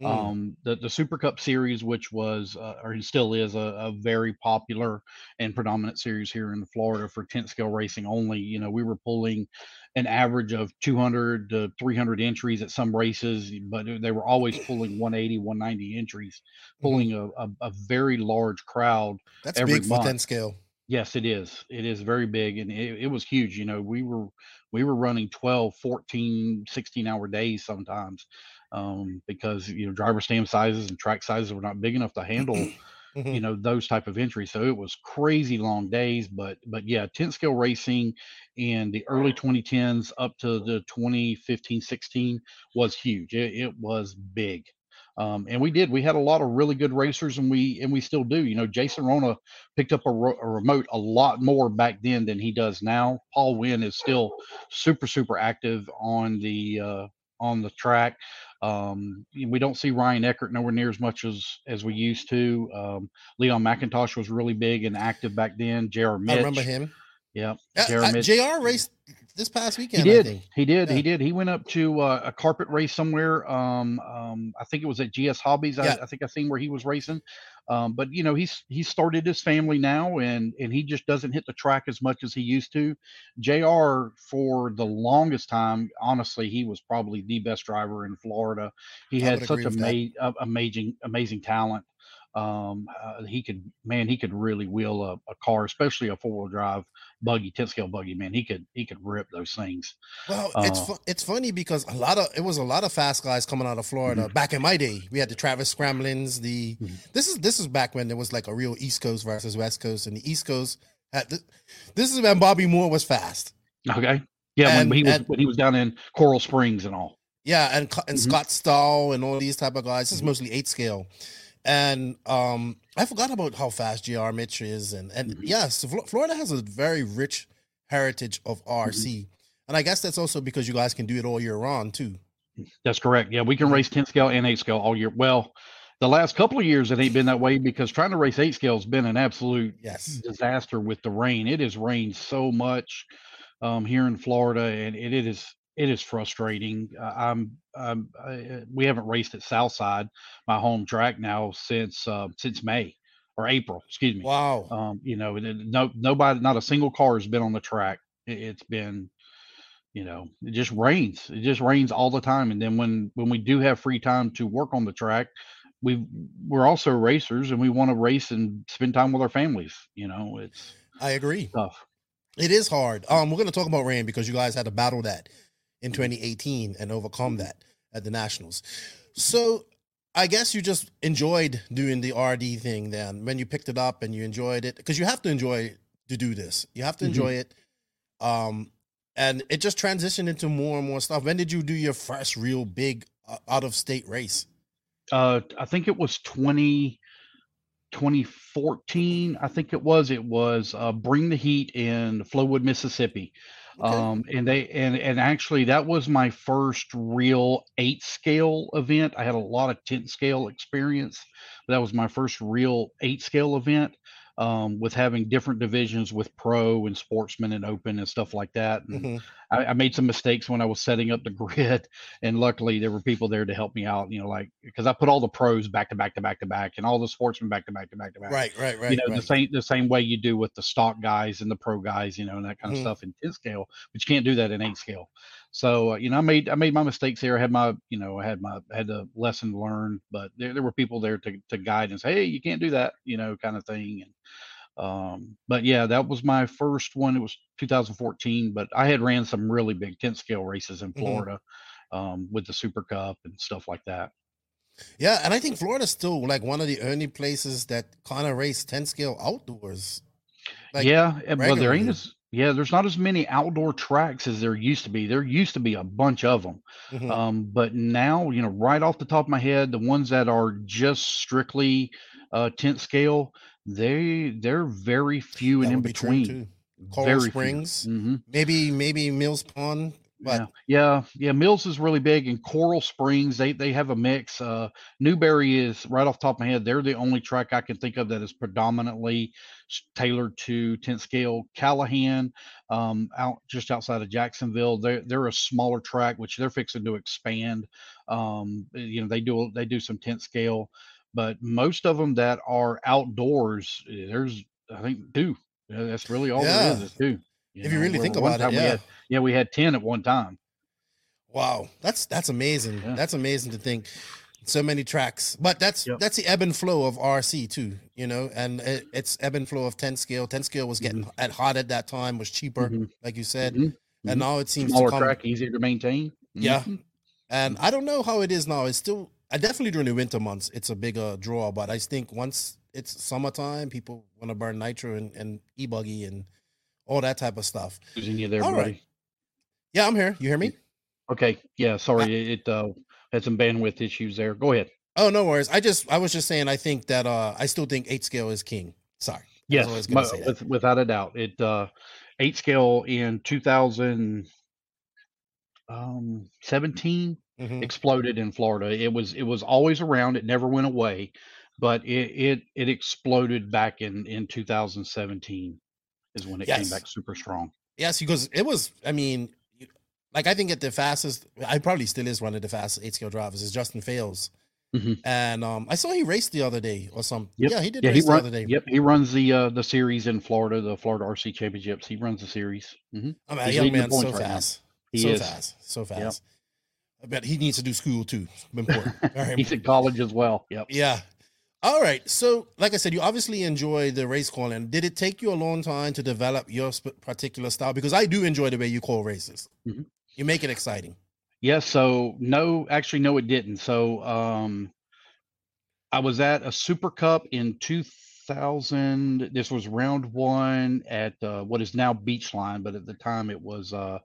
Mm. um, the, the super cup series which was uh, or still is a, a very popular and predominant series here in florida for 10 scale racing only you know we were pulling an average of 200 to 300 entries at some races but they were always pulling 180 190 entries Mm-hmm. pulling a, a, a very large crowd That's every big for 10 scale. Yes, it is. It is very big and it, it was huge. You know, we were we were running 12, 14, 16 hour days sometimes um, because you know driver stand sizes and track sizes were not big enough to handle *laughs* you know those type of entries. So it was crazy long days. But but yeah, 10 scale racing in the early 2010s up to the 2015, 16 was huge. It, it was big. Um, and we did. We had a lot of really good racers, and we and we still do. You know, Jason Rona picked up a, ro- a remote a lot more back then than he does now. Paul Wynn is still super super active on the uh, on the track. Um, we don't see Ryan Eckert nowhere near as much as as we used to. Um, Leon McIntosh was really big and active back then. J.R. Mitch, I remember him. Yeah, Uh, J.R. uh, JR raced this past He weekend, I did. think. He did. Yeah. He did. He went up to uh, a carpet race somewhere. Um, um, I think it was at GS Hobbies. I, Yeah. I think I seen where he was racing. Um, but you know, he's he started his family now, and and he just doesn't hit the track as much as he used to. Jr. for the longest time, honestly, he was probably the best driver in Florida. He I had such that. ama- uh, amazing amazing talent. Um, uh, he could man, he could really wheel a, a car, especially a four wheel drive buggy, 10 scale buggy. Man, he could he could rip those things. Well, it's Uh, fu- it's funny because a lot of it was a lot of fast guys coming out of Florida back in my day. We had the Travis Scramblins. The Mhm. this is this is back when there was like a real East Coast versus West Coast, and the East Coast had th- this is when Bobby Moore was fast. Okay. Yeah, And- when he was and- when he was down in Coral Springs and all. Yeah, and and Mhm. Scott Stahl and all these type of guys. This is mostly eight scale, and um, I forgot about how fast Jr. Mitch is, and and Mhm. yes, Flo- Florida has a very rich heritage of RC, and I guess that's also because you guys can do it all year round too. That's correct. Yeah, we can Mhm. race 10 scale and 8 scale all year. Well, the last couple of years it ain't been that way because trying to race 8 scale has been an absolute Yes. disaster with the rain. It has rained so much um, here in Florida, and it, it is it is frustrating. Uh, I'm, I'm I, we haven't raced at Southside, my home track now since uh, since May or April, excuse me. Wow. Um, you know, no nobody, not a single car has been on the track. It, it's been, you know, it just rains. It just rains all the time. And then when when we do have free time to work on the track, we we're also racers and we want to race and spend time with our families. You know, it's I agree. tough. It is hard. Um, we're gonna talk about rain because you guys had to battle that in 2018 and overcome that at the nationals. So I guess you just enjoyed doing the RD thing then when you picked it up and you enjoyed it because you have to enjoy to do this. You have to Mhm. enjoy it. Um, and it just transitioned into more and more stuff. When did you do your first real big uh, out of state race? Uh, I think it was 20, 2014. I think it was. It was uh, Bring the Heat in Flowwood, Mississippi. Okay. Um, and they and and actually that was my first real eight scale event. I had a lot of 10 scale experience, but that was my first real eight scale event. Um, with having different divisions with pro and sportsman and open and stuff like that. And Mhm. I, I made some mistakes when I was setting up the grid, *laughs* and luckily there were people there to help me out. You know, like because I put all the pros back to back to back to back, and all the sportsmen back to back to back to back. Right, right, right. you know, right. the same the same way you do with the stock guys and the pro guys, you know, and that kind of Mhm. stuff in ten scale, but you can't do that in eight scale. So uh, you know, I made I made my mistakes here. I had my you know I had my had a lesson learned, but there, there were people there to to guide and say, hey, you can't do that, you know, kind of thing. And um, but yeah, that was my first one. It was 2014, but I had ran some really big 10 scale races in Mhm. Florida um, with the Super Cup and stuff like that. Yeah, and I think Florida's still like one of the only places that kind of race 10 scale outdoors. Like, yeah, eh, but there ain't as yeah, there's not as many outdoor tracks as there used to be. There used to be a bunch of them, Mhm. um, but now you know, right off the top of my head, the ones that are just strictly uh, tent scale, they they're very few That and in be between. Coral Very Springs, hmm maybe maybe Mills Pond. But yeah, yeah, yeah. Mills is really big, and Coral Springs they they have a mix. Uh, Newberry is right off the top of my head. They're the only track I can think of that is predominantly tailored to tenth scale. Callahan, um, out just outside of Jacksonville, they're they're a smaller track which they're fixing to expand. Um, you know they do they do some tenth scale, but most of them that are outdoors, eh, there's I think two. That's really all there is Yeah. is two. If you really think about it, time we yeah. had- yeah, we had ten at one time. Wow, that's that's amazing. Yeah. That's amazing to think so many tracks. But that's Yep. that's the ebb and flow of RC too, you know, and it, it's ebb and flow of 10 scale. 10 scale was getting at hot at that time, was cheaper, Mhm. like you said. Mhm. And now it seems Smaller come track, easier to maintain. Yeah. Mhm. and I don't know how it is now. It's still I definitely during the winter months it's a bigger draw, but I think once it's summertime, people want to burn nitro and, and e buggy and all that type of stuff. Losing you there, All right. buddy. Yeah, I'm here. You hear me? Okay. Yeah. Sorry, it, it uh, had some bandwidth issues there. Go ahead. Oh, no worries. I just I was just saying I think that uh I still think eight scale is king. Sorry. I Yes, always gonna mo- say that. with, without a doubt. It uh, eight scale in 2017 Mhm. exploded in Florida. It was it was always around. It never went away, but it it it exploded back in in 2017 is when it Yes. came back super strong. Yes, because it was. I mean, like I think at the fastest, I probably still is one of the fastest eight scale drivers is Justin Fails, Mhm. and um, I saw he raced the other day or some. Yep. Yeah, he did Yeah, he race the other day. Yep, he runs the uh, the series in Florida, the Florida RC Championships. He runs the series. hmm I mean, He's young man, so right now. fast, He so is. fast, so fast. I bet he needs to do school too. Important. *laughs* Very He's in college as well. Yep. Yeah. All right. So, like I said, you obviously enjoy the race calling. Did it take you a long time to develop your particular style? Because I do enjoy the way you call races. Mhm. You make it exciting. Yeah, so no, actually, no, it didn't. So um, I was at a Super Cup in 2000. This was round one at uh, what is now Beachline, but at the time it was uh,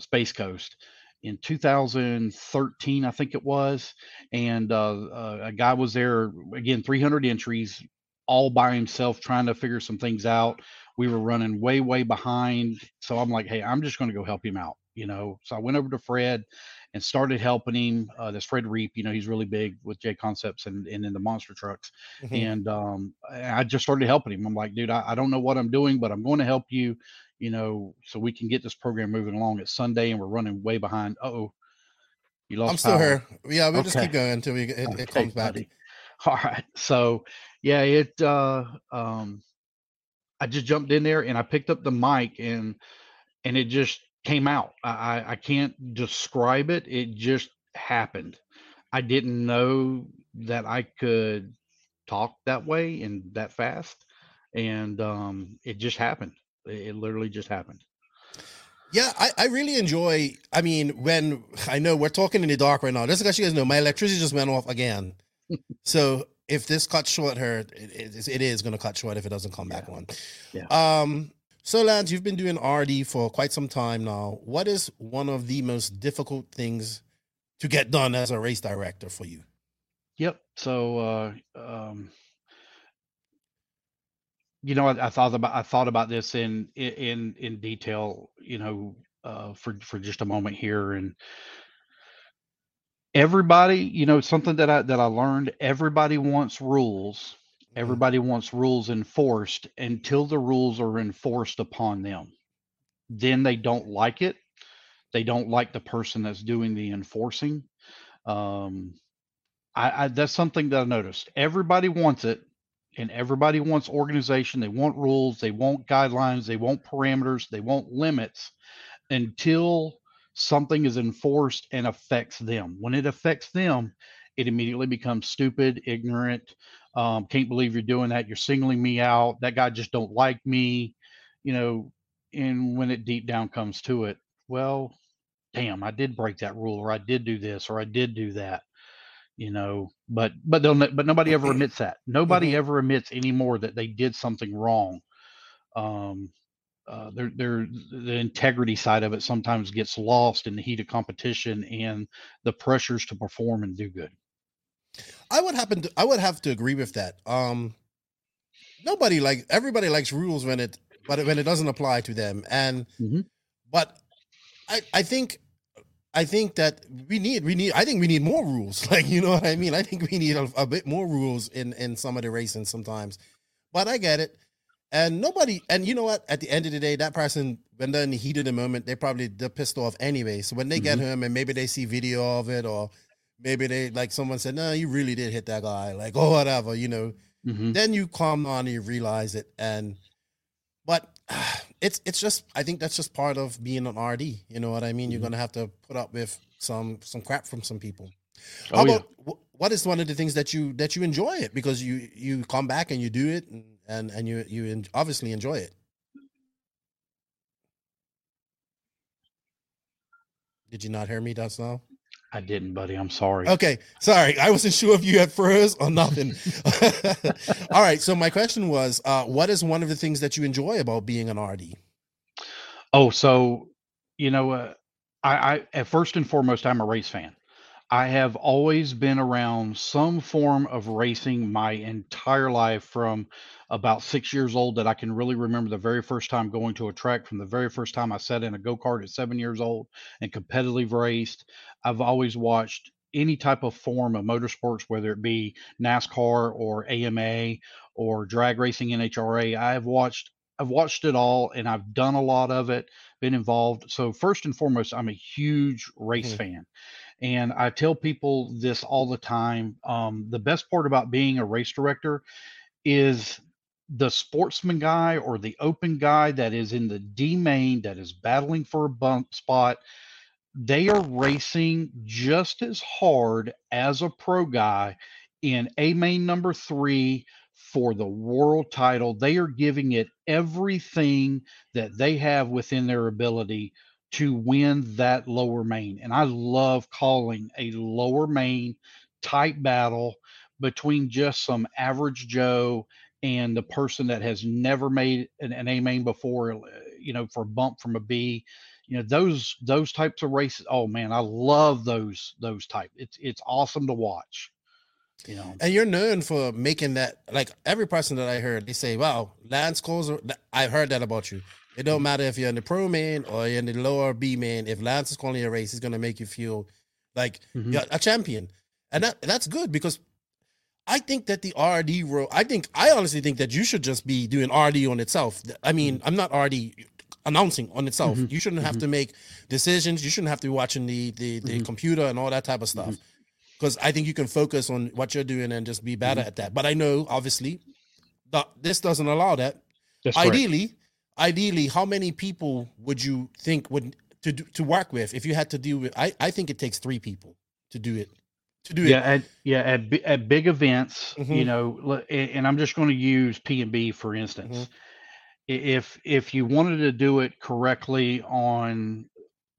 Space Coast. In 2013, I think it was, and uh, uh, a guy was there again, 300 entries, all by himself, trying to figure some things out. We were running way, way behind, so I'm like, hey, I'm just going to go help him out, you know. So I went over to Fred and started helping him. Uh, this Fred Reap, you know, he's really big with JConcepts and, and in the monster trucks. Mhm. And um, I just started helping him. I'm like, dude, I, I don't know what I'm doing, but I'm going to help you, you know, so we can get this program moving along. It's Sunday and we're running way behind. Uh oh, you lost. I'm still power. here. Yeah, we'll just keep going until we get, it, it Okay, comes back. buddy. *laughs* All right. So yeah, it uh um I just jumped in there and I picked up the mic and and it just came out. I I, can't describe it. It just happened. I didn't know that I could talk that way and that fast. And um it just happened. It, it literally just happened. Yeah, I, I really enjoy. I mean, when I know we're talking in the dark right now, just because you guys know, my electricity just went off again. *laughs* so if this cuts short here, it, it, it is going to cut short if it doesn't come back on. Yeah. Um. So, lads, you've been doing RD for quite some time now. What is one of the most difficult things to get done as a race director for you? Yep. So, uh, um, you know, I, I thought about I thought about this in in in detail. You know, uh, for for just a moment here, and everybody, you know, something that I that I learned. Everybody wants rules. Everybody wants rules enforced until the rules are enforced upon them. Then they don't like it. They don't like the person that's doing the enforcing. Um, I, I that's something that I noticed. Everybody wants it, and everybody wants organization. They want rules. They want guidelines. They want parameters. They want limits until something is enforced and affects them. When it affects them, it immediately becomes stupid, ignorant. Um, can't believe you're doing that. You're singling me out. That guy just don't like me, you know. And when it deep down comes to it, well, damn, I did break that rule, or I did do this, or I did do that you know but but they'll but nobody ever admits that nobody Mhm. ever admits anymore that they did something wrong um uh their their the integrity side of it sometimes gets lost in the heat of competition and the pressures to perform and do good I would happen to I would have to agree with that. Um nobody like everybody likes rules when it but when it doesn't apply to them. And Mhm. but I I think I think that we need we need I think we need more rules. *laughs* Like you know what I mean. I think we need a, a bit more rules in in some of the racing sometimes. But I get it. And nobody, and you know what? At the end of the day, that person, when they're in the heat of the moment, they probably they're pissed off anyway. So when they get Mhm. him, and maybe they see video of it, or maybe they like someone said, "No, you really did hit that guy," like or whatever, you know. Mhm. Then you calm down and you realize it, and but *sighs* it's it's just I think that's just part of being an RD. You know what I mean? You're Mhm. gonna have to put up with some some crap from some people. Oh, How yeah. about wh- what is one of the things that you that you enjoy it because you you come back and you do it and and, and you you obviously enjoy it. Did you not hear me just now? I didn't, buddy. I'm sorry. Okay, sorry, I wasn't sure if you had froze or nothing. *laughs* All right, so my question was, uh, what is one of the things that you enjoy about being an RD? Oh, so you know, uh, I, I at first and foremost, I'm a race fan. I have always been around some form of racing my entire life from about six years old that I can really remember the very first time going to a track from the very first time I sat in a go kart at seven years old and competitively raced. I've always watched any type of form of motorsports, whether it be NASCAR or AMA or drag racing NHRA. I've watched I've watched it all and I've done a lot of it, been involved. So first and foremost, I'm a huge race Mhm. fan. And I tell people this all the time. Um, the best part about being a race director is the sportsman guy or the open guy that is in the D main that is battling for a bump spot. They are racing just as hard as a pro guy in A main number three for the world title. They are giving it everything that they have within their ability to win that lower main. And I love calling a lower main type battle between just some average Joe and the person that has never made an, an A main before, uh, you know, for a bump from a B. You know, those those types of races. Oh man, I love those those type. It's it's awesome to watch. You know. And you're known for making that like every person that I heard, they say, "Wow, Lance Cole's." I've heard that about you. It don't matter if you're in the pro man or you're in the lower B man. If Lance is calling a race, he's gonna make you feel like Mhm. you're a champion, and that that's good because I think that the RD role. I think I honestly think that you should just be doing RD on itself. I mean, I'm not RD announcing on itself. Mhm. You shouldn't have to make decisions. You shouldn't have to be watching the the, the Mhm. computer and all that type of stuff. Because I think you can focus on what you're doing and just be better Mm-hmm. at that. But I know obviously that this doesn't allow that. That's ideally, ideally, how many people would you think would to do, to work with if you had to deal with? I I think it takes three people to do it. To do yeah it. at yeah at, at big events you Mhm. know and i'm just going to use p and b for instance Mhm. If if you wanted to do it correctly on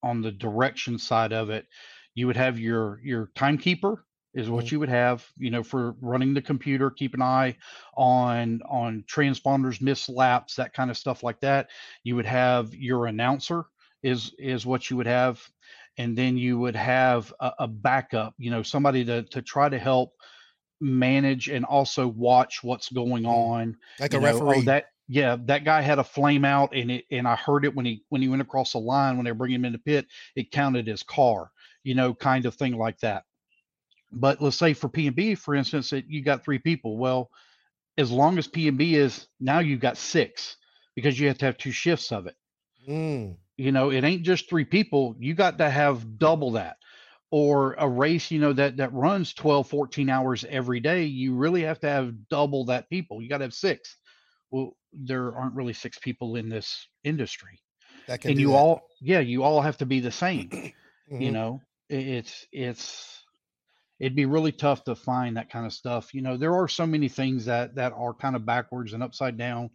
on the direction side of it you would have your your timekeeper is what Mhm. you would have you know for running the computer keep an eye on on transponders miss laps that kind of stuff like that you would have your announcer is is what you would have and then you would have a, a backup you know somebody to to try to help manage and also watch what's going Mhm. on Like a know, referee. oh that yeah that guy had a flame out and it and i heard it when he when he went across the line when they were bringing him in the pit it counted his car you know kind of thing like that but let's say for p and b for instance that you got three people well as long as p and b is now you've got six because you have to have two shifts of it Mm. you know it ain't just three people you got to have double that or a race you know that that runs 12 14 hours every day you really have to have double that people you got to have six well there aren't really six people in this industry That can and you that. all yeah you all have to be the same *clears throat* you Mhm. know it's it's it'd be really tough to find that kind of stuff you know there are so many things that that are kind of backwards and upside down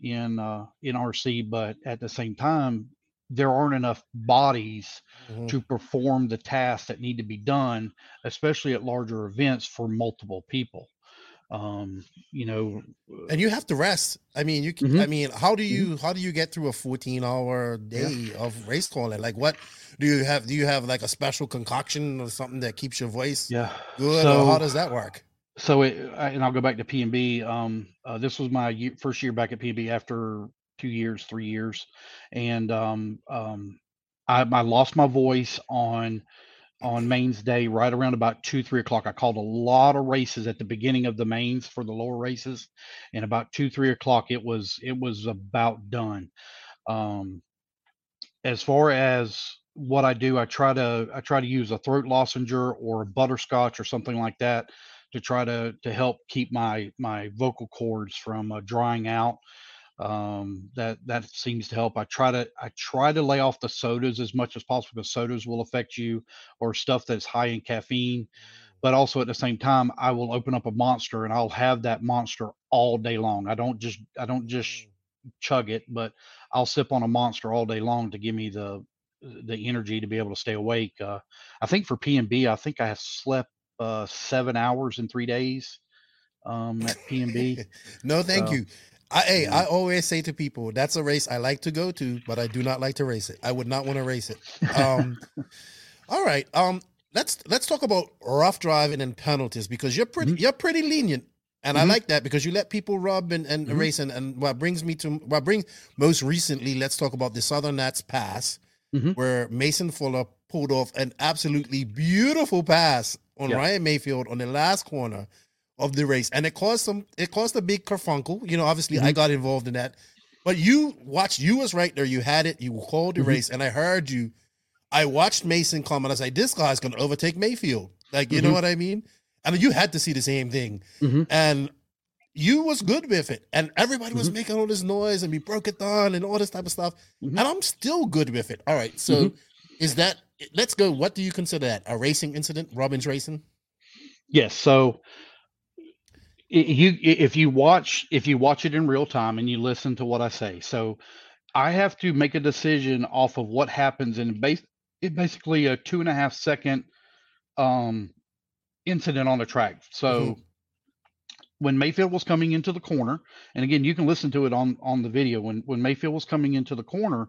in uh in rc but at the same time there aren't enough bodies Mhm. to perform the tasks that need to be done especially at larger events for multiple people um you know and you have to rest. I mean, you. Can, I Mhm. mean, how do you how do you get through a fourteen hour day of race calling? Like, what do you have? Do you have like a special concoction or something that keeps your voice yeah good? or how does that work? so it, I- and I'll go back to P and B. Um, uh, this was my ye- first year back at P and B after two years, three years, and um, um, I, I lost my voice on on mains day right around about two three o'clock. I called a lot of races at the beginning of the mains for the lower races and about two three o'clock it was it was about done. Um as far as what i do i try to i try to use a throat lozenge or a butterscotch or something like that to try to to help keep my my vocal cords from uh, drying out um, that that seems to help. I try to I try to lay off the sodas as much as possible because sodas will affect you or stuff that's high in caffeine. But also at the same time, I will open up a monster and I'll have that monster all day long. I don't just I don't just Mm. chug it, but I'll sip on a monster all day long to give me the the energy to be able to stay awake. Uh, I think for P and B, I think I have slept uh, seven hours in three days um, at P and B. *laughs* no, thank So, you. I, hey. I always say to people, that's a race I like to go to, but I do not like to race it. I would not want to race it. Um, *laughs* all right. Um, let's let's talk about rough driving and penalties because you're pretty Mhm. you're pretty lenient, and I Mhm. like that because you let people rub and, and Mhm. race. And, and what brings me to what brings most recently, let's talk about the Southern Nats pass, Mhm. where Mason Fuller pulled off an absolutely beautiful pass on Yeah. Ryan Maifield on the last corner of the race, and it caused some. It caused a big kerfunkel. You know, obviously, I Mhm. got involved in that, but you watched. You was right there. You had it. You called the Mhm. race, and I heard you. I watched Mason come, and I was like, "This guy's going to overtake Maifield." Like, you know Mhm. what I mean? And you had to see the same thing, Mhm. and you was good with it, and everybody was Mhm. making all this noise, and we broke it down, and all this type of stuff, Mhm. and I'm still good with it. All right, so is that? Let's go. What do you consider that a racing incident? Robbins racing? Yes. So i- you if you watch if you watch it in real time and you listen to what I say, so I have to make a decision off of what happens in base it basically a two and a half second um incident on the track. So when Maifield was coming into the corner, and again you can listen to it on on the video when when Maifield was coming into the corner,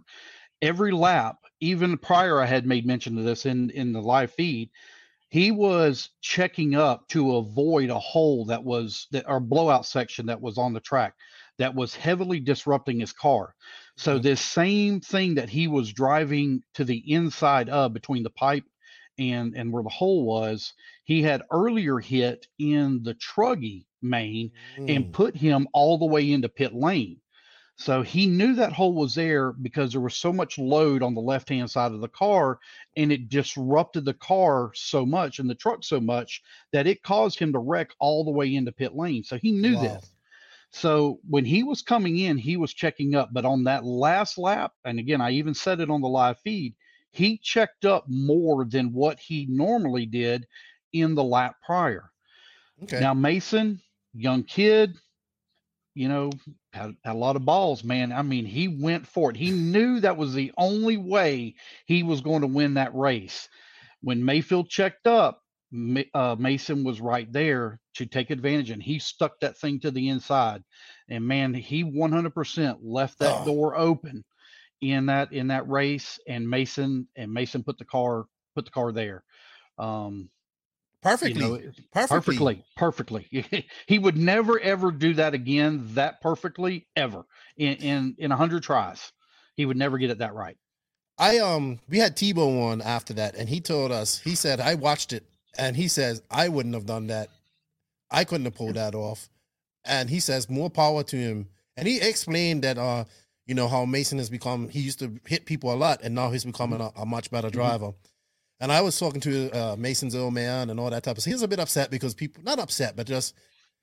every lap, even prior I had made mention of this in in the live feed, he was checking up to avoid a hole that was that or blowout section that was on the track that was heavily disrupting his car. So Mhm. this same thing that he was driving to the inside of between the pipe and and where the hole was, he had earlier hit in the truggy main and Mm. put him all the way into pit lane. So he knew that hole was there because there was so much load on the left hand side of the car and it disrupted the car so much and the truck so much that it caused him to wreck all the way into pit lane. So he knew Wow. this. So when he was coming in, he was checking up. But on that last lap, and again, I even said it on the live feed, he checked up more than what he normally did in the lap prior. Okay. Now, Mason, young kid, you know, had, had a lot of balls, man. I mean, he went for it. He knew that was the only way he was going to win that race. When Maifield checked up, uh, Mason was right there to take advantage, and he stuck that thing to the inside. And man, he 100% left that Oh. door open in that in that race. And Mason and Mason put the car put the car there. Um, perfectly. you know, perfectly. perfectly. perfectly. *laughs* He would never ever do that again that perfectly ever in in in a hundred tries. He would never get it that right. I um we had Tebo on after that, and he told us he said I watched it, and he says I wouldn't have done that, I couldn't have pulled that off, and he says more power to him, and he explained that uh you know how Mason has become he used to hit people a lot, and now he's becoming a, a much better driver, and I was talking to uh, Mason's old man and all that type of. So he's a bit upset because people not upset, but just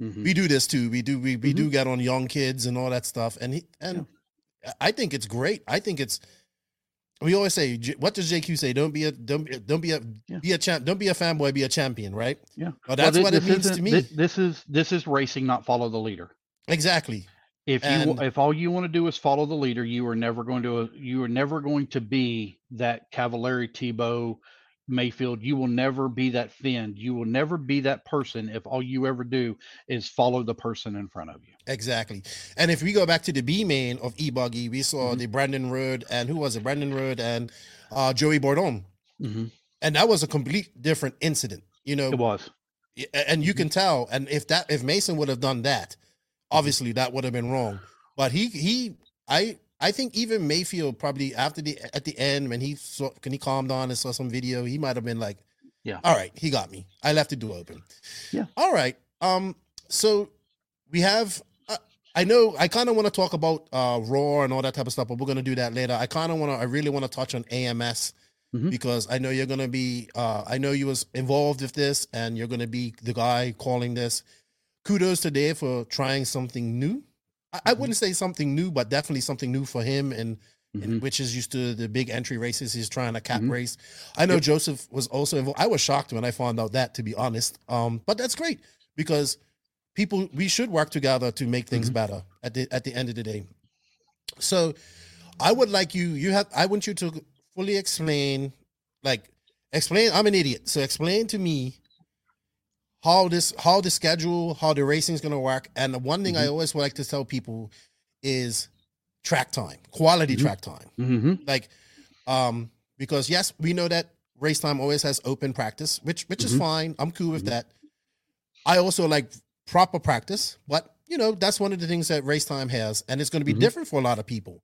Mhm. we do this too. We do we, we do get on young kids and all that stuff, and he and I think it's great. I think it's. We always say, what does JQ say? Don't be a don't be- don't be a Yeah. be a champ. Don't be a fanboy. Be a champion. Right. yeah Well, that's thi- what it means to me. thi- this is this is racing not follow the leader exactly. if you And- if all you want to do is follow the leader you are never going to you are never going to be that cavalieri tebo maifield you will never be that thin you will never be that person if all you ever do is follow the person in front of you Exactly. And if we go back to the B main of E Buggy, we saw Mhm. the Brandon Road and who was it? Brandon Road and uh, Joey Bordon, Mhm. and that was a complete different incident. You know, it was and you can tell and if that if mason would have done that obviously that would have been wrong but he he i I think even Maifield probably after the at the end when he saw when he calmed down and saw some video, he might have been like, Yeah. all right, he got me. I left the door open." Yeah. All right. Um. So we have. Uh, I know. I kind of want to talk about uh ROAR and all that type of stuff, but we're gonna do that later. I kind of want to. I really want to touch on AMS Mhm. because I know you're gonna be. Uh, I know you was involved with this, and you're gonna be the guy calling this. Kudos to Dave for trying something new. I, I wouldn't say something new, but definitely something new for him, and, Mhm. and which is used to the big entry races. He's trying a cap Mhm. race. I know Yep. Joseph was also involved. I was shocked when I found out that, to be honest. Um, but that's great because people we should work together to make things Mhm. better at the at the end of the day. So I would like you you have I want you to fully explain like explain I'm an idiot. So explain to me how this how the schedule, how the racing is gonna work. And the one thing I Mhm. always like to tell people is track time, quality Mhm. track time hmm like um because yes we know that race time always has open practice which which is Mhm. fine i'm cool with Mhm. that i also like proper practice but you know that's one of the things that race time has and it's going to be Mhm. different for a lot of people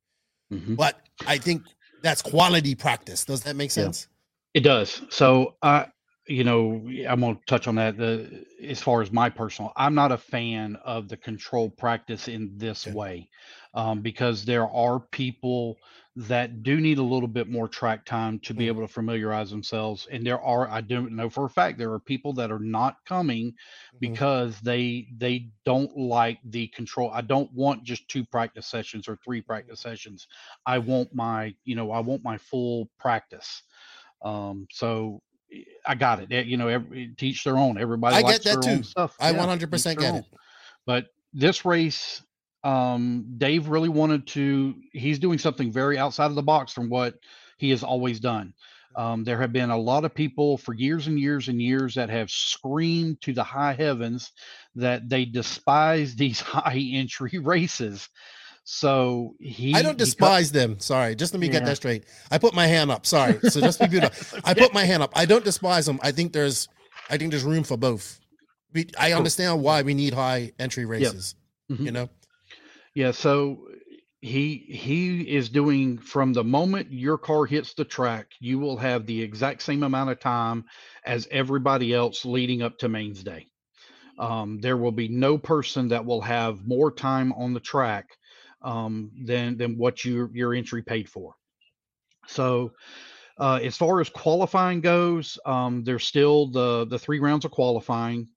but i think that's quality practice does that make Yeah. sense It does. So I, you know, I'm going to touch on that. The as far as my personal, I'm not a fan of the control practice in this Okay. way, um, because there are people that do need a little bit more track time to be Mm. able to familiarize themselves. And there are, I don't know for a fact, there are people that are not coming Mhm. because they they don't like the control. I don't want just two practice sessions or three practice sessions. I want my, you know, I want my full practice. Um, so I got it. Eh, You know, every, teach their own. Everybody I get that their own too. stuff. i 100% get own. it But this race, um, Dave really wanted to. He's doing something very outside of the box from what he has always done. Um, there have been a lot of people for years and years and years that have screamed to the high heavens that they despise *laughs* these high entry races. So he, i don't despise them sorry just let me get that straight i put my hand up sorry so just be beautiful *laughs* I put my hand up. I don't despise them. I think there's, I think there's room for both. We, I Cool. understand why we need high entry races. Mhm. You know, Yeah, so he he is doing from the moment your car hits the track, you will have the exact same amount of time as everybody else leading up to mains day. Um, there will be no person that will have more time on the track um, than than what your your entry paid for. So uh, as far as qualifying goes, um, there's still the the three rounds of qualifying,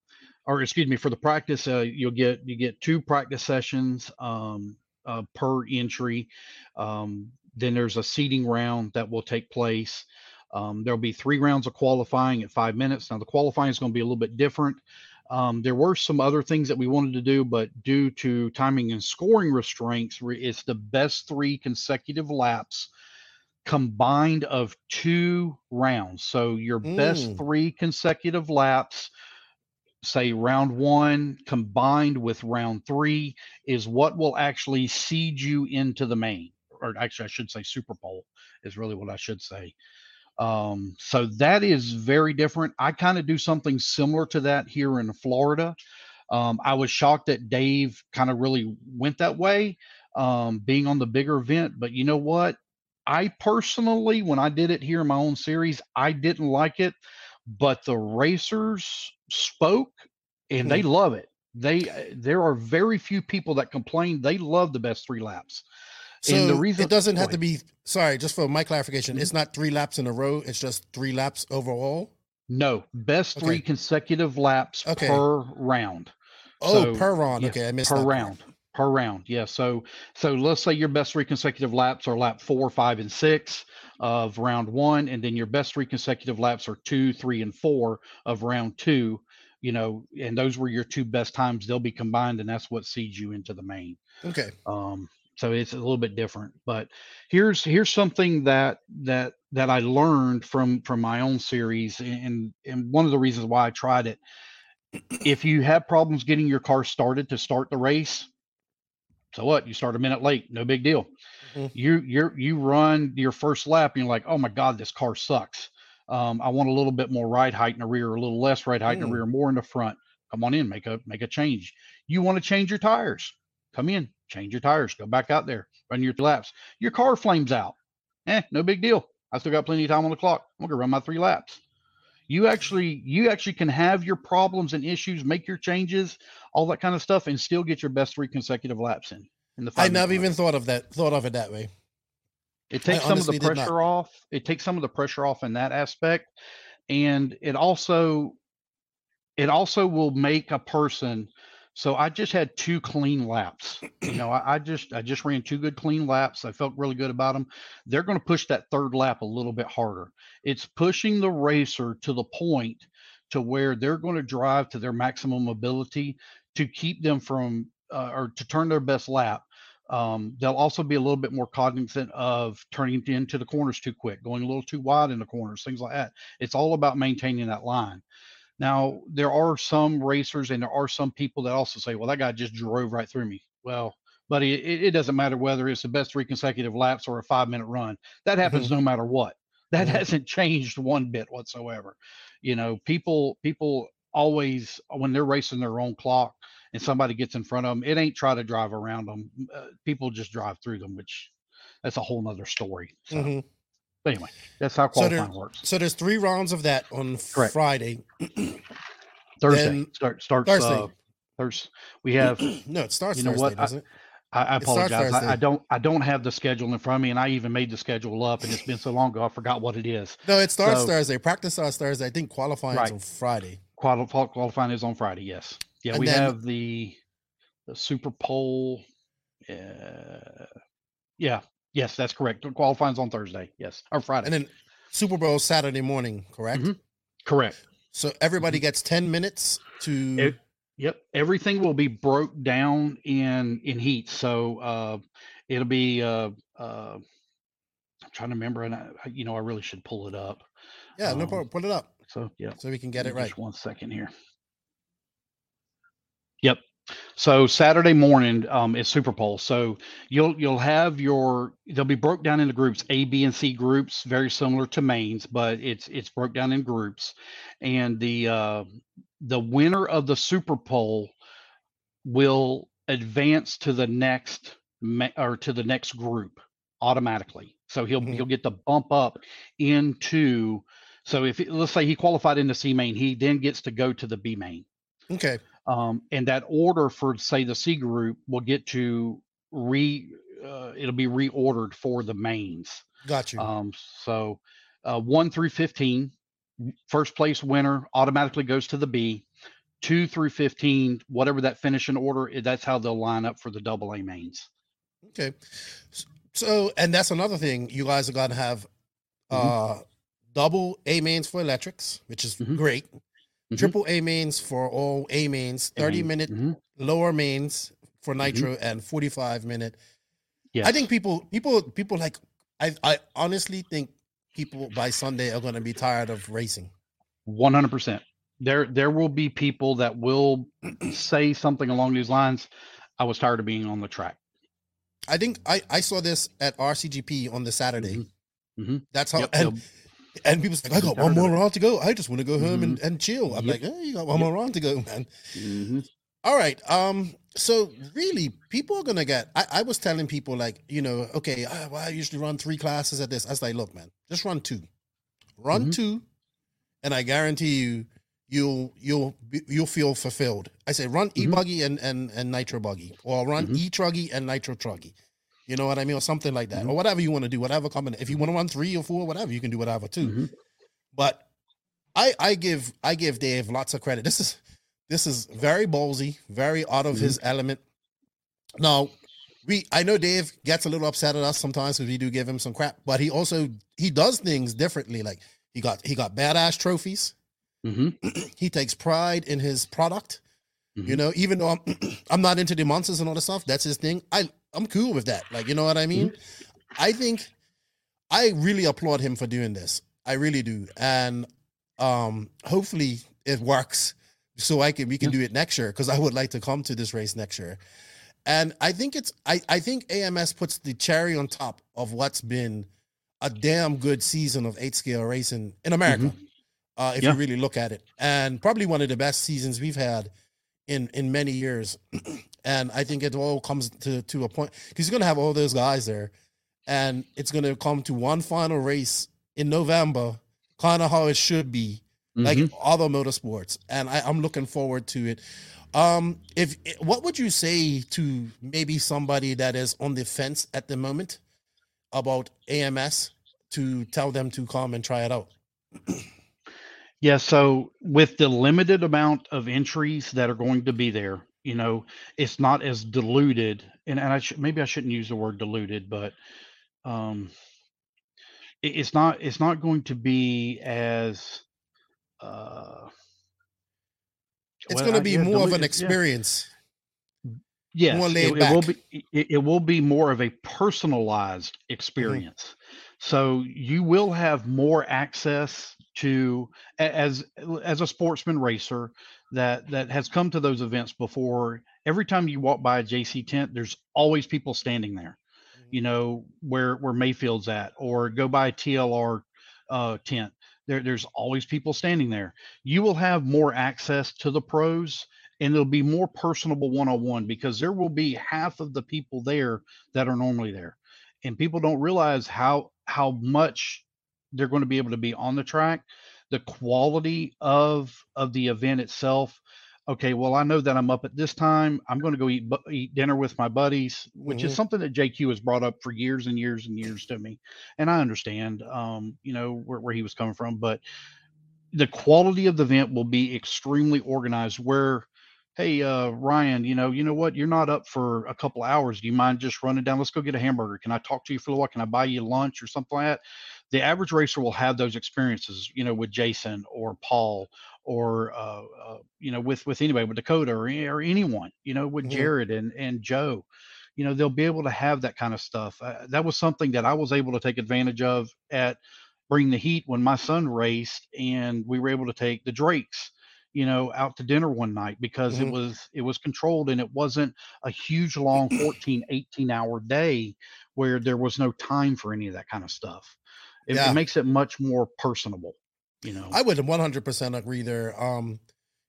or excuse me, for the practice, uh, you'll get you get two practice sessions um, uh, per entry. Um, then there's a seating round that will take place. Um, there'll be three rounds of qualifying at five minutes. Now the qualifying is going to be a little bit different. Um, there were some other things that we wanted to do, but due to timing and scoring restraints, it's the best three consecutive laps combined of two rounds. So your best Mm. three consecutive laps, say round one combined with round three, is what will actually seed you into the main. Or actually, I should say Super Pole is really what I should say. Um, so that is very different. I kind of do something similar to that here in Florida. Um, I was shocked that Dave kind of really went that way, um, being on the bigger event. But you know what? I personally, when I did it here in my own series, I didn't like it, but the racers spoke and they love it. They uh, there are very few people that complain. They love the best three laps. So and the reason it doesn't have to be. Sorry, just for my clarification, Mhm. it's not three laps in a row. It's just three laps overall. No, best three consecutive laps Okay. per round. Oh, So, per round. yeah, okay, I missed per that part. round. Per round, yeah. So, so let's say your best three consecutive laps are lap four, five, and six of round one, and then your best three consecutive laps are two, three, and four of round two. You know, and those were your two best times. They'll be combined, and that's what seeds you into the main. Okay. um so it's a little bit different but here's here's something that that that i learned from from my own series and and one of the reasons why i tried it. If you have problems getting your car started to start the race so what? You start a minute late no big deal. Mhm. you you're you run your first lap and you're like oh my god this car sucks. Um, i want a little bit more ride height in the rear a little less ride height in Mm. the rear more in the front. Come on in make a make a change. You want to change your tires. Come in change your tires, go back out there, run your laps. Your car flames out. Eh, no big deal. I still got plenty of time on the clock. I'm gonna run my three laps. You actually, you actually can have your problems and issues, make your changes, all that kind of stuff, and still get your best three consecutive laps in. In the I never even thought of that. Thought of it that way. It takes some of the pressure off. It takes some of the pressure off in that aspect, and it also, it also will make a person. So I just had two clean laps. You know, I, I just I just ran two good clean laps. I felt really good about them. They're going to push that third lap a little bit harder. It's pushing the racer to the point to where they're going to drive to their maximum ability to keep them from uh, or to turn their best lap um, they'll also be a little bit more cognizant of turning into the corners too quick, going a little too wide in the corners, things like that. It's all about maintaining that line. Now, there are some racers and there are some people that also say, well, that guy just drove right through me. Well, buddy, it, it doesn't matter whether it's the best three consecutive laps or a five minute run. That happens no matter what. *laughs* That Mhm. hasn't changed one bit whatsoever. You know, people, people always, when they're racing their own clock, and somebody gets in front of them, it ain't try to drive around them. Uh, people just drive through them, which that's a whole nother story. So, Mhm. But anyway, that's how So there- qualifying works. So there's three rounds of that on Correct. Friday. *clears throat* Thursday then start starts Thursday. uh, Thursday. We have. *clears throat* no, it starts You know Thursday, what? I- doesn't it? I, I It starts apologize. I, I don't. I don't have the schedule in front of me, and I even made the schedule up, and it's been so long ago, I forgot what it is. No, it starts So- Thursday. Practice starts Thursday. I think qualifying is on Friday. Quali- qualifying is on Friday. Yes. Yeah, And we then- have the the Super Pole. Uh, yeah. Yes, that's correct. Qualifying's on Thursday. Yes, or Friday. And then Super Pole Saturday morning, correct? Mhm. correct. So everybody gets 10 minutes to It- Yep, everything will be broke down in in heat. So uh, it'll be. Uh, uh, I'm trying to remember, and I, you know, I really should pull it up. Yeah, no um, problem. Put it up So yeah, so we can get it right. Just one second here. Yep. So Saturday morning um, is Super Pole. So you'll you'll have your they'll be broke down into groups A, B, and C groups, very similar to mains, but it's it's broke down in groups, and the uh, the winner of the Super Bowl will advance to the next ma- or to the next group automatically. So he'll Mhm. he'll get the bump up into. So if let's say he qualified in the C main, he then gets to go to the B main Okay. Um, and that order for say the C group will get to re uh, it'll be reordered for the mains. Got you. Um, so uh, one through 15, first place winner automatically goes to the B. Two through 15, whatever that finishing order, that's how they'll line up for the double A mains. Okay. So, and that's another thing. You guys are going to have Mhm. uh double A mains for electrics, which is Mhm. great. Mhm. Triple A mains for all A mains, 30 And- minute mhm, lower mains for nitro and 45 minute. Yes. I think people people people like I I honestly think people by Sunday are going to be tired of racing. One hundred percent. There, there will be people that will *clears throat* say something along these lines. I was tired of being on the track. I think I I saw this at RCGP on the Saturday. Mhm. Mhm. That's how Yep, and they'll- and people's like, I got one more round to go. I just want to go home and, and chill. I'm Yep. like, hey, you got one Yep. more round to go, man. Mhm. All right. Um. So really, people are gonna get. I, I was telling people like, you know, okay, uh, well, I usually run three classes at this. I was like, look, man, just run two, run Mhm. two, and I guarantee you, you'll you'll be, you'll feel fulfilled. I say, run e Mhm. buggy and and and nitro buggy, or run Mhm. e truggy and nitro truggy. You know what I mean, or something like that, Mhm. or whatever you want to do, whatever combination. If you want to run three or four, whatever, you can do whatever too. Mhm. But I I give I give Dave lots of credit. This is this is very ballsy, very out of Mhm. his element. Now, we I know Dave gets a little upset at us sometimes because we do give him some crap, but he also he does things differently. Like he got he got badass trophies. Mhm. *clears throat* He takes pride in his product. You Mhm. know, even though I'm *clears throat* I'm not into the monsters and all the stuff, that's his thing. I I'm cool with that. Like, you know what I mean? I think I really applaud him for doing this. I really do. And um hopefully it works so I can we can do it next year because I would like to come to this race next year. And I think it's I, I think AMS puts the cherry on top of what's been a damn good season of eight scale racing in America. Uh, if Yeah. you really look at it. And probably one of the best seasons we've had in in many years. And I think it all comes to to a point because you're gonna have all those guys there, and it's gonna come to one final race in November, kind of how it should be, like Mhm. other motorsports, and I, I'm looking forward to it. Um, if what would you say to maybe somebody that is on the fence at the moment about AMS to tell them to come and try it out? Yeah, so with the limited amount of entries that are going to be there, you know, it's not as diluted. And, and I should maybe I shouldn't use the word diluted, but um, it, it's not it's not going to be as uh, It's well, going to I- be yeah, more of dilu- an yeah. experience. Yes, more it, it will be. It, it will be more of a personalized Mm-hmm. experience. So you will have more access to as as a sportsman racer that that has come to those events before. Every time you walk by a JC tent, there's always people standing there. You know where where Maifield's at, or go by a TLR uh, tent. There, there's always people standing there. You will have more access to the pros and it'll be more personable one-on-one because there will be half of the people there that are normally there and people don't realize how how much they're going to be able to be on the track the quality of of the event itself okay well i know that i'm up at this time i'm going to go eat eat dinner with my buddies which is Mhm. something that jq has brought up for years and years and years to me and i understand um you know where, where he was coming from but the quality of the event will be extremely organized where hey uh ryan you know you know what you're not up for a couple hours do you mind just running down let's go get a hamburger can i talk to you for a while can i buy you lunch or something like that the average racer will have those experiences you know with jason or paul or uh, uh you know with with anybody with dakota or, or anyone you know with Mhm. jared and and joe you know they'll be able to have that kind of stuff uh, that was something that i was able to take advantage of at bring the heat when my son raced and we were able to take the drakes you know out to dinner one night because Mhm. it was it was controlled and it wasn't a huge long *clears throat* 14 18 hour day where there was no time for any of that kind of stuff it, Yeah. it makes it much more personable you know I would 100% agree there. Um,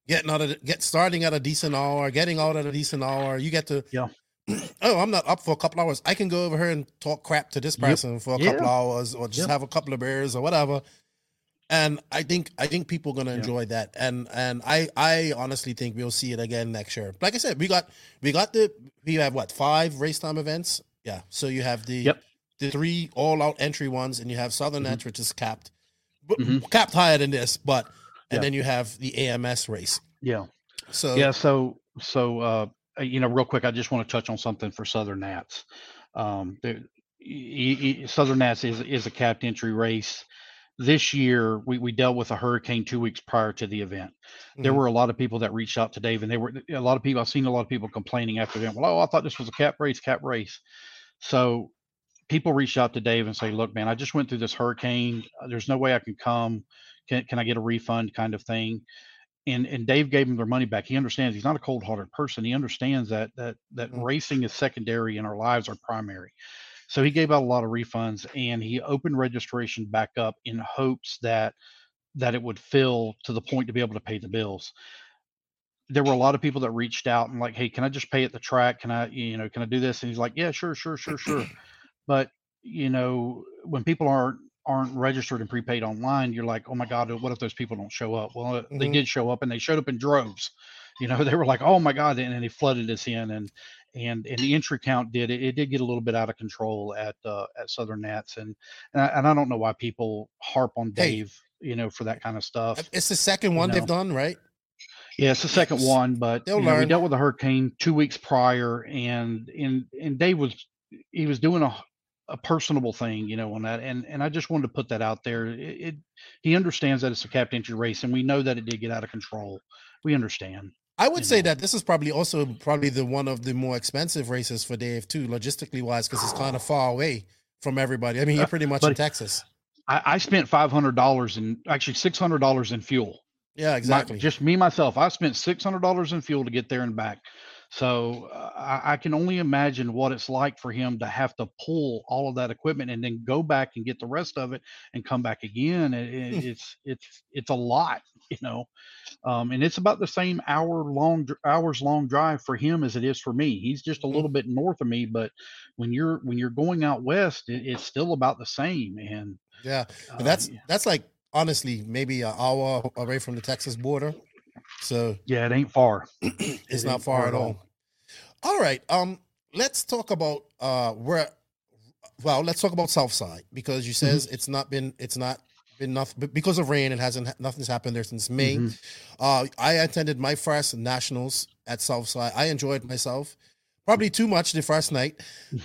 getting out of get starting at a decent hour, getting out at a decent hour. You get to Yeah. *clears throat* oh, I'm not up for a couple hours. I can go over here and talk crap to this Yep. person for a Yeah. couple hours, or just Yep. have a couple of beers or whatever. And I think I think people are gonna Yeah. enjoy that. And and I I honestly think we'll see it again next year. Like I said, we got we got the we have what five race time events. Yeah. So you have the Yep. The three all out entry ones, and you have Southern Mhm. Nats, which is capped, but Mhm. capped higher than this, but and Yeah. then you have the AMS race. yeah So yeah so so uh you know real quick i just want to touch on something for southern nats um the, e- e- southern nats is is a capped entry race this year we, we dealt with a hurricane two weeks prior to the event there Mhm. were a lot of people that reached out to dave and they were a lot of people i've seen a lot of people complaining after the event well oh i thought this was a cap race cap race so people reach out to dave and say look man i just went through this hurricane Uh, there's no way i can come can, can i get a refund kind of thing and and Dave gave them their money back. He understands he's not a cold-hearted person. He understands that that that Mhm. racing is secondary and our lives are primary. So he gave out a lot of refunds and he opened registration back up in hopes that that it would fill to the point to be able to pay the bills. There were a lot of people that reached out and like, hey, can I just pay at the track? Can I, you know, can I do this? And he's like, yeah, sure, sure, sure, sure. But you know, when people aren't aren't registered and prepaid online, you're like, oh my God, what if those people don't show up? Well, uh, they Mhm. did show up and they showed up in droves. *laughs* You know, they were like, oh my God, and, and they flooded us in and and and the entry count did it, it did get a little bit out of control at uh, at Southern Nats and and I, and I don't know why people harp on Hey. Dave, you know, for that kind of stuff. it's the second one they've done, right? Yeah, it's the second one, but you know, we dealt with a hurricane two weeks prior, and and and Dave was he was doing a a personable thing, you know, on that, and and I just wanted to put that out there. It, it he understands that it's a cap entry race, and we know that it did get out of control. We understand. I would say know. that this is probably also probably the one of the more expensive races for Dave too, logistically wise, because it's kind of far away from everybody. I mean, you're Uh, pretty much in Texas. I, I spent five hundred dollars in actually six hundred dollars in fuel. Yeah, My- exactly. just me myself, I spent six hundred dollars in fuel to get there and back. So uh, I, I can only imagine what it's like for him to have to pull all of that equipment and then go back and get the rest of it and come back again. It, it- Hmm. it's it's it's a lot. *laughs* you know. Um, and it's about the same hour long hours long drive for him as it is for me. He's just a Mhm. little bit north of me, but when you're when you're going out west, it, it's still about the same. And Yeah, uh, and that's yeah, that's like honestly maybe an hour away from the Texas border, so yeah, it ain't far. *clears throat* it's It not ain't far at all. All right, um, let's talk about uh where. Well, let's talk about Southside because you Mm-hmm. says it's not been it's not been nothing because of rain. It hasn't nothing's happened there since May. Mhm. Uh, I attended my first nationals at Southside. I enjoyed myself, probably too much the first night,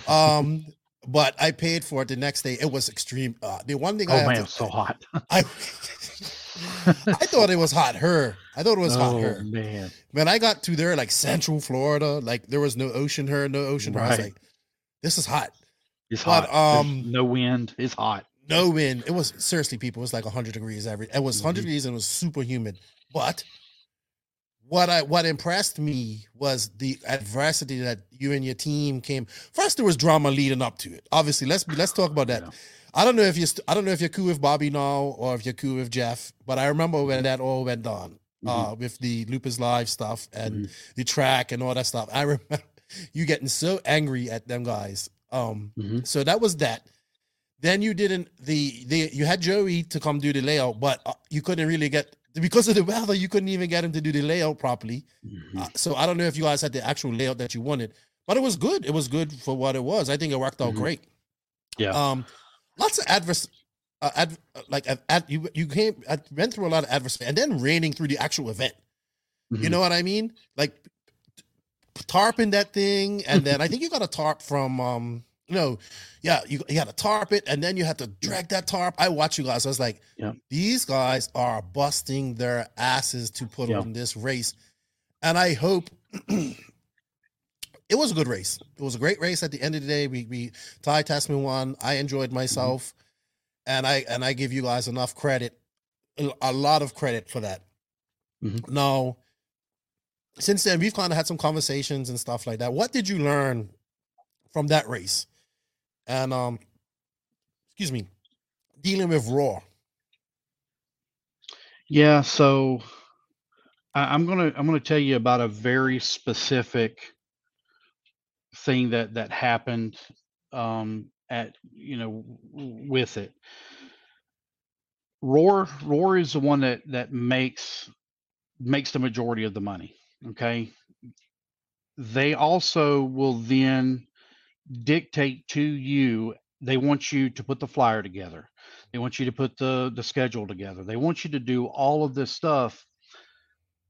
um, *laughs* but I paid for it the next day. It was extreme. Uh, the one thing Oh have man, to- it's so hot. I *laughs* I thought it was hot. Her, I thought it was hot. oh Her. man, When I got to there, like Central Florida, like there was no ocean. Her, no ocean. Her. I was like, this is hot. it's But, hot. There's um, no wind. It's hot. No wind. It was seriously, people. It was like 100 degrees every. It was 100 Mhm. degrees and it was super humid. But what I what impressed me was the adversity that you and your team came. First, there was drama leading up to it. Obviously, let's be let's talk about that. Yeah. I don't know if you st- I don't know if you're cool with Bobby now or if you're cool with Jeff, but I remember when that all went on uh, with the Lupus Live stuff and the track and all that stuff. I remember *laughs* you getting so angry at them guys. Um, Mhm. so that was that. Then you didn't the the you had Joey to come do the layout, but uh, you couldn't really get because of the *laughs* weather. You couldn't even get him to do the layout properly. Mhm. Uh, so I don't know if you guys had the actual layout that you wanted, but it was good. It was good for what it was. I think it worked out Mhm. great. Yeah. Um, lots of adverse, uh, ad, uh, like ad, ad, you you came I went through a lot of adversity, and then raining through the actual event. You Mhm. know what I mean? Like tarping that thing, and then I *laughs* think you got a tarp from um. No, yeah, you, you had to tarp it, and then you had to drag that tarp. I watch you guys. I was like, Yeah. these guys are busting their asses to put Yeah. on this race, and I hope *clears throat* it was a good race. It was a great race. At the end of the day, we we Ty Tessmann won. I enjoyed myself, and I and I give you guys enough credit, a lot of credit for that. Mhm. Now, since then, we've kind of had some conversations and stuff like that. What did you learn from that race? And um, excuse me, dealing with ROAR. Yeah, so I, I'm gonna I'm gonna tell you about a very specific thing that that happened um, at you know with it. Roar Roar is the one that that makes makes the majority of the money. Okay, they also will then dictate to you. They want you to put the flyer together. They want you to put the the schedule together. They want you to do all of this stuff,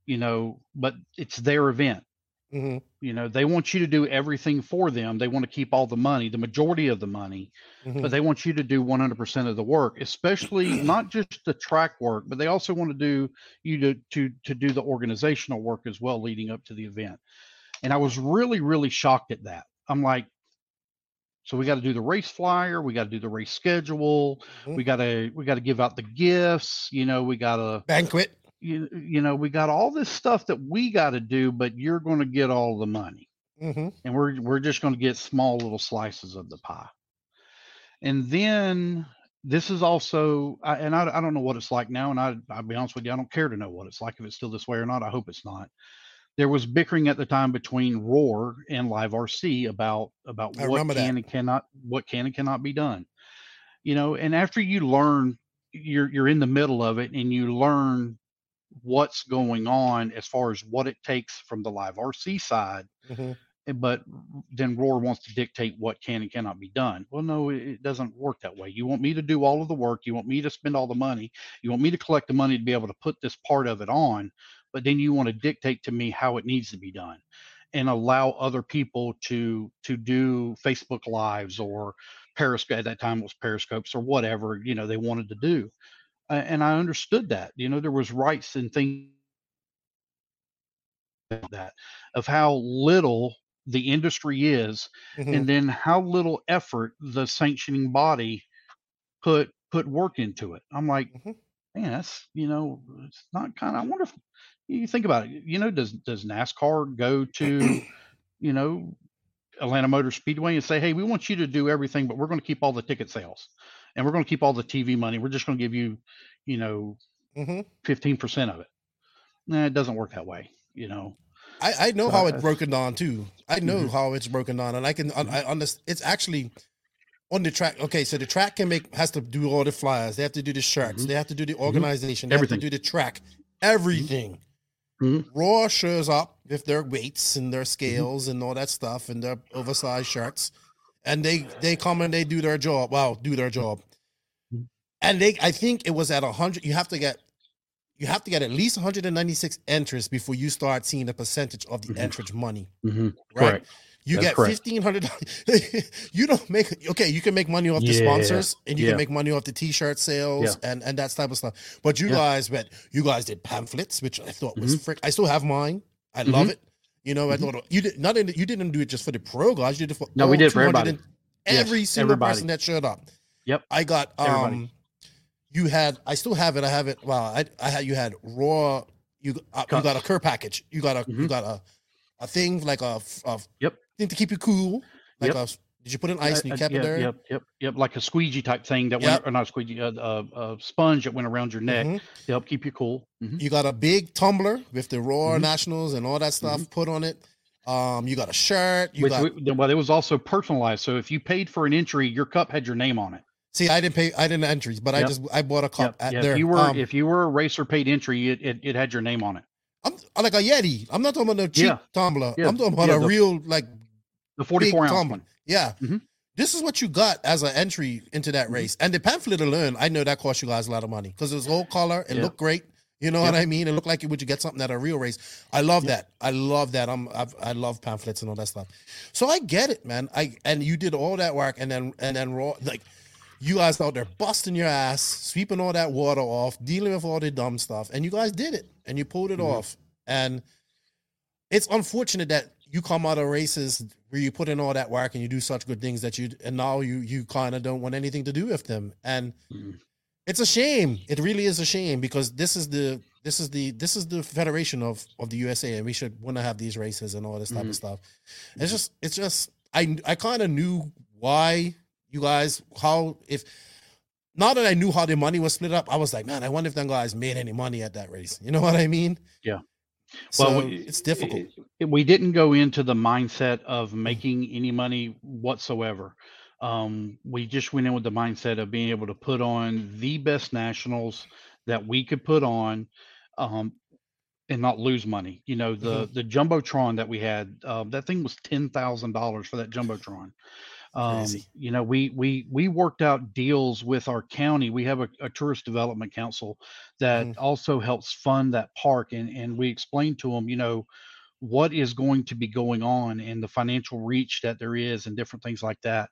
you know, but it's their event. Hmm You know, they want you to do everything for them. They want to keep all the money, the majority of the money, hmm but they want you to do 100% of the work, especially *clears throat* not just the track work, but they also want to do you to to to do the organizational work as well leading up to the event. And I was really really shocked at that. I'm like so we got to do the race flyer, we got to do the race schedule, Mhm. we got to we got to give out the gifts, you know, we got to Banquet. You, you know, we got all this stuff that we got to do, but you're going to get all the money hmm and we're we're just going to get small little slices of the pie. And then this is also, I, and I, I don't know what it's like now, and I I'll be honest with you, I don't care to know what it's like if it's still this way or not. I hope it's not. There was bickering at the time between Roar and Live RC about about I what can that. and cannot what can and cannot be done. You know, and after you learn, you're you're in the middle of it, and you learn what's going on as far as what it takes from the Live RC side hmm eh, but then Roar wants to dictate what can and cannot be done. Well, no, it it doesn't work that way. You want me to do all of the work. You want me to spend all the money. You want me to collect the money to be able to put this part of it on, but then you want to dictate to me how it needs to be done and allow other people to to do Facebook lives or Periscope at that time it was Periscopes or whatever, you know, they wanted to do. And I understood that. You know, there was rights and things that of how little the industry is hmm and then how little effort the sanctioning body put put work into it i'm like Mhm. man that's you know it's not kind of i wonder if you think about it you know does does nascar go to *clears throat* you know atlanta motor speedway and say hey we want you to do everything but we're going to keep all the ticket sales and we're going to keep all the tv money we're just going to give you you know hmm 15% of it. Nah, it doesn't work that way, you know. I, I know So how it's broken down too. I know Mhm. how it's broken down, and I can un- I understand. It's actually on the track. Okay, so the track can make has to do all the flyers. They have to do the shirts. Mhm. They have to do the organization. They Everything. have to do the track. Everything. ROAR shows up with their weights and Mm-hmm. their scales and all that stuff and their oversized shirts, and they they come and they do their job. Well, do their job, and they. I think it was at a hundred. You have to get. You have to get at least 196 entries before you start seeing the percentage of the Mhm. entrance money. hmm Right. Correct. You That's get fifteen hundred. *laughs* you don't make okay. You can make money off the sponsors, and you yeah. can make money off the T-shirt sales and and that type of stuff. But you Yeah. guys, but you guys did pamphlets, which I thought was Mhm. frick. I still have mine. I love it. You know, I Mhm. thought you did not. In, you didn't do it just for the pro guys. You did it for No, we did for everybody. Every Yes, single everybody. person that showed up. Yep. I got Everybody. um. You had. I still have it. I have it. Well, I I had. You had raw. You uh, you got a cur package. You got a you Mhm. got a a thing like a. Yep. thing to keep you cool. Like Yep. a, did you put in ice and you Uh, uh, kept yeah, it there? Yep, yep, yep. Like a squeegee type thing that Yep. went, or not a squeegee, a, a, a sponge that went around your neck Mhm. to help keep you cool. Mhm. You got a big tumbler with the ROAR Mhm. Nationals and all that stuff put on it. Um, you got a shirt. You Which, got. we- well, it was also personalized. So if you paid for an entry, your cup had your name on it. see, I didn't pay. I didn't entries, but I just I bought a cup Yep, there. If you were um, if you were a racer paid entry, it, it, it had your name on it. I'm I'm like a Yeti. I'm not talking about no cheap Yeah. tumbler. Yeah, I'm talking about yeah, a the- real like The 44 ounce one. Yeah. Mhm. This is what you got as an entry into that Mhm. race. And the pamphlet alone, I know that cost you guys a lot of money because it was whole color. It Yeah. looked great. You know what I mean? It looked like you would you get something at a real race. I love that. I love that. I'm I've, I love pamphlets and all that stuff. So I get it, man. I and you did all that work and then and then raw like you guys out there busting your ass, sweeping all that water off, dealing with all the dumb stuff, and you guys did it and you pulled it Mhm. off. And it's unfortunate that you come out of races where you put in all that work and you do such good things that you and now you you kind of don't want anything to do with them and Mhm. it's a shame it really is a shame because this is the this is the this is the federation of of the usa and we should want to have these races and all this type Mhm. of stuff it's just it's just i i kind of knew why you guys how if now that i knew how the money was split up i was like man i wonder if them guys made any money at that race you know what i mean Yeah. So Well, we- it's difficult we didn't go into the mindset of making any money whatsoever. Um, we just went in with the mindset of being able to put on the best nationals that we could put on, um, and not lose money. You know, the the jumbotron that we had, uh, that thing was ten thousand dollars for that jumbotron. Um, you know, we we we worked out deals with our county. We have a, a tourist development council that Mhm. also helps fund that park, and and we explained to them, you know, what is going to be going on and the financial reach that there is and different things like that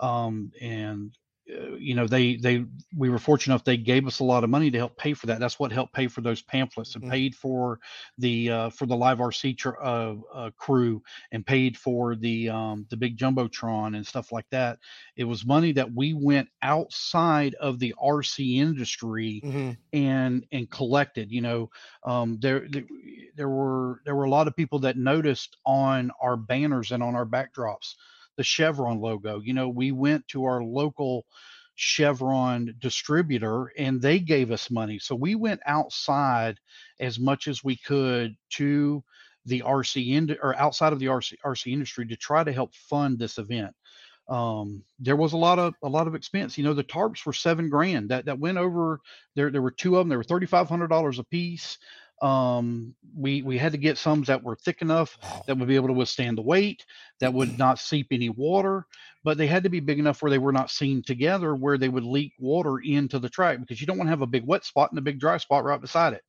um, and uh, you know they they we were fortunate enough they gave us a lot of money to help pay for that that's what helped pay for those pamphlets and Mhm. paid for the uh, for the live rc tr- uh, uh, crew and paid for the um, the big jumbotron and stuff like that it was money that we went outside of the rc industry Mhm. and and collected you know um there- there were there were a lot of people that noticed on our banners and on our backdrops the chevron logo you know we went to our local chevron distributor and they gave us money. So we went outside as much as we could to the rc ind- or outside of the RC, RC industry to try to help fund this event. Um there was a lot of a lot of expense. You know the tarps were seven grand. That that went over there there were two of them they were $3500 a piece um we we had to get some that were thick enough that would be able to withstand the weight that would not seep any water but they had to be big enough where they were not seen together where they would leak water into the track because you don't want to have a big wet spot and a big dry spot right beside it.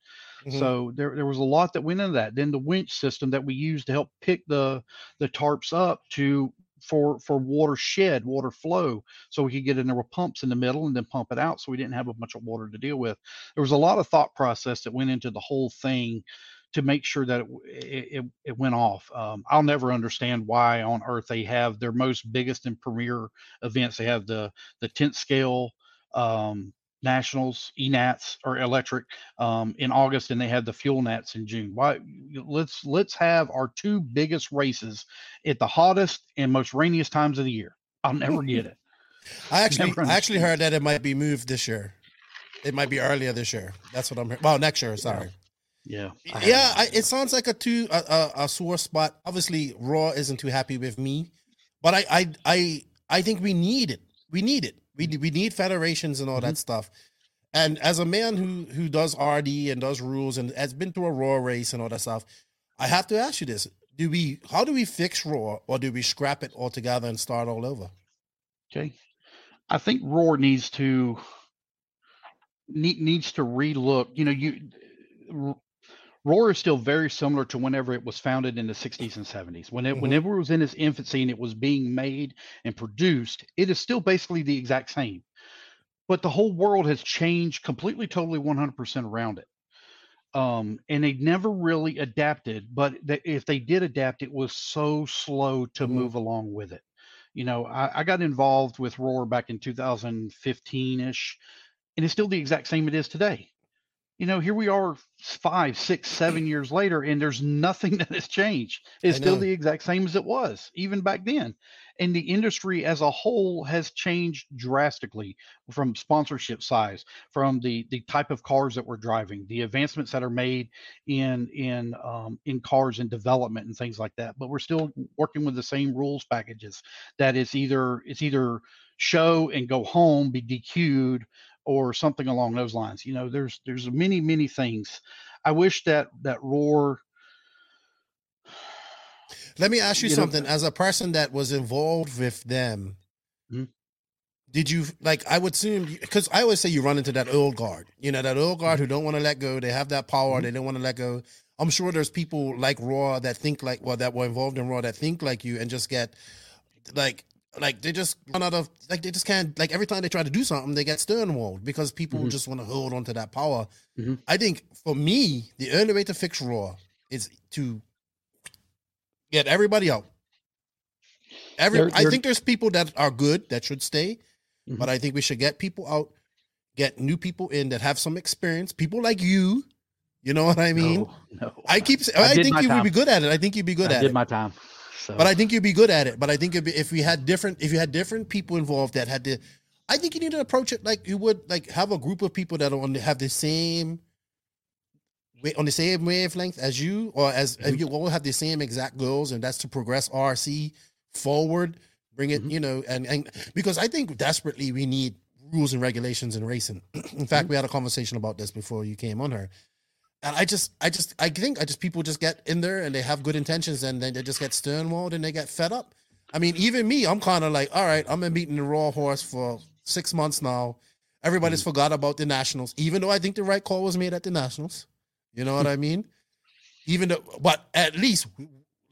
Mhm. so there, there was a lot that went into that. Then the winch system that we used to help pick the the tarps up to for for water shed water flow so we could get in there with pumps in the middle and then pump it out so we didn't have a bunch of water to deal with. There was a lot of thought process that went into the whole thing to make sure that it it, it, went off. Um, i'll never understand why on earth they have their most biggest and premier events. They have the the tenth scale um, nationals enats or electric um, in august and they had the fuel nats in june why let's let's have our two biggest races at the hottest and most rainiest times of the year i'll *laughs* never get it I *laughs* actually, I actually heard that it might be moved this year. It might be earlier this year. That's what I'm. hearing. Well, next year. Sorry. Yeah. Yeah, I, it sounds like a two a, a, a sore spot. Obviously, ROAR isn't too happy with me, but I I I I think we need it. We need it. We we need federations and all that mm-hmm. stuff. And as a man who who does RD and does rules and has been through a ROAR race and all that stuff, I have to ask you this: Do we how do we fix ROAR, or do we scrap it altogether and start all over? Okay. I think Roar needs to need, needs to relook. You know, you Roar is still very similar to whenever it was founded in the 60s and 70s. When it, Mhm. whenever it was in its infancy and it was being made and produced, it is still basically the exact same. But the whole world has changed completely, totally, 100% around it. Um, and they never really adapted. But they, if they did adapt, it was so slow to Mhm. move along with it. You know, I, I got involved with Roar back in 2015 ish, and it's still the exact same it is today. You know, here we are five, six, seven years later, and there's nothing *laughs* that has changed. It's still the exact same as it was, even back then. And the industry as a whole has changed drastically from sponsorship size, from the the type of cars that we're driving, the advancements that are made in in um, in cars and development and things like that. But we're still working with the same rules packages. That it's either it's either show and go home, be DQ'd, or something along those lines. You know, there's there's many many things. I wish that that roar. Let me ask you, You know- something. As a person that was involved with them, Mhm. did you like? I would assume because I always say you run into that old guard. You know that old guard who don't want to let go. They have that power. They don't want to let go. I'm sure there's people like ROAR that think like well that were involved in ROAR that think like you and just get like like they just run out of like they just can't like every time they try to do something they get stonewalled because people Mhm. just want to hold on to that power. Mhm. I think for me the only way to fix ROAR is to get everybody out. Every There- I think there's people that are good that should stay, Mhm. but I think we should get people out, get new people in that have some experience. People like you, you know what I mean? no, no. I keep I I, think you would be good at it. I think you'd be good I at did it. my time. So, But I think you'd be good at it. But I think it'd be, if we had different, if you had different people involved that had to, I think you need to approach it like you would like have a group of people that are on the, have the same, on the same wavelength as you, or as Mhm. you all have the same exact goals, and that's to progress RC forward, bring it, Mhm. you know, and and because I think desperately we need rules and regulations in racing. *clears throat* in fact, we had a conversation about this before you came on her. And I just, I just, I think I just people just get in there and they have good intentions and then they just get stonewalled and they get fed up. I mean, even me, I'm kind of like, all right, I'm been beating the ROAR horse for six months now. Everybody's mm. forgot about the nationals, even though I think the right call was made at the nationals. You know what mm. I mean? Even though, but at least,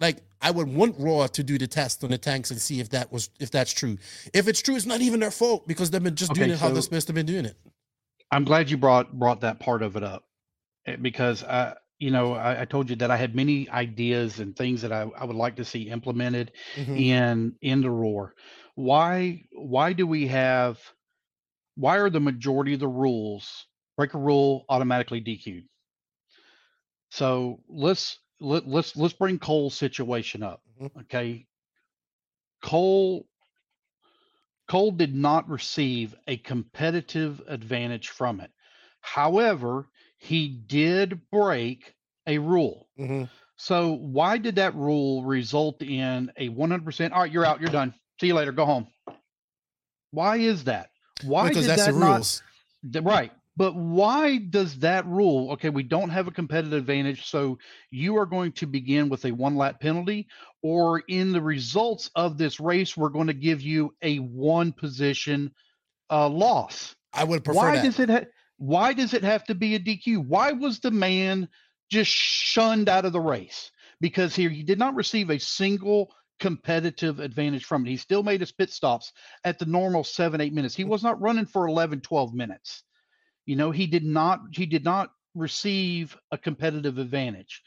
like, I would want ROAR to do the test on the tanks and see if that was if that's true. If it's true, it's not even their fault because they've been just doing Okay, it how they're so- supposed to be doing it. I'm glad you brought brought that part of it up because I, you know, I, I told you that I had many ideas and things that I, I would like to see implemented Mhm. in in the roar. Why why do we have why are the majority of the rules break a rule automatically DQ'd? So let's let, let's let's bring Cole's situation up. Mhm. Okay. Cole Cole did not receive a competitive advantage from it. However, he did break a rule. Mhm. So why did that rule result in a 100%? All right, you're out. You're done. See you later. Go home. Why is that? Why Because that's that the rules. Th- Right. But why does that rule? Okay, we don't have a competitive advantage, so you are going to begin with a one lap penalty, or in the results of this race, we're going to give you a one position uh, loss. I would prefer Why that. does it? Ha- why does it have to be a DQ? Why was the man just shunned out of the race? Because here he did not receive a single competitive advantage from it. He still made his pit stops at the normal seven, eight minutes. He was not running for 11, 12 minutes. You know, he did not he did not receive a competitive advantage.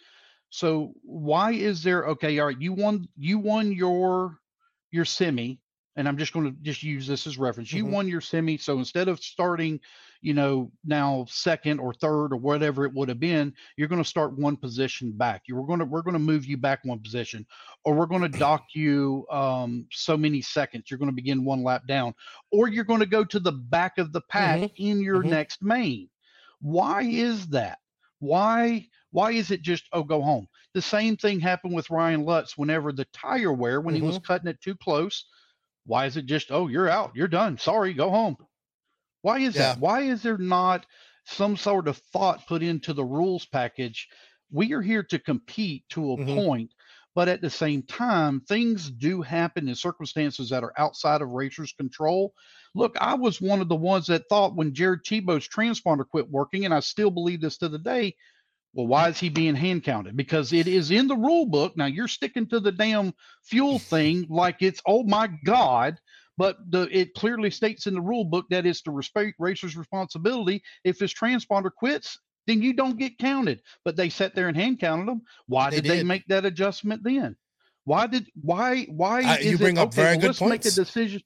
So why is there okay, all right, you won you won your your semi, and I'm just going to just use this as reference. You Mhm. won your semi, so instead of starting, you know, now second or third or whatever it would have been, you're going to start one position back. You were going to we're going to move you back one position, or we're going to dock you um, so many seconds. You're going to begin one lap down, or you're going to go to the back of the pack in your Mhm. next main. Why is that? Why why is it just oh go home? The same thing happened with Ryan Lutz whenever the tire wear when he was cutting it too close. Why is it just oh you're out, you're done, sorry, go home? Why is Yeah. that? Why is there not some sort of thought put into the rules package? We are here to compete to a Mhm. point, but at the same time, things do happen in circumstances that are outside of racers' control. Look, I was one of the ones that thought when Jared Tebo's transponder quit working, and I still believe this to the day. Well, why is he being hand counted? Because it is in the rule book. Now you're sticking to the damn fuel thing like it's oh my god, but the it clearly states in the rule book that it's the respect racer's responsibility. If his transponder quits, then you don't get counted. But they sat there and hand counted them. Why They did, they make that adjustment then? Why did why why Uh, is you it, up okay, very well, good let's points. make a decision.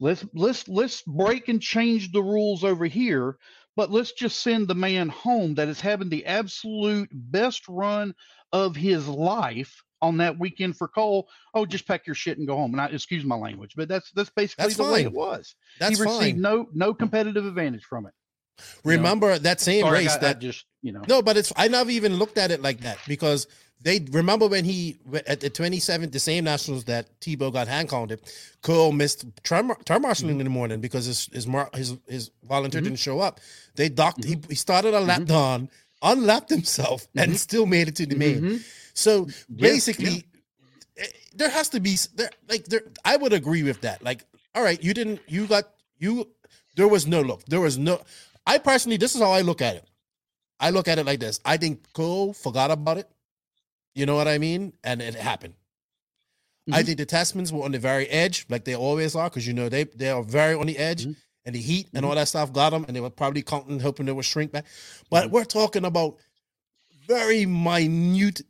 Let's let's let's break and change the rules over here, but let's just send the man home that is having the absolute best run of his life on that weekend for Cole. Oh, just pack your shit and go home. And I excuse my language, but that's that's basically That's the way it was. That's he received fine. no no competitive advantage from it. You know? Remember that same Sorry, race I that just you know No, but it's I never even looked at it like that because they remember when he at the 27th, the same nationals that Tebo got hand counted, Cole missed term, turn marshaling Mm-hmm. in the morning because his his his, his volunteer didn't show up. They docked. He, he started a lap Mm-hmm. down, unlapped himself, and still made it to the main. Mhm. So Yeah, basically, eh, there has to be there like there. I would agree with that. Like, all right, you didn't. You got you. There was no look. There was no. I personally, this is how I look at it. I look at it like this. I think Cole forgot about it. You know what I mean? And it happened. I Mhm. think the Tessmanns were on the very edge, like they always are, because you know they they are very on the edge, Mhm. and the heat and all that stuff got them, and they were probably counting, hoping they would shrink back. But Mm-hmm. we're talking about very minute.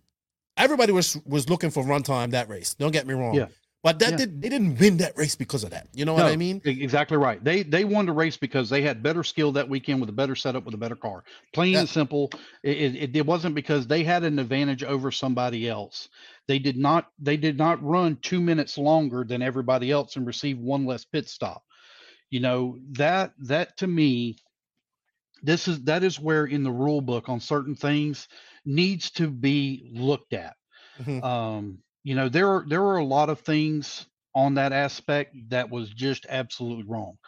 Everybody was was looking for runtime that race. Don't get me wrong. Yeah. But that Yeah. did they didn't win that race because of that. You know what I mean? Exactly right. They they won the race because they had better skill that weekend with a better setup with a better car. Plain Yeah. and simple. It, it, it wasn't because they had an advantage over somebody else. They did not they did not run two minutes longer than everybody else and receive one less pit stop. You know that that to me, this is that is where in the rule book on certain things needs to be looked at Mhm. um you know there are there were a lot of things on that aspect that was just absolutely wrong.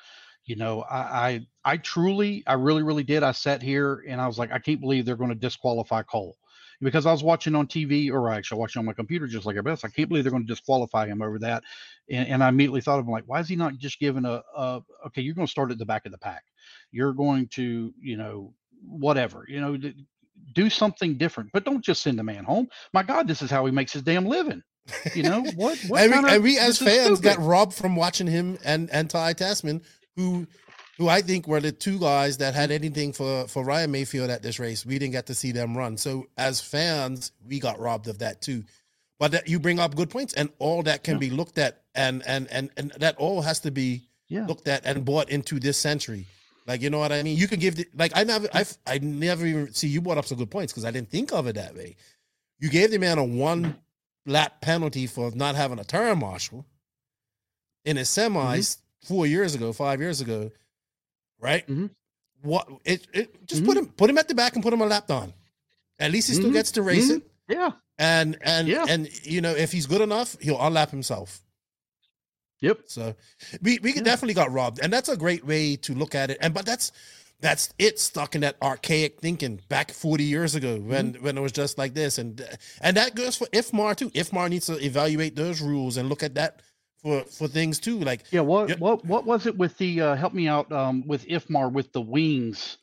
You know i i, I truly i really really did. I sat here and i was like i can't believe they're going to disqualify cole. Because i was watching on tv or i actually watching on my computer just like everybody else. I can't believe they're going to disqualify him over that. And, and i immediately thought of him like why is he not just given a, a okay you're going to start at the back of the pack. You're going to you know whatever. You know do something different but don't just send the man home my god this is how he makes his damn living you know what, what and we, of- and we as fans got robbed from watching him and and Ty Tessmann, who who I think were the two guys that had anything for for Ryan Maifield at this race. We didn't get to see them run. So as fans, we got robbed of that too. But that you bring up good points, and all that can Yeah. be looked at, and and and and that all has to be yeah looked at and bought into this century. Like you know what I mean? You can give the like I never I I never even see you brought up some good points because I didn't think of it that way. You gave the man a one lap penalty for not having a turn marshal in his semis four years ago, five years ago, right? Mhm. What it, it just put him put him at the back and put him a lap down. At least he still Mhm. gets to race Mhm. it. yeah And and Yeah. and you know, if he's good enough, he'll unlap himself. Yep So we we Yeah. definitely got robbed, and that's a great way to look at it. And but that's that's it stuck in that archaic thinking back 40 years ago when Mm-hmm. when it was just like this, and and that goes for IFMAR too. IFMAR needs to evaluate those rules and look at that for for things too. Like Yeah, what Yep. what what was it with the uh, help me out um, with IFMAR with the wings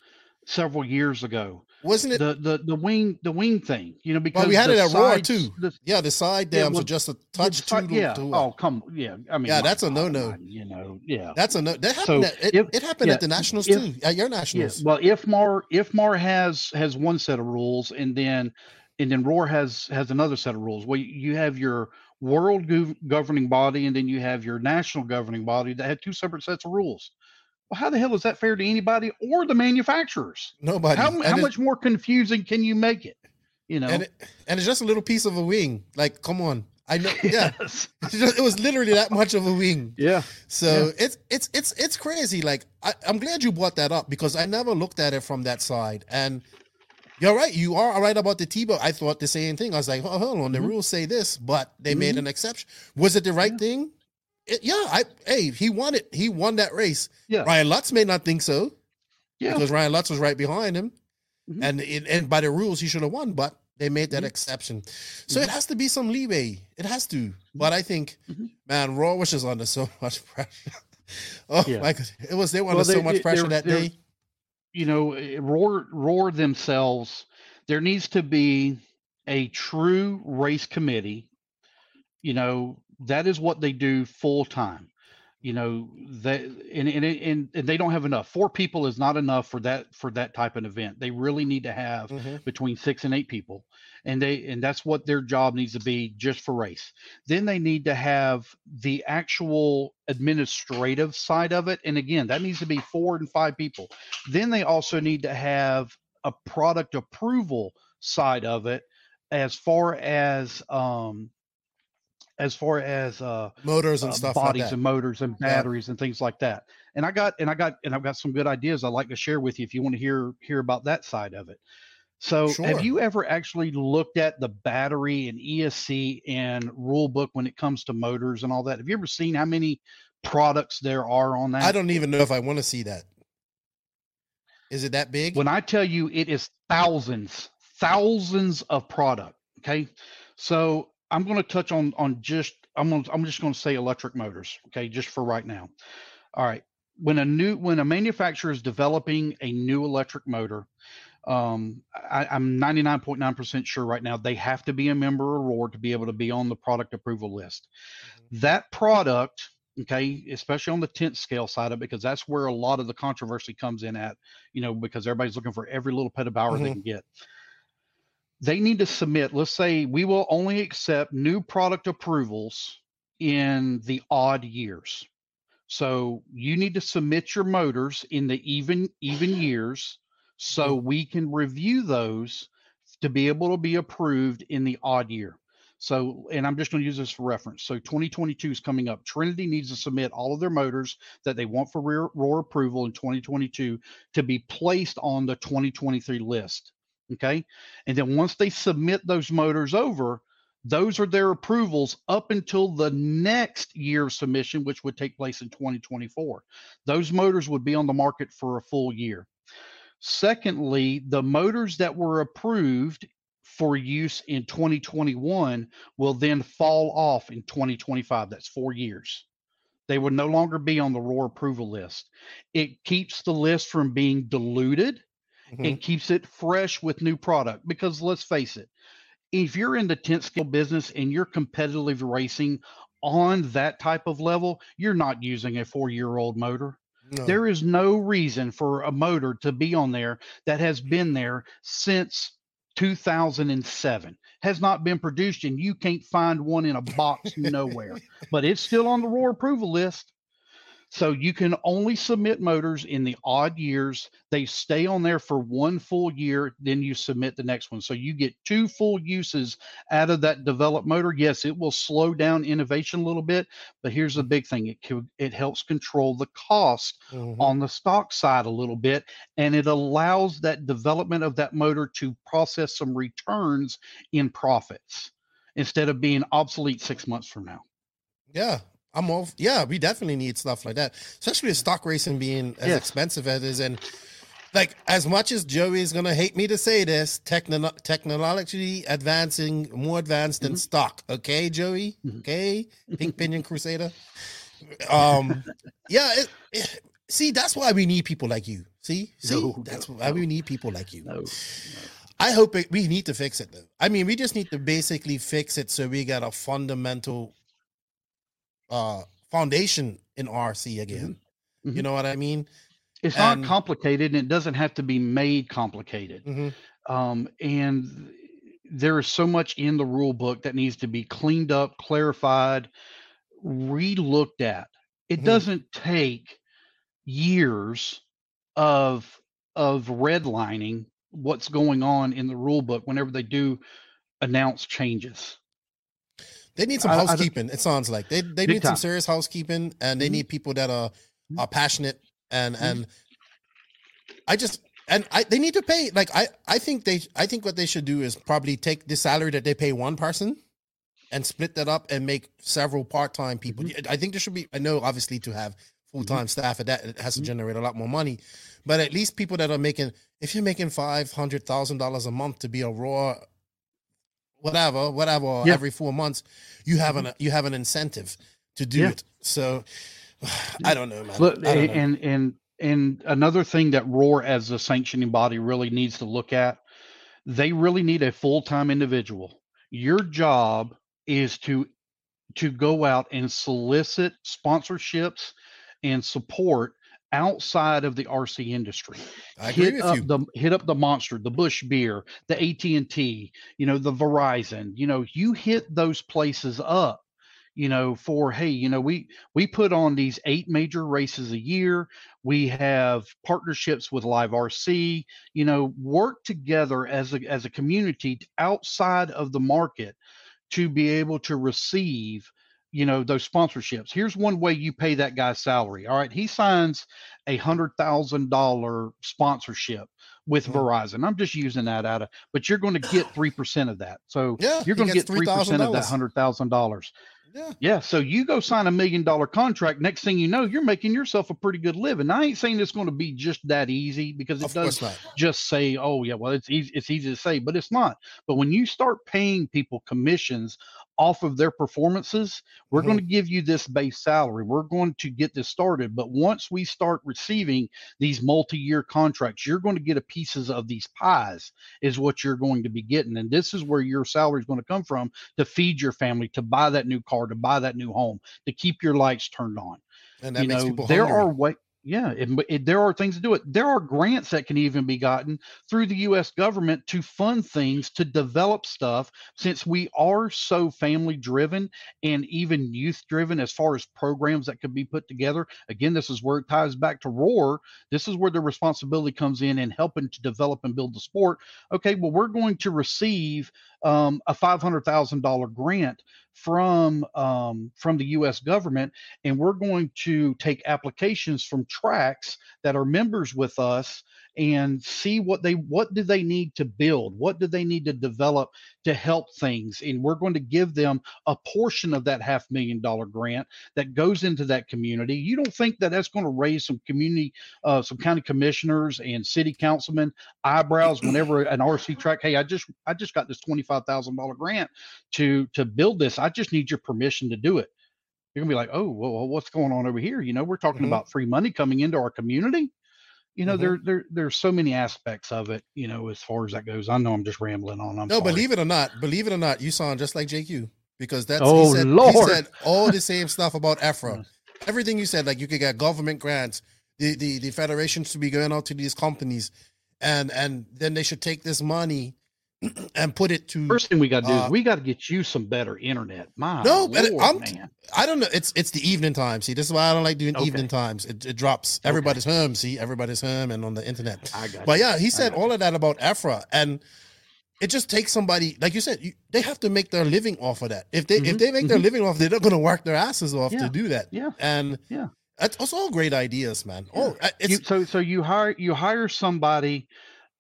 several years ago? Wasn't it? The the the wing the wing thing, you know, because well, we had it at Roar too. the- yeah, the side Yeah, dams well, are just a touch too. yeah. To, oh, come. Yeah. I mean, Yeah, that's a no-no. You know. Yeah. That's a no. That happened. So, at, it, if- it happened yeah, at the Nationals if- too. At your Yeah. Nationals. Well, IFMAR has has one set of rules, and then and then Roar has has another set of rules. Well, you have your world governing body and then you have your national governing body that had two separate sets of rules. Well, how the hell is that fair to anybody or the manufacturers? Nobody. How, And how much more confusing can you make it? You know, And it, and it's just a little piece of a wing. Like, come on. I know. *laughs* Yeah. Yes. It was literally that much of a wing. yeah, So it's it's it's it's crazy. Like I, I'm glad you brought that up because I never looked at it from that side. And you're right. You are right about the Tebo. I thought the same thing. I was like, oh, hold on. The Mhm. rules say this, but they made an exception. Was it the right thing? It, yeah. I hey, he won it. He won that race. yeah, Ryan Lutz may not think so yeah. because Ryan Lutz was right behind him, Mhm. and it, and by the rules he should have won, but they made that Mhm. exception. So it has to be some leeway. It has to. But I think, Mhm. man, ROAR was just under so *laughs* much pressure. *laughs* oh Yeah. my god, it was they were Well, under so much they- pressure that day. you know, roar roar themselves. There needs to be a true race committee. You know, that is what they do full time. You know, that and, and and and they don't have enough. Four people is not enough for that for that type of event. They really need to have Mhm. between six and eight people and they and that's what their job needs to be just for race then they need to have the actual administrative side of it and again that needs to be four and five people then they also need to have a product approval side of it as far as um as far as uh Motors and uh, stuff bodies like that. and motors and Yeah. batteries and things like that. And I got and I got and I've got some good ideas I'd like to share with you if you want to hear hear about that side of it. So Sure. have you ever actually looked at the battery and ESC and rule book when it comes to motors and all that? Have you ever seen how many products there are on that? I don't even know if I want to see that. Is it that big? When I tell you it is thousands, thousands of product. Okay. So I'm going to touch on on just I'm going to, I'm just going to say electric motors. Okay, just for right now. All right. When a new when a manufacturer is developing a new electric motor, um, I, I'm 99.9% sure right now they have to be a member of ROAR to be able to be on the product approval list. That product, okay, especially on the tenth scale side of it, because that's where a lot of the controversy comes in at, you know, because everybody's looking for every little pet of power they can get. They need to submit, let's say we will only accept new product approvals in the odd years. So you need to submit your motors in the even even years so mm-hmm. we can review those to be able to be approved in the odd year. So, and I'm just going to use this for reference. So 2022 is coming up. Trinity needs to submit all of their motors that they want for rear roar approval in 2022 to be placed on the 2023 list. Okay. And then once they submit those motors over, those are their approvals up until the next year of submission, which would take place in 2024. Those motors would be on the market for a full year. Secondly, the motors that were approved for use in 2021 will then fall off in 2025. That's four years. They would no longer be on the ROAR approval list. It keeps the list from being diluted Mhm. and keeps it fresh with new product. Because let's face it, if you're in the tenth scale business and you're competitive racing on that type of level, you're not using a four year old motor. No. There is no reason for a motor to be on there that has been there since 2007, has not been produced, and you can't find one in a box nowhere, *laughs* but it's still on the ROAR approval list. So you can only submit motors in the odd years. They stay on there for one full year, then you submit the next one. So you get two full uses out of that developed motor. Yes, it will slow down innovation a little bit, but here's the big thing: it co- it helps control the cost Mhm. on the stock side a little bit, and it allows that development of that motor to process some returns in profits instead of being obsolete six months from now. Yeah, I'm all. Yeah, we definitely need stuff like that, especially with stock racing being as Yes. expensive as it is. And like, as much as Joey's gonna hate me to say this, techno- technologically advancing, more advanced than stock. Okay, Joey. Mhm. Okay, Pink Pinion Crusader. Um, yeah. It, it- see, that's why we need people like you. See, see, No, that's no, why no. we need people like you. I hope it, we need to fix it though. I mean, we just need to basically fix it so we got a fundamental uh foundation in RC again. You Mhm. know what I mean? it's And- not complicated, and it doesn't have to be made complicated. Mhm. um, and there is so much in the rule book that needs to be cleaned up, clarified, re-looked at. It Mhm. doesn't take years of of redlining what's going on in the rule book whenever they do announce changes. They need some I- I housekeeping. it sounds like they they need some serious housekeeping, and they Mhm. need people that are Mhm. are passionate and Mhm. and I just and I they need to pay like I I think they I think what they should do is probably take the salary that they pay one person and split that up and make several part time people. I think there should be I know obviously to have full time staff at that it has to Mhm. generate a lot more money, but at least people that are making if you're making five hundred thousand dollars a month to be a ROAR whatever whatever Yeah. Every four months you have an you have an incentive to do Yeah. it so *sighs* i don't know man Look, don't know. and and and another thing that Roar as a sanctioning body really needs to look at, they really need a full-time individual. Your job is to to go out and solicit sponsorships and support outside of the RC industry. i agree hit with up you the hit up the monster, the Busch beer, the AT&T, you know, the Verizon, you know, you hit those places up, you know, for hey, you know, we we put on these eight major races a year. We have partnerships with Live RC, you know, work together as a as a community outside of the market to be able to receive you know those sponsorships. Here's one way you pay that guy's salary all right? He signs a hundred thousand dollar sponsorship with Mhm. verizon. I'm just using that out of but you're going to get *sighs* three percent of that. So yeah you're going to get three percent of that hundred thousand dollars. Yeah. Yeah so you go sign a million dollar contract next thing you know you're making yourself a pretty good living. I ain't saying it's going to be just that easy because it of does just say, "Oh yeah, well it's easy it's easy to say," but it's not. But when you start paying people commissions off of their performances, we're Mhm. going to give you this base salary. We're going to get this started, but once we start receiving these multi-year contracts, you're going to get a pieces of these pies is what you're going to be getting. And this is where your salary is going to come from to feed your family, to buy that new car, to buy that new home, to keep your lights turned on and that you makes know people there hungry. are way yeah it, it, there are things to do it. There are grants that can even be gotten through the us government to fund things to develop stuff since we are so family driven and even youth driven as far as programs that could be put together. Again this is where it ties back to roar. This is where the responsibility comes in and helping to develop and build the sport. Okay well we're going to receive um, a $500000 grant from um, from the us government and we're going to take applications from tracks that are members with us and see what they what do they need to build what do they need to develop to help things and we're going to give them a portion of that half million dollar grant that goes into that community you don't think that that's going to raise some community uh, some county commissioners and city councilmen eyebrows *clears throat* whenever an rc track hey i just i just got this $25000 grant to to build this i just need your permission to do it you're gonna be like, oh, well, what's going on over here? You know, we're talking Mhm. about free money coming into our community. You know, Mhm. there there there's so many aspects of it. You know, as far as that goes. I know I'm just rambling on. I'm no sorry. believe it or not believe it or not you sound just like jq because that's Oh, he said, Lord. he said all the same stuff about efra *laughs* Yeah. everything you said like you could get government grants the, the the federations should be going out to these companies and and then they should take this money *clears throat* and put it to First thing we got to do Uh, is we got to get you some better internet. My No, Lord, I'm- man. I don't know. It's it's the evening time. See, this is why I don't like doing Okay. evening times. It, it drops. Everybody's home. See, everybody's home and on the internet. I got. But you. yeah, he said all of that about EFRA, and it just takes somebody like you said. You, they have to make their living off of that. If they if Mhm, they make their mhm. living off, they're not going to work their asses off Yeah, to do that. yeah, and yeah. that's, that's all great ideas, man. Oh, uh, it's you, so so you hire you hire somebody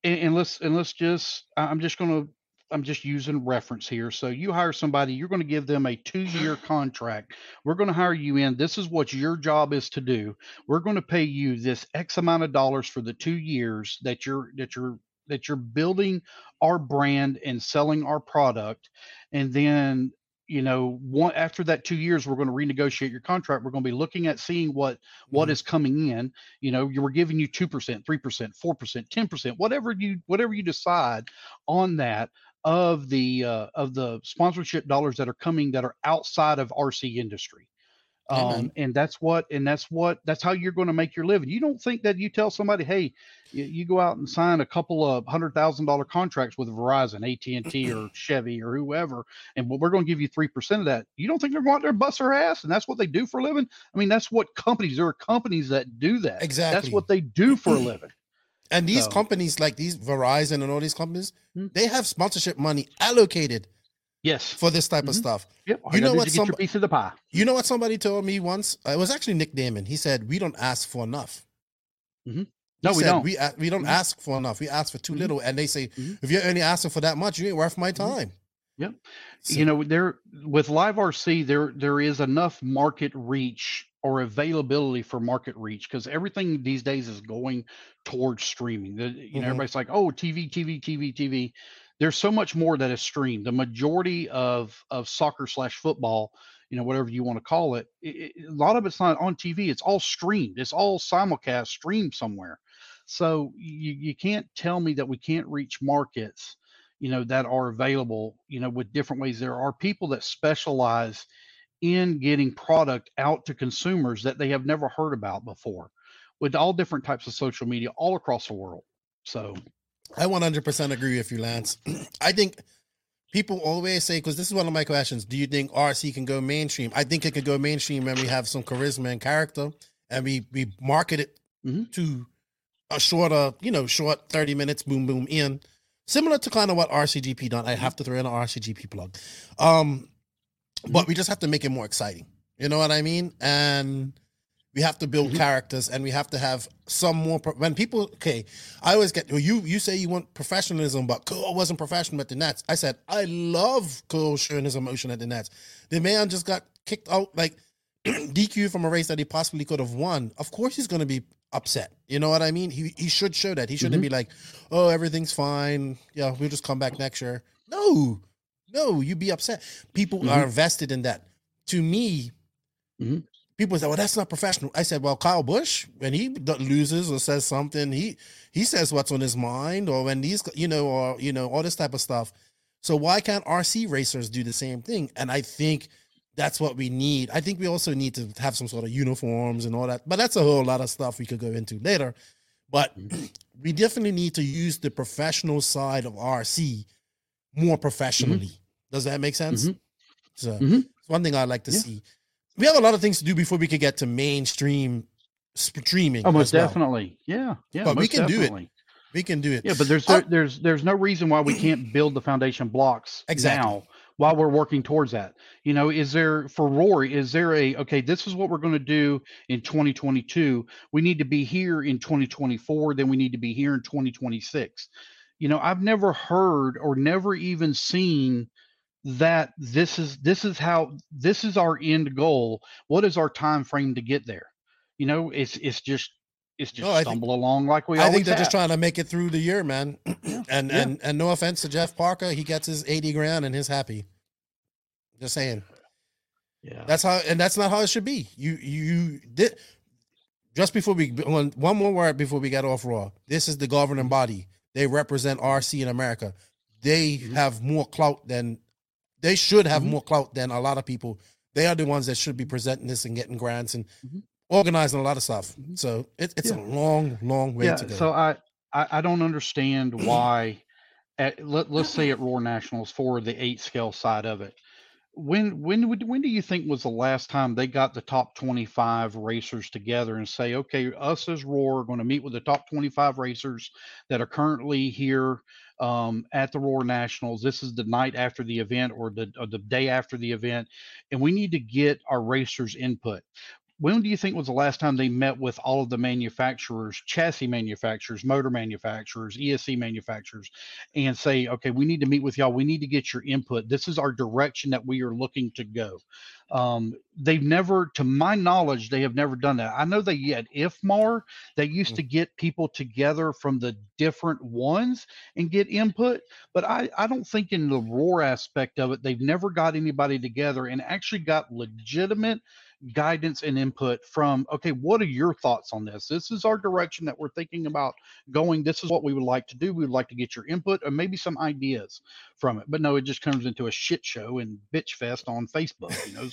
and, and let's and let's just i'm just going to i'm just using reference here. So you hire somebody you're going to give them a two year *sighs* contract. We're going to hire you in. This is what your job is to do. We're going to pay you this x amount of dollars for the two years that you're that you're that you're building our brand and selling our product. And then you know one after that two years we're going to renegotiate your contract we're going to be looking at seeing what what Mhm. is coming in you know you were giving you 2% 3% 4% 10% whatever you whatever you decide on that of the uh, of the sponsorship dollars that are coming that are outside of rc industry. Um, and that's what, and that's what, that's how you're going to make your living. You don't think that you tell somebody, hey, you, you go out and sign a couple of hundred thousand dollar contracts with Verizon, AT and T, *clears throat* or Chevy, or whoever, and we're going to give you three percent of that. You don't think they're going out there and bust their ass, and that's what they do for a living? I mean, that's what companies. There are companies that do that. Exactly. That's what they do for a *clears throat* living. And these So- companies, like these Verizon and all these companies, Hmm. they have sponsorship money allocated Yes. for this type of Mhm. stuff. Yep. You know what To get your some- piece of the pie. You know what somebody told me once? It was actually Nick Damon. He said, "We don't ask for enough." Mhm. He No, we said, don't. We we don't Mhm. ask for enough. We ask for too Mhm. little, and they say, Mhm. "If you're only asking for that much, you ain't worth my Mhm. time." Yep. So- you know there with live rc there there is enough market reach or availability for market reach because everything these days is going towards streaming the, you know everybody's like oh tv tv tv tv there's so much more that is streamed. The majority of of soccer slash football you know whatever you want to call it, it, it- a lot of it's not on tv it's all streamed it's all simulcast streamed somewhere. So you, you can't tell me that we can't reach markets you know that are available you know with different ways. There are people that specialize in getting product out to consumers that they have never heard about before with all different types of social media all across the world. So I 100% agree with you, Lance. *clears throat* I think people always say, because this is one of my questions do you think RC can go mainstream? I think it could go mainstream when we have some charisma and character and we, we market it Mhm. to a shorter, you know, short 30 minutes, boom, boom, in. Similar to kind of what RCGP done. I have to throw in an RCGP plug. Um, but we just have to make it more exciting. You know what I mean? And we have to build Mhm. characters and we have to have some more pro- when people okay i always get well, you you say you want professionalism but cole wasn't professional at the nets. I said i love cole showing his emotion at the nets. The man just got kicked out like *clears throat* dq from a race that he possibly could have won. Of course he's going to be upset. You know what i mean? He, he should show that. He shouldn't be like oh everything's fine. Yeah we'll just come back next year. No no you be upset. People are invested in that. To me Mhm. People say, "Well, that's not professional." I said, "Well, Kyle Busch, when he loses or says something, he he says what's on his mind, or when these, you know, or you know, all this type of stuff. So why can't RC racers do the same thing? And I think that's what we need. I think we also need to have some sort of uniforms and all that. But that's a whole lot of stuff we could go into later. But *clears throat* we definitely need to use the professional side of RC more professionally. Does that make sense? Mhm. So Mhm. it's one thing I'd like to Yeah. see. We have a lot of things to do before we could get to mainstream streaming. oh most well. definitely yeah yeah But we can do it. We can do it. yeah but there's Uh, there, there's there's no reason why we can't *clears throat* build the foundation blocks Exactly. now while we're working towards that you know is there for rory is there a okay this is what we're going to do in 2022 we need to be here in 2024 then we need to be here in 2026 you know i've never heard or never even seen that this is this is how this is our end goal what is our time frame to get there you know it's it's just it's just No, I think- stumble along like we I think they're just trying to make it through the year, man. *clears throat* and yeah. and and no offense to Jeff Parker, he gets his eighty grand and he's happy. Just saying. yeah That's how, and that's not how it should be. You you did just before we one one more word before we get off roar. This is the governing body. They represent RC in America. They Mhm. have more clout than they should have Mhm. more clout than a lot of people. They are the ones that should be presenting this and getting grants and Mhm. organizing a lot of stuff. Mhm. So it, it's Yeah. a long, long way yeah to go. so I, I i don't understand *clears throat* why at let, let's say at roar nationals for the eight scale side of it when when would when do you think was the last time they got the top 25 racers together and say okay us as roar are going to meet with the top 25 racers that are currently here um, at the roar nationals. This is the night after the event or the or the day after the event and we need to get our racers input when do you think was the last time they met with all of the manufacturers, chassis manufacturers, motor manufacturers, ESC manufacturers, and say, okay, we need to meet with y'all. We need to get your input. This is our direction that we are looking to go. Um, they've never, to my knowledge, they have never done that. I know they had IFMAR. They used to get people together from the different ones and get input, but I, I don't think in the roar aspect of it, they've never got anybody together and actually got legitimate guidance and input from okay what are your thoughts on this this is our direction that we're thinking about going this is what we would like to do we would like to get your input and maybe some ideas from it but no it just comes into a shit show and bitch fest on facebook you know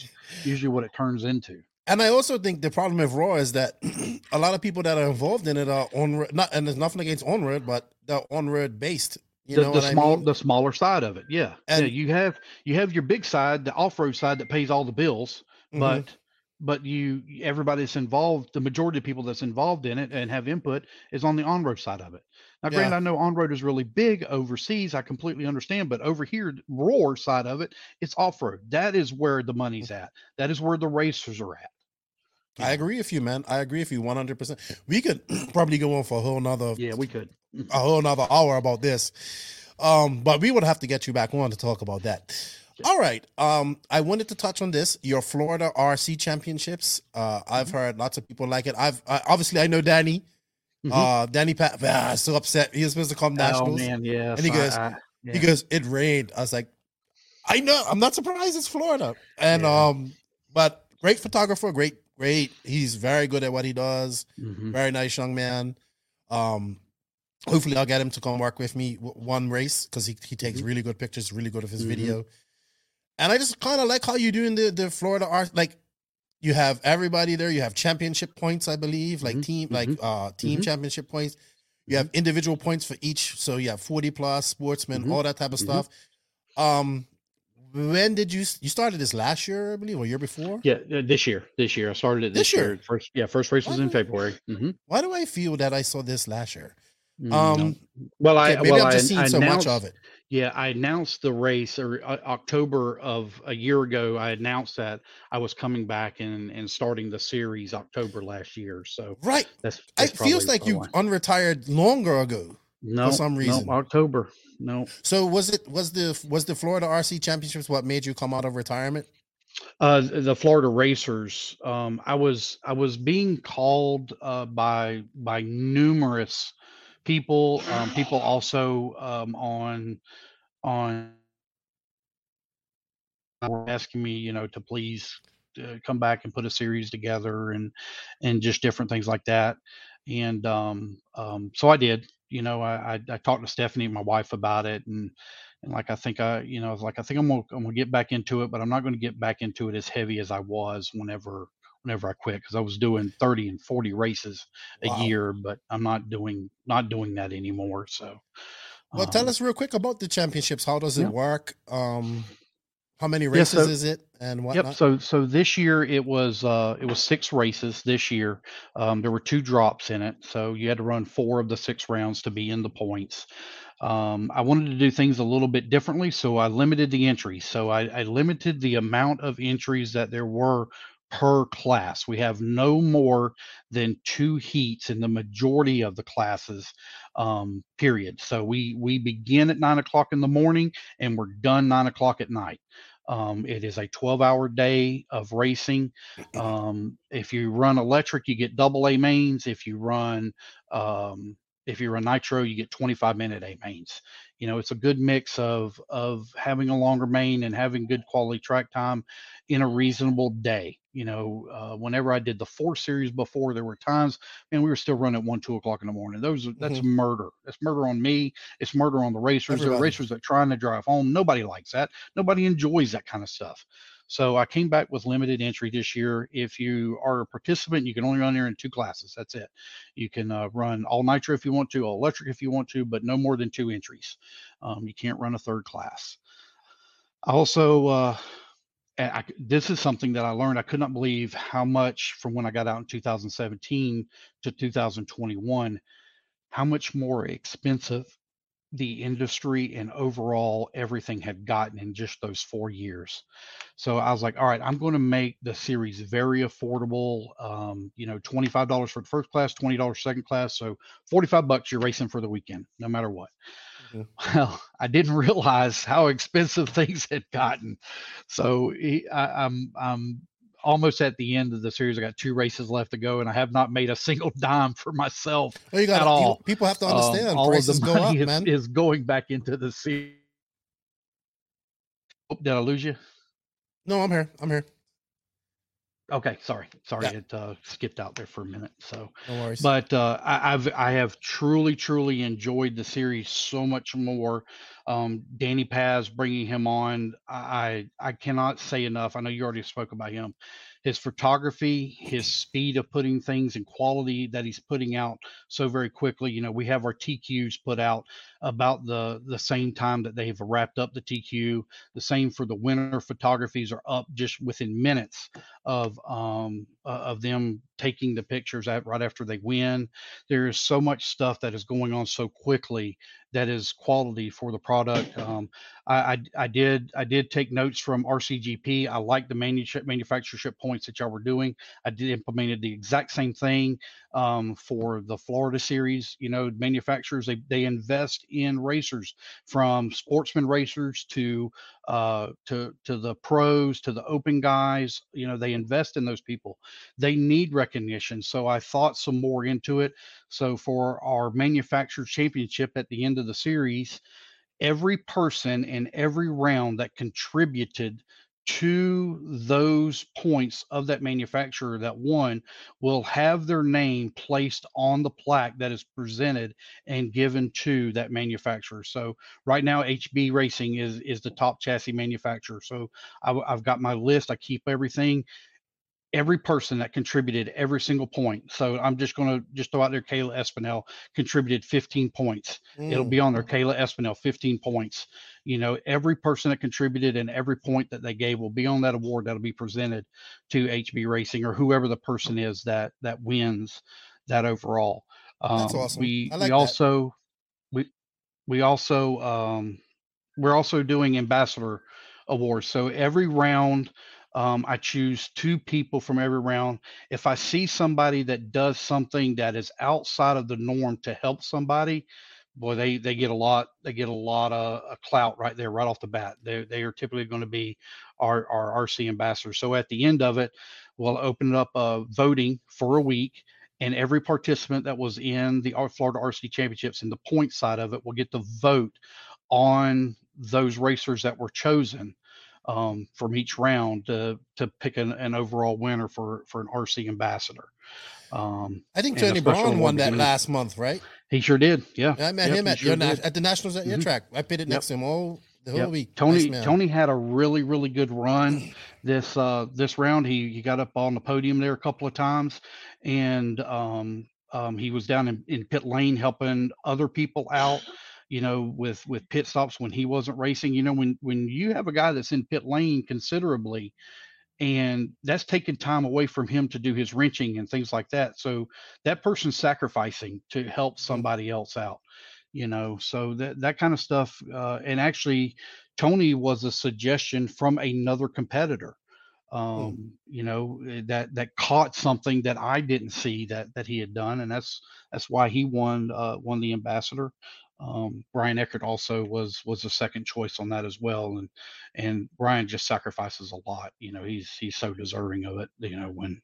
usually what it turns into And I also think the problem with Roar is that *clears throat* a lot of people that are involved in it are on not, and there's nothing against on-road, but they're on-road based. You the, know the small I mean? the smaller side of it yeah yeah you have you have your big side the off-road side that pays all the bills Mhm. but but you everybody that's involved the majority of people that's involved in it and have input is on the on-road side of it now granted Yeah. i know on-road is really big overseas i completely understand but over here the roar side of it it's off-road that is where the money's at that is where the racers are at I agree with you, man. I agree with you 100%. We could *clears throat* probably go on for a whole nother yeah we could a whole nother hour about this. Um, but we would have to get you back on to talk about that. All right. Um, I wanted to touch on this. Your Florida RC Championships. Uh, Mm-hmm. I've heard lots of people like it. I've I, obviously I know Danny. Mhm. Uh, Danny Pat. Ah, so upset. He was supposed to come nationals. oh man yeah And he goes, He goes, "It rained." I was like, "I know. I'm not surprised. It's Florida." And Yeah. um, but great photographer. Great, great. He's very good at what he does. Mhm. Very nice young man. Um, hopefully I'll get him to come work with me one race because he, he takes Mhm. really good pictures, really good of his Mhm. video. And I just kind of like how you doing the the Florida art. Like you have everybody there. You have championship points, I believe, like Mhm. team like uh team Mhm. championship points. You have individual points for each. So you have 40 plus sportsmen, Mhm. all that type of Mhm. stuff. Um when did you you started this last year, I believe, or year before? Yeah, uh, this year. This year, I started it This this, year. year? First, yeah, first race was in. February. hmm Why do I feel that I saw this last year? Mm, Um, well, I okay, maybe well, I've just I, seen I so much of it. Yeah, I announced the race or uh, October of a year ago. I announced that I was coming back and and starting the series October last year. So Right. that's, It feels like you why. unretired longer ago. no for some no, reason. October. No, So was it was the was the Florida RC Championships what made you come out of retirement? uh, the Florida Racers. Um, I was I was being called uh, by by numerous people. Um, people also um, on on were asking me, you know, to please uh, come back and put a series together and and just different things like that. And um, um, so I did. You know, I, I I talked to Stephanie, my wife, about it, and and like I think I, you know, like I think I'm gonna I'm gonna get back into it, but I'm not gonna get back into it as heavy as I was whenever whenever I quit because I was doing 30 and 40 races a Wow. year, but I'm not doing not doing that anymore. So Well, tell um, us real quick about the championships. How does it yeah. work? Um, how many Yeah, races so- is it, and whatnot? Yep. So so this year it was uh it was six races this year. Um, there were two drops in it, so you had to run four of the six rounds to be in the points. Um, I wanted to do things a little bit differently, so I limited the entries. So I, I limited the amount of entries that there were per class. We have no more than two heats in the majority of the classes. Um, period. So we we begin at nine o'clock in the morning and we're done nine o'clock at night. Um, it is a 12 hour day of racing. Um, if you run electric, you get double A mains. If you run, um, if you run nitro, you get 25 minute A mains. You know, it's a good mix of of having a longer main and having good quality track time in a reasonable day. You know, uh, whenever I did the four series before, there were times, and we were still running at one, two o'clock in the morning. Those that's murder. That's murder on me. It's murder on the racers. There are racers that trying to drive home. Nobody likes that. Nobody enjoys that kind of stuff. So I came back with limited entry this year. If you are a participant, you can only run there in two classes. That's it. You can uh, run all nitro if you want to, all electric if you want to, but no more than two entries. Um, you can't run a third class. I also, uh, and I, this is something that I learned. I could not believe how much from when I got out in 2017 to 2021, how much more expensive the industry and overall everything had gotten in just those four years. So I was like, all right, I'm going to make the series very affordable. Um, you know, $25 for the first class, $20 second class. So 45 bucks you're racing for the weekend, no matter what. Mhm. Well, I didn't realize how expensive *laughs* things had gotten. So he- I, I'm, I'm almost at the end of the series. I got two races left to go, and I have not made a single *laughs* dime for myself Well, you at all. people have to um, understand all of the go up, money is, is going back into the sea. Oh, did I lose you? no, I'm here. I'm here. Okay, sorry, sorry, Yeah. it uh, skipped out there for a minute. So, No worries. but uh, I, I've I have truly truly enjoyed the series so much more. Um, Danny Paz bringing him on, I I cannot say enough. I know you already spoke about him. his photography, his speed of putting things and quality that he's putting out so very quickly. You know, we have our TQs put out about the the same time that they've wrapped up the TQ. The same for the winter photographies are up just within minutes of um, uh, of them taking the pictures at right after they win. There is so much stuff that is going on so quickly that is quality for the product. Um, I, I, I did I did take notes from RCGP. I like the manu- manufacturership points that y'all were doing. I did implemented the exact same thing um, for the Florida series. You know, manufacturers they they invest in racers from sportsman racers to uh, to to the pros to the open guys. You know, they invest in those people. They need recognition. So I thought some more into it. So for our manufacturer championship at the end of the series, every person in every round that contributed to those points of that manufacturer that won will have their name placed on the plaque that is presented and given to that manufacturer. So right now, HB Racing is is the top chassis manufacturer. So I, have got my list. I keep everything every person that contributed every single point. So I'm just going to just throw out there Kayla Espinel contributed 15 points. Mm. It'll be on there Kayla Espinel 15 points. You know, every person that contributed and every point that they gave will be on that award that'll be presented to HB Racing or whoever the person is that that wins that overall. Um, That's awesome. We like we also we we also um, we're also doing ambassador awards. So every round um, I choose two people from every round. If I see somebody that does something that is outside of the norm to help somebody, boy, they they get a lot. They get a lot of, of clout right there, right off the bat. They they are typically going to be our our RC ambassadors. So at the end of it, we'll open up uh, voting for a week, and every participant that was in the Florida RC Championships and the point side of it will get to vote on those racers that were chosen um, from each round to to pick an, an, overall winner for for an RC ambassador. Um, I think Tony Brown won that last month, right? He sure did. Yeah, I met yep, him at sure your at the nationals at mm-hmm. your track. I pitted next yep. to him all the whole yep. week. Tony nice Tony had a really really good run *clears throat* this uh this round. He he got up on the podium there a couple of times, and um, um he was down in, in pit lane helping other people out you know, with with pit stops when he wasn't racing. You know, when when you have a guy that's in pit lane considerably, and that's taking time away from him to do his wrenching and things like that. So that person's sacrificing to help mm-hmm. somebody else out. You know, so that that kind of stuff. Uh, and actually, Tony was a suggestion from another competitor um you know eh, that that caught something that i didn't see that that he had done and that's that's why he won uh won the ambassador um, Brian Eckert also was was a second choice on that as well, and and Brian just sacrifices a lot. You know, he's he's so deserving of it. You know, when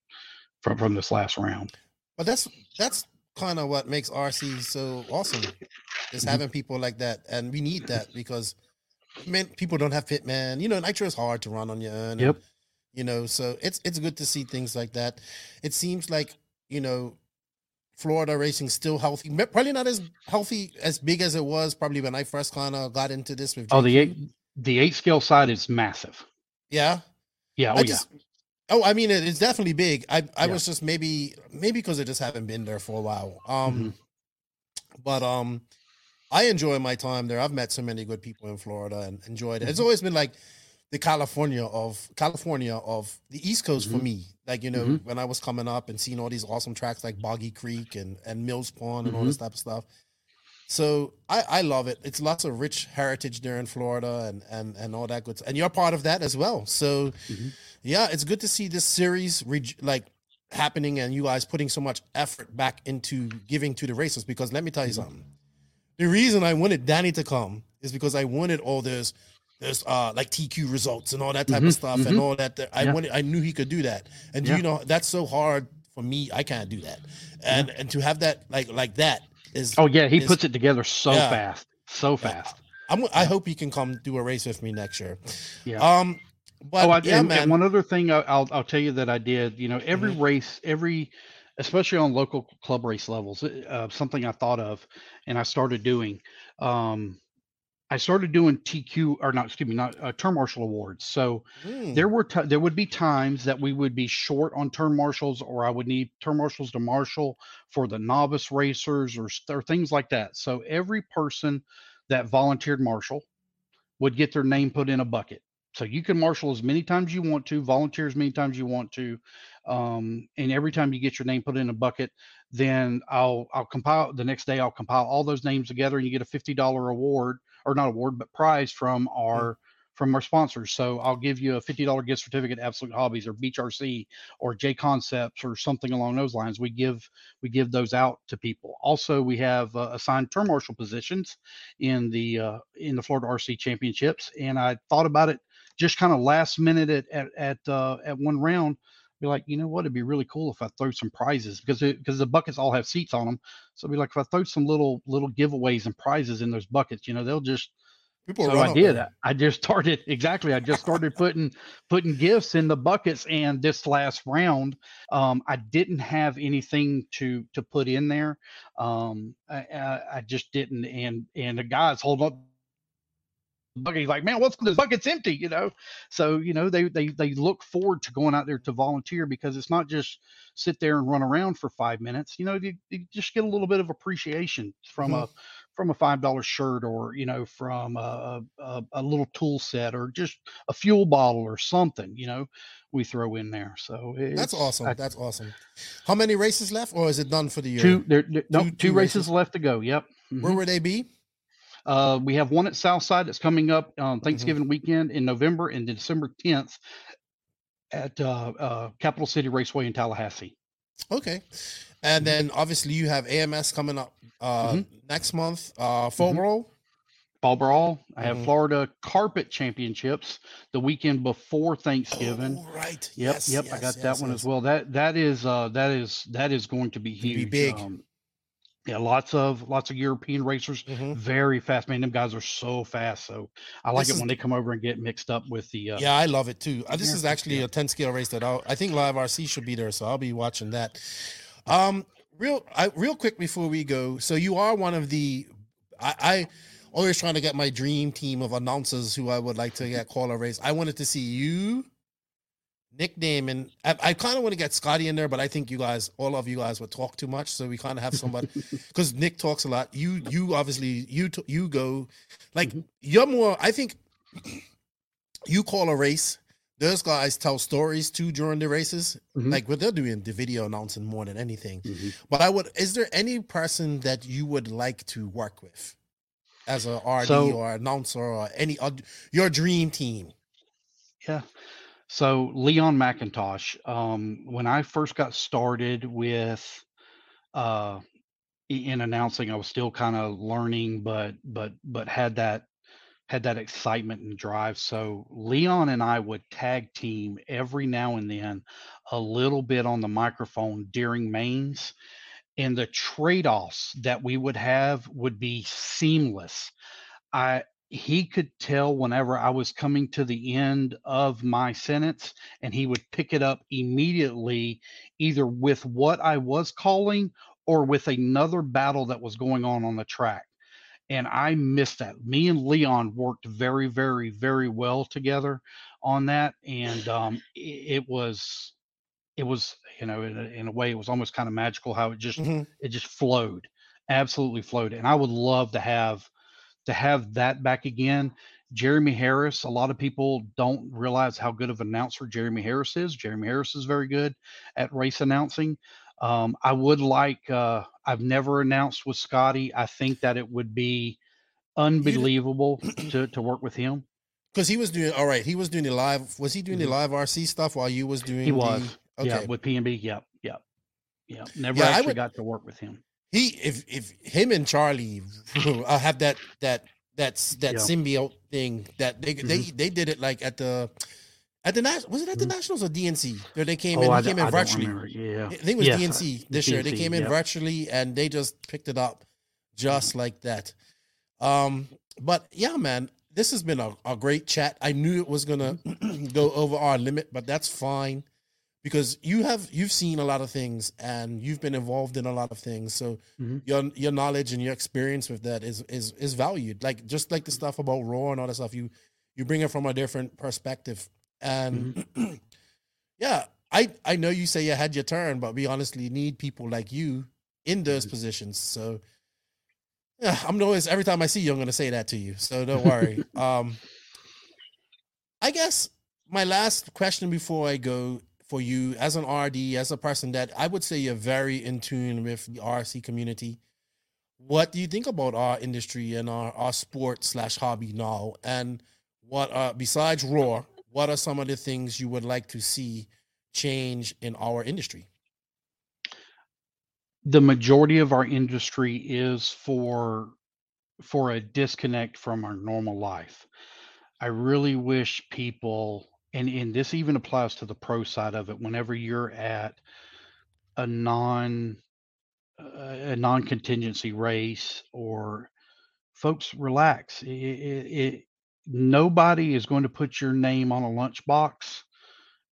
from from this last round. But that's that's kind of what makes RC so awesome is mm-hmm. having people like that, and we need that because man, people don't have fit man. You know, nitro is hard to run on your own. Yep. And, you know, so it's it's good to see things like that. It seems like you know Florida racing still healthy. Probably not as healthy as big as it was probably when I first kind of got into this with. Oh, the eight the eight scale side is massive. Yeah. Yeah. Oh I just, yeah. Oh, I mean, it's definitely big. I I yeah. was just maybe maybe because I just haven't been there for a while. Um, mm-hmm. but um, I enjoy my time there. I've met so many good people in Florida and enjoyed it. Mm-hmm. It's always been like the California of California of the East Coast mm-hmm. for me. Like you know, mm-hmm. when I was coming up and seeing all these awesome tracks like Boggy Creek and and Mills Pond and mm-hmm. all this type of stuff. So I I love it. It's lots of rich heritage there in Florida and and and all that good. And you're part of that as well. So mm-hmm. yeah, it's good to see this series re- like happening and you guys putting so much effort back into giving to the races. Because let me tell you mm-hmm. something. The reason I wanted Danny to come is because I wanted all this there's uh like TQ results and all that type mm-hmm, of stuff mm-hmm. and all that. I yeah. wanted, I knew he could do that, and yeah. you know that's so hard for me. I can't do that, and yeah. and to have that like like that is. Oh yeah, he is, puts it together so fast, so fast. I'm, I hope he can come do a race with me next year. Yeah. Um. But oh, I, yeah, and, man. and one other thing I'll I'll tell you that I did. You know, every mm-hmm. race, every especially on local club race levels, uh, something I thought of and I started doing. Um, I started doing TQ or not, excuse me, not uh, term marshal awards. So Mm. there were ti there would be times that we would be short on term marshals, or I would need term marshals to marshal for the novice racers or, or things like that. So every person that volunteered marshal would get their name put in a bucket. So you can marshal as many times you want to, volunteer as many times you want to, um, and every time you get your name put in a bucket, then I'll I'll compile the next day. I'll compile all those names together, and you get a fifty dollar award or not award, but prize from our from our sponsors. So I'll give you a fifty dollar gift certificate, to Absolute Hobbies or Beach RC or JConcepts or something along those lines. We give we give those out to people. Also, we have uh, assigned term marshal positions in the uh, in the Florida RC Championships, and I thought about it just kind of last minute at at at, uh, at one round. Be like, you know what? It'd be really cool if I throw some prizes because it, because the buckets all have seats on them. So it'd be like if I throw some little little giveaways and prizes in those buckets, you know, they'll just People so I did. there. I just started *laughs* exactly. I just started putting putting gifts in the buckets, and this last round, um, I didn't have anything to to put in there. Um, I, I, I just didn't, and and the guys hold up bucket. He's like, man, what's the bucket's empty? You know, so you know they they they look forward to going out there to volunteer because it's not just sit there and run around for five minutes. You know, you, you just get a little bit of appreciation from Mhm. a from a five dollar shirt or you know from a, a a little tool set or just a fuel bottle or something. You know, we throw in there. So That's awesome. I- That's awesome. How many races left, or is it done for the year? two there, there- no, two- two, two races, races? left to go. Yep. Where Mhm. would they be? Uh, we have one at Southside that's coming up Mm-hmm. on Thanksgiving weekend in November and December 10th at uh, uh, Capital City Raceway in Tallahassee. Okay, and then obviously you have AMS coming up uh, Mhm. next month. Uh, Full Mhm. Brawl. Fall Brawl. I have Mhm. Florida Carpet Championships the weekend before Thanksgiving. Oh, right. Yep, Yes, yep, I got yes, that one yes. as well. That that is uh that is that is going to be Gonna be huge. big. Um, yeah, lots of lots of European racers, Mhm. very fast. Man, them guys are so fast. So I like This it is- when they come over and get mixed up with the. Uh, Yeah, I love it too. Uh, this is actually a 10 scale race that I'll, I think Live RC should be there, so I'll be watching that. Um, real, I, real quick before we go. So you are one of the, I, I always trying to get my dream team of announcers who I would like to get call a race. I wanted to see you, Nick and I, I kind of want to get Scotty in there, but I think you guys, all of you guys, would talk too much, so we kind of have somebody *laughs* because Nick talks a lot. You, you obviously, you, t- you go, like you're more. I think *clears throat* you call a race. Those guys tell stories too during the races. Mhm. Like what they're doing, the video announcing more than anything. Mhm. But I would. Is there any person that you would like to work with as a RD So- or announcer or any your dream team? Yeah. So Leon McIntosh, um, when I first got started with uh in announcing, I was still kind of learning, but but but had that had that excitement and drive. So Leon and I would tag team every now and then a little bit on the microphone during mains. And the trade-offs that we would have would be seamless. I he could tell whenever I was coming to the end of my sentence, and he would pick it up immediately, either with what I was calling or with another battle that was going on on the track. And I missed that. Me and Leon worked very, very, very well together on that, and um, it was, it was, you know, in a, in a way, it was almost kind of magical how it just Mhm. it just flowed absolutely flowed and i would love to have to have that back again jeremy harris a lot of people don't realize how good of an announcer jeremy harris is jeremy harris is very good at race announcing um, i would like uh, i've never announced with scotty i think that it would be unbelievable *clears throat* to, to work with him Because he was doing all right. He was doing the live. Was he doing the live RC stuff while you was doing? Mm-hmm. he the- was okay. yeah with pnb yep yep yep never Yeah, I actually would- got to work with him he if if him and Charlie *laughs* uh, have that that that's that Yeah. symbiote thing that they they they did it like at the at the nas- was it at the nationals or DNC where they came in? Mm-hmm. oh, I, came d- in I virtually. yeah I think it was Yes, DNC this year. They came in virtually and they just picked it up just like that. Um but yeah man this has been a, a great chat. I knew it was gonna *clears throat* go over our limit but that's fine because you have you've seen a lot of things and you've been involved in a lot of things. So Mhm. your your knowledge and your experience with that is is is valued. Like just like the stuff about roar and all that stuff, you you bring it from a different perspective. And *clears throat* yeah, I I know you say you had your turn, but we honestly need people like you in those positions. So yeah, I'm always every time I see you, I'm gonna say that to you. So don't worry. *laughs* um I guess my last question before I go for you as an RD, as a person that I would say you're very in tune with the RC community. What do you think about our industry and our, our sport slash hobby now? And what uh besides Roar, what are some of the things you would like to see change in our industry? the majority of our industry is for for a disconnect from our normal life. I really wish people and and this even applies to the pro side of it whenever you're at a non a non contingency race or folks relax it, it, it nobody is going to put your name on a lunchbox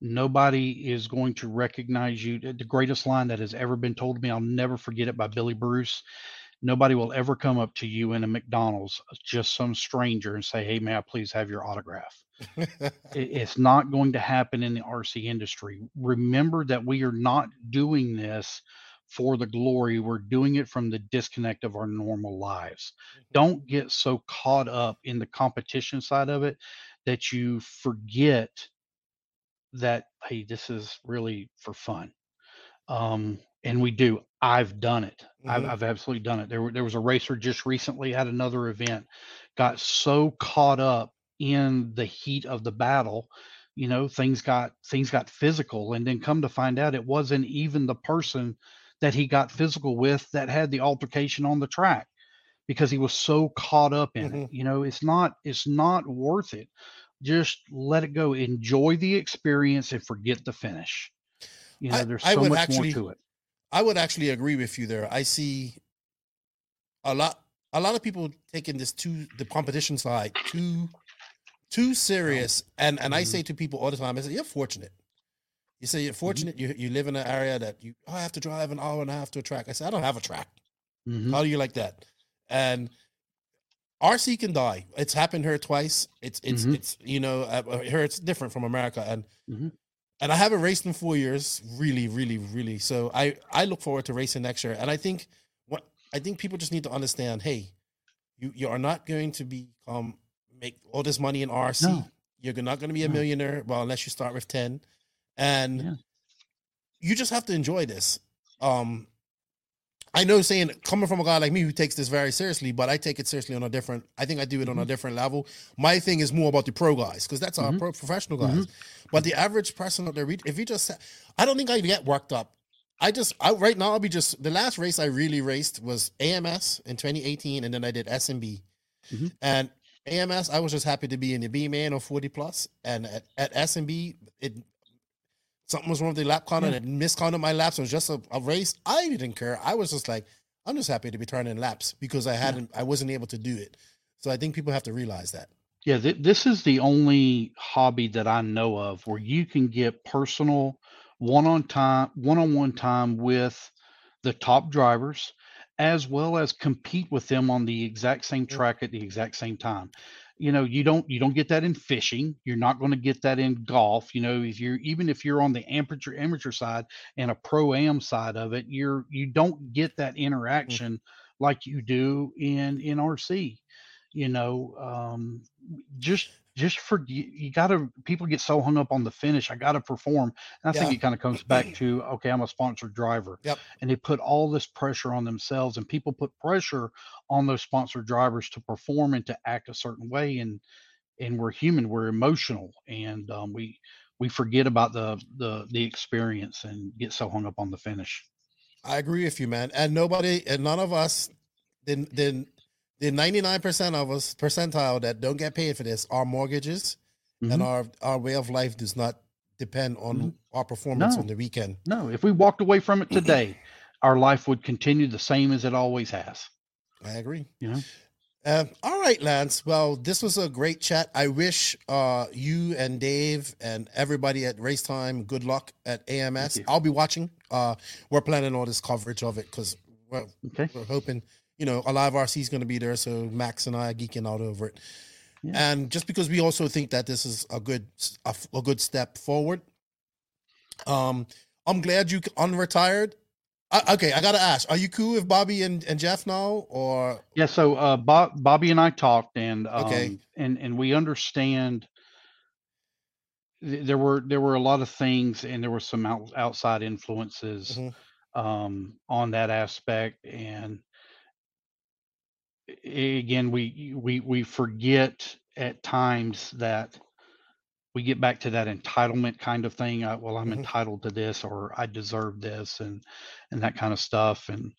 nobody is going to recognize you. The greatest line that has ever been told to me, I'll never forget it by Billy Bruce. Nobody will ever come up to you in a McDonald's, just some stranger, and say, Hey, may I please have your autograph? It- It's not going to happen in the RC industry. Remember that we are not doing this for the glory. We're doing it from the disconnect of our normal lives. Don't get so caught up in the competition side of it that you forget that hey this is really for fun um and we do i've done it I've, Mhm. I've absolutely done it there, there was a racer just recently at another event got so caught up in the heat of the battle you know things got things got physical and then come to find out it wasn't even the person that he got physical with that had the altercation on the track because he was so caught up in it mm-hmm. you know it's not it's not worth it. Just let it go enjoy the experience and forget the finish. You know I- there's so much actually- more to it. I would actually agree with you there. I see a lot a lot of people taking this too the competition side too too serious. And and I Mhm. say to people all the time, I say, You're fortunate. You say you're fortunate, you you live in an area that you oh, I have to drive an hour and a half to a track. I say, I don't have a track. Mhm. How do you like that? And RC can die. It's happened here twice. It's it's Mhm. it's you know uh, here it's different from America and Mhm. and I haven't raced in four years. Really, really, really. So I I look forward to racing next year. And I think what I think people just need to understand. Hey, you you are not going to become make all this money in RC. No. You're not going to be a No. millionaire. Well, unless you start with ten, and Yeah. you just have to enjoy this. Um, I know saying coming from a guy like me who takes this very seriously, but I take it seriously on a different. I think I do it on a different level. My thing is more about the pro guys because that's our Mhm. pro professional guys. But the average person out there, if you just, I don't think I get worked up. I just, I right now I'll be just the last race I really raced was AMS in 2018, and then I did SMB, Mhm. and AMS I was just happy to be in the B man or 40 plus, and at, at SMB it something was wrong with the lap count and hmm. it miscounted my laps. It was just a, a race. I didn't care. I was just like, I'm just happy to be turning laps because I hadn't, I wasn't able to do it. So I think people have to realize that. Yeah, th- this is the only hobby that I know of where you can get personal one-on time, one-on-one time with the top drivers, as well as compete with them on the exact same track at the exact same time. You know, you don't you don't get that in fishing. You're not going to get that in golf. You know, if you're even if you're on the amateur amateur side and a pro am side of it, you're you don't get that interaction like you do in in RC you know um just just for you, you gotta people get so hung up on the finish i gotta perform and i think it kind of comes back *clears throat* to okay i'm a sponsored driver Yep. and they put all this pressure on themselves and people put pressure on those sponsored drivers to perform and to act a certain way and and we're human we're emotional and um, we we forget about the the the experience and get so hung up on the finish I agree with you, man. And nobody, and none of us, then, then, the 99% of us percentile that don't get paid for this, our mortgages and Mhm. our, our way of life does not depend on our performance No. on the weekend. no if we walked away from it today *clears throat* our life would continue the same as it always has I agree. you know Uh, all right, Lance. Well, this was a great chat. I wish uh, you and Dave and everybody at Race Time good luck at AMS. I'll be watching. Uh, we're planning all this coverage of it because we're, Okay. we're hoping, you know, Alive RC is going to be there. So Max and I are geeking out over it. Yeah. And just because we also think that this is a good a, a good step forward. Um, I'm glad you unretired. I, okay, I gotta ask: Are you cool with Bobby and, and Jeff now, or Yeah, so uh, Bob, Bobby and I talked, and um, Okay. and and we understand. th- There were there were a lot of things, and there were some out, outside influences Mhm. um, on that aspect, and again, we we we forget at times that we get back to that entitlement kind of thing. Uh, well, I'm Mhm. entitled to this, or I deserve this, and and that kind of stuff, and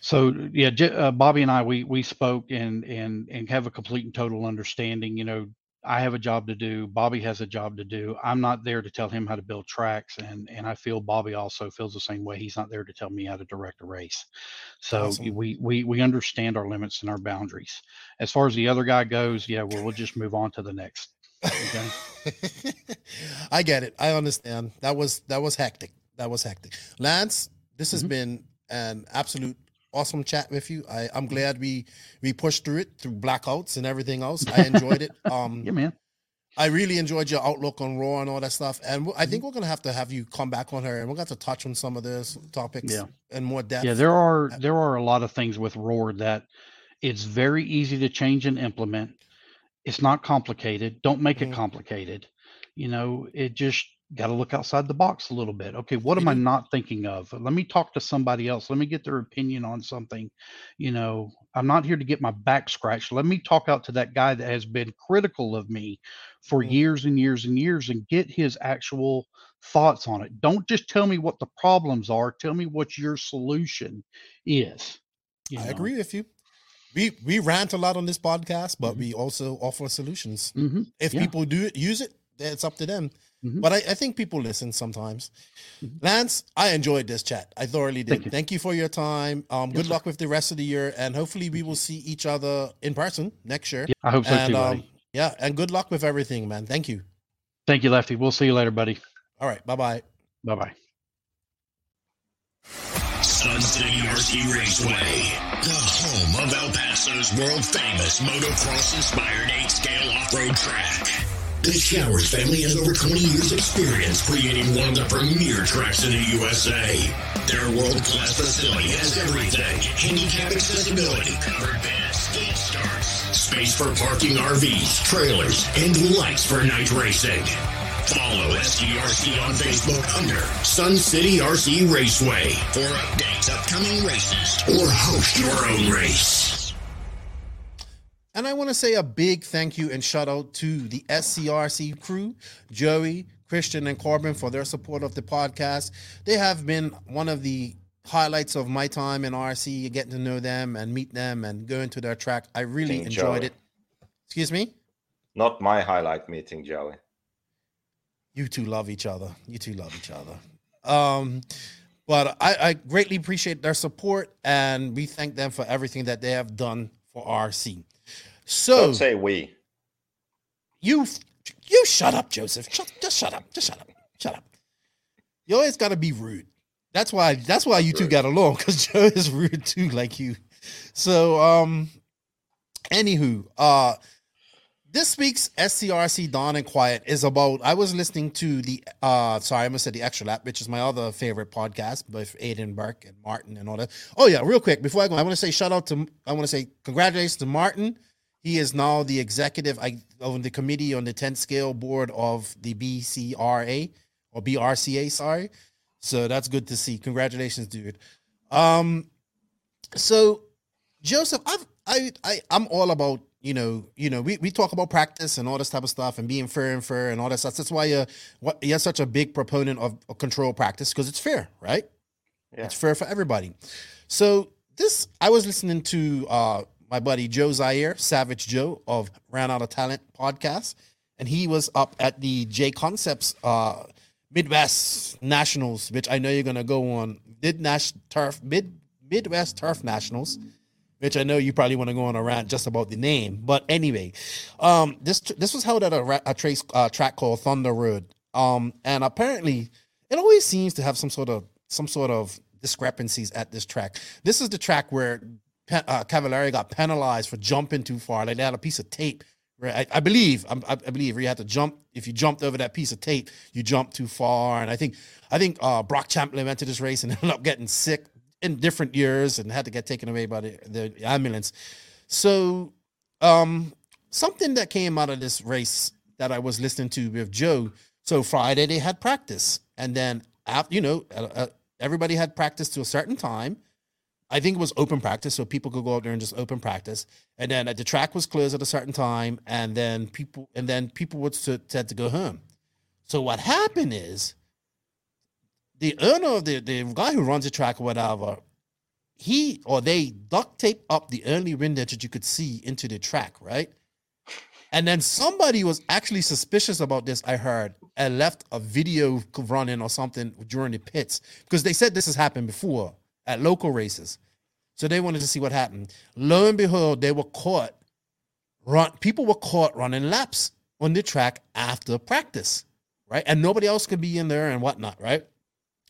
so yeah, J- uh, Bobby and I we we spoke and and and have a complete and total understanding. You know, I have a job to do. Bobby has a job to do. I'm not there to tell him how to build tracks, and and I feel Bobby also feels the same way. He's not there to tell me how to direct a race. So Awesome. we we we understand our limits and our boundaries. As far as the other guy goes, yeah, well, we'll just move on to the next. Okay. *laughs* I get it. I understand. That was that was hectic. That was hectic. Lance, this has Mhm. been an absolute awesome chat with you. I, I'm glad we we pushed through it through blackouts and everything else. I enjoyed it. *laughs* Um Yeah, man. I really enjoyed your outlook on Roar and all that stuff. And w- Mm-hmm. I think we're gonna have to have you come back on her and we're gonna have to touch on some of those topics Yeah. in more depth. Yeah, there are there are a lot of things with Roar that it's very easy to change and implement. It's not complicated. Don't make Mhm. it complicated. You know, it just got to look outside the box a little bit. Okay, what am I not thinking of? Let me talk to somebody else. Let me get their opinion on something. You know, I'm not here to get my back scratched. Let me talk out to that guy that has been critical of me for Mhm. years and years and years and get his actual thoughts on it. Don't just tell me what the problems are. Tell me what your solution is. you I know? agree with you. We we rant a lot on this podcast, but Mhm. we also offer solutions. Mhm. If Yeah. people do it, use it, it's up to them. Mhm. But I, I think people listen sometimes. Mhm. Lance, I enjoyed this chat. I thoroughly did. Thank Thank you. you, for your time. Um, Yes, good sir. luck with the rest of the year, and hopefully we will see each other in person next year. Yeah, I hope so and too, buddy. um, yeah, and good luck with everything, man. Thank you. Thank you, Lefty. We'll see you later, buddy. All right, bye bye. Bye bye. Sun City RC Raceway, the home of El Paso's world famous motocross inspired 8 scale off road track. The Showers family has over 20 years' experience creating one of the premier tracks in the USA. Their world class facility has everything handicap accessibility, covered beds, skate starts, space for parking RVs, trailers, and lights for night racing. Follow SCRC on Facebook under Sun City RC Raceway for updates, upcoming races, or host your own race. And I want to say a big thank you and shout out to the SCRC crew, Joey, Christian, and Corbin for their support of the podcast. They have been one of the highlights of my time in RC, getting to know them and meet them and going to their track. I really enjoyed Joey. it. Excuse me? Not my highlight meeting, Joey. You two love each other. You two love each other. Um, but I, I greatly appreciate their support and we thank them for everything that they have done for RC. So Don't say we. You, you shut up, Joseph. Shut, just shut up. Just shut up. Shut up. You always got to be rude. That's why. That's why you two got along because *laughs* Joe is rude too, like you. So, um, anywho, uh, this week's SCRC Down and Quiet is about. I was listening to the. uh Sorry, I must say the Extra Lap, which is my other favorite podcast with Aiden Burke and Martin and all that. Oh yeah, real quick before I go, I want to say shout out to. I want to say congratulations to Martin. He is now the executive on the committee on the 10th scale board of the BCRA or BRCA, sorry. So that's good to see. Congratulations, dude. Um, so Joseph, I've, I, I, I'm all about, you know, you know, we, we talk about practice and all this type of stuff and being fair and fair and all that stuff. That's why you're, what, you're such a big proponent of, of control practice because it's fair, right? Yeah. It's fair for everybody. So this, I was listening to uh, my buddy Joe Zaire, Savage Joe of Ran Out of Talent podcast, and he was up at the JConcepts uh, Midwest Nationals, which I know you're gonna go on. Mid Nash Turf Mid Midwest Turf Nationals, which I know you probably want to go on a rant just about the name. But anyway, um, this this was held at a, a trace uh, track called Thunder Road, um, and apparently it always seems to have some sort of some sort of discrepancies at this track. This is the track where uh, Cavalieri got penalized for jumping too far. Like they had a piece of tape. Right, I, I believe I, I believe you had to jump. If you jumped over that piece of tape, you jumped too far. And I think I think uh, Brock Champlin went to this race and *laughs* ended up getting sick in different years and had to get taken away by the, the ambulance. So um, something that came out of this race that I was listening to with Joe. So Friday they had practice, and then after you know uh, uh, everybody had practice to a certain time. I think it was open practice, so people could go out there and just open practice. And then uh, the track was closed at a certain time, and then people and then people would s- had to go home. So what happened is the owner of the the guy who runs the track or whatever, he or they duct tape up the only window that you could see into the track, right? And then somebody was actually suspicious about this, I heard, and left a video running or something during the pits because they said this has happened before at local races. So they wanted to see what happened. Lo and behold, they were caught. Run people were caught running laps on the track after practice, right? And nobody else could be in there and whatnot, right?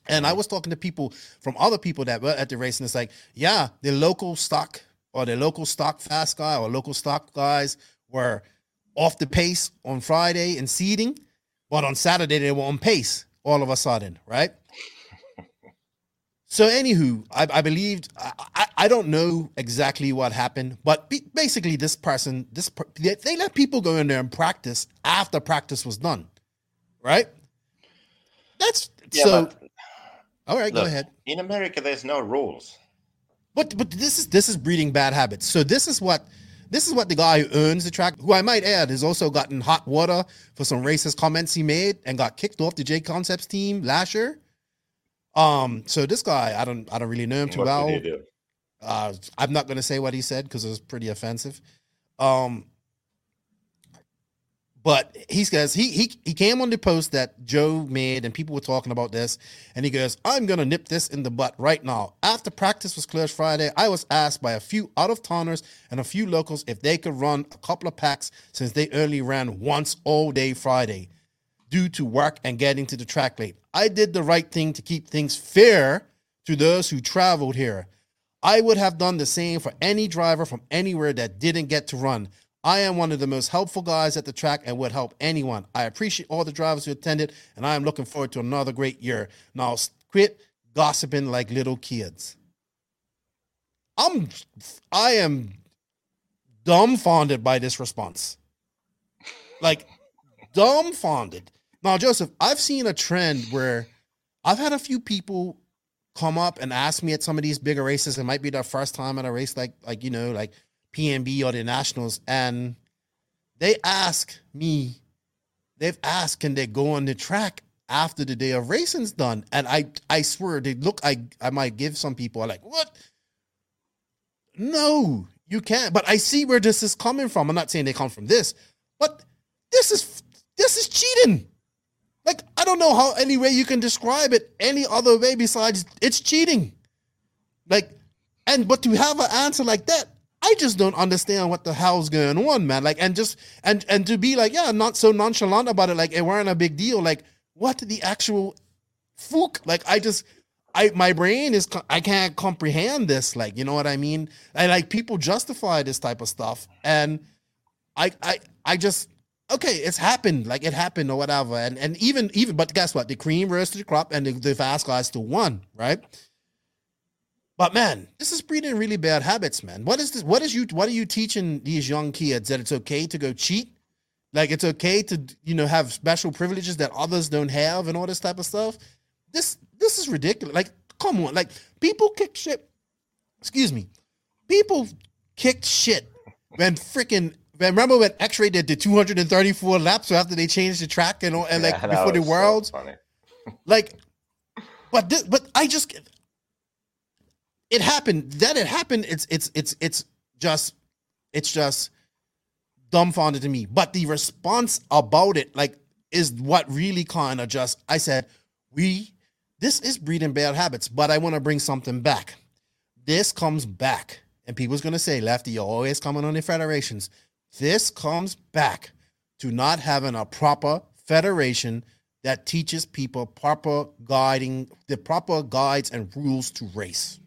And I was talking to people from other people that were at the race, and it's like, yeah, the local stock or the local stock fast guy or local stock guys were off the pace on Friday and seeding, but on Saturday they were on pace all of a sudden, right? So, anywho, I, I believed I, I I don't know exactly what happened, but be, basically, this person, this they, they let people go in there and practice after practice was done, right? That's Yeah, so. but all right, go ahead. In America, there's no rules. But but this is this is breeding bad habits. So this is what this is what the guy who owns the track, who I might add, has also gotten hot water for some racist comments he made and got kicked off the JConcepts team last year. Um, so this guy, I don't I don't really know him too well. did he do? Uh, I'm not going to say what he said because it was pretty offensive. Um, but he says he he he came on the post that Joe made, and people were talking about this, and he goes, "I'm going to nip this in the butt right now." After practice was closed Friday, I was asked by a few out of towners and a few locals if they could run a couple of packs since they only ran once all day Friday due to work and getting to the track late. I did the right thing to keep things fair to those who traveled here. I would have done the same for any driver from anywhere that didn't get to run. I am one of the most helpful guys at the track and would help anyone. I appreciate all the drivers who attended, and I am looking forward to another great year. Now, quit gossiping like little kids. I'm, I am dumbfounded by this response. Like, dumbfounded. Now, Joseph, I've seen a trend where I've had a few people come up and ask me at some of these bigger races. It might be their first time at a race like like you know like PNB or the Nationals, and they ask me, they've asked, can they go on the track after the day of racing's done? And I I swear they look I I might give some people are like what? No, you can't. But I see where this is coming from. I'm not saying they come from this, but this is this is cheating. Like I don't know how any way you can describe it any other way besides it's cheating. Like, and but to have an answer like that, I just don't understand what the hell's going on, man. Like, and just and and to be like, yeah, not so nonchalant about it, like it weren't a big deal. Like, what the actual fook? Like, I just. I, my brain is I can't comprehend this like you know what I mean I like people justify this type of stuff and I I I just okay, it's happened, like it happened or whatever. And and even even but guess what? The cream rose to the crop and the, the fast guys still won, right? But man, this is breeding really bad habits, man. What is this? What is you what are you teaching these young kids that it's okay to go cheat? Like it's okay to you know have special privileges that others don't have and all this type of stuff. This this is ridiculous. Like, come on, like people kick shit. Excuse me. People kicked shit when freaking remember when X-Ray did the 234 laps after they changed the track and and like Yeah, that before the so worlds, funny. *laughs* like, but this, but I just it happened that it happened. It's it's it's it's just it's just dumbfounded to me. But the response about it, like, is what really kind of just I said, we this is breeding bad habits, but I want to bring something back. This comes back. and people's gonna say, Lefty, you're always coming on the federations. This comes back to not having a proper federation that teaches people proper guiding, the proper guides and rules to race.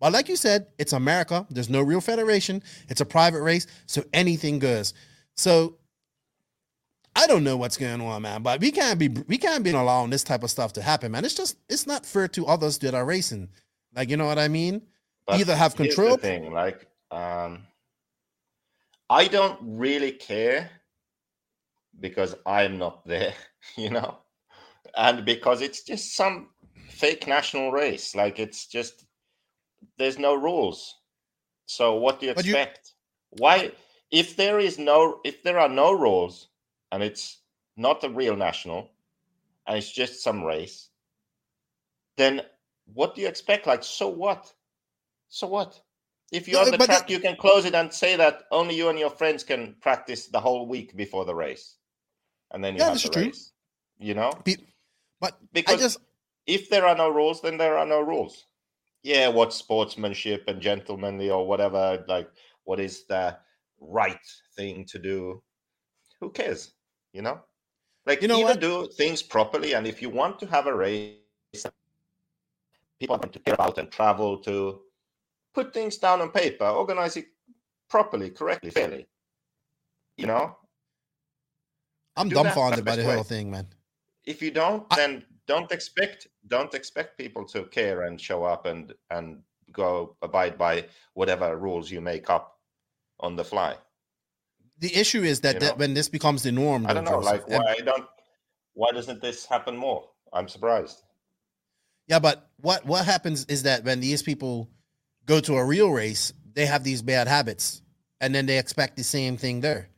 But like you said, it's America. There's no real federation. It's a private race, so anything goes. So I don't know what's going on, man. But we can't be we can't be allowing this type of stuff to happen, man. It's just it's not fair to others that are racing. Like you know what I mean? But Either have here's control. The thing, like, um, I don't really care because I'm not there, *laughs* you know, and because it's just some fake national race. Like, it's just there's no rules. So what do you But you- expect? Why, if there is no, if there are no rules, and it's not a real national, and it's just some race, then what do you expect? Like, so what? So what? If you're on the track, that- you can close it and say that only you and your friends can practice the whole week before the race, and then you Yeah, have the true. race. You know, Pe- But I because just if there are no rules, then there are no rules. Yeah, what sportsmanship and gentlemanly or whatever? Like, what is the right thing to do? Who cares? You know, like You know what? do things properly, and if you want to have a race, people want to care about and travel to put things down on paper, organize it properly, correctly, fairly. You know, I'm do dumbfounded by the best way. whole thing, man. if you don't I- then don't expect don't expect people to care and show up and and go abide by whatever rules you make up on the fly The issue is that, You that when this becomes the norm, i don't know like and- why don't why doesn't this happen more i'm surprised Yeah, but what what happens is that when these people go to a real race, they have these bad habits, and then they expect the same thing there.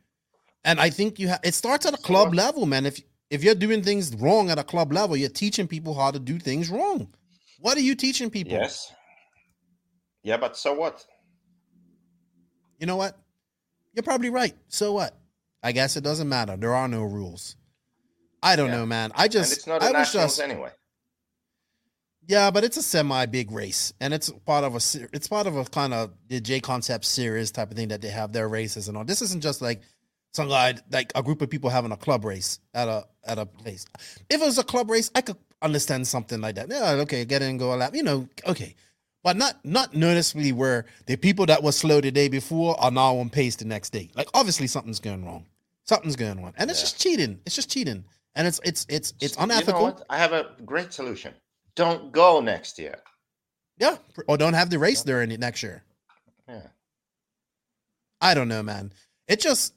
And I think you have it starts at a club level, man. If if you're doing things wrong at a club level, you're teaching people how to do things wrong. What are you teaching people? yes yeah but so what You know what? You're probably right. So what? I guess it doesn't matter. There are no rules. I don't Yeah. know, man. I and just it's not a I was just anyway Yeah, but it's a semi big race, and it's part of a it's part of a kind of the J Concept series type of thing that they have their races and all. This isn't just like some guy like a group of people having a club race at a at a place. If it was a club race, I could understand something like that. Yeah, okay, get in, go a lap, you know, okay, but not not noticeably where the people that were slow the day before are now on pace the next day. Like obviously something's going wrong, something's going on, and it's Yeah. just cheating. It's just cheating, and it's it's it's it's S- you know unethical. what? i have a great solution don't go next year Yeah, or don't have the race during it next year. yeah I don't know, man. It just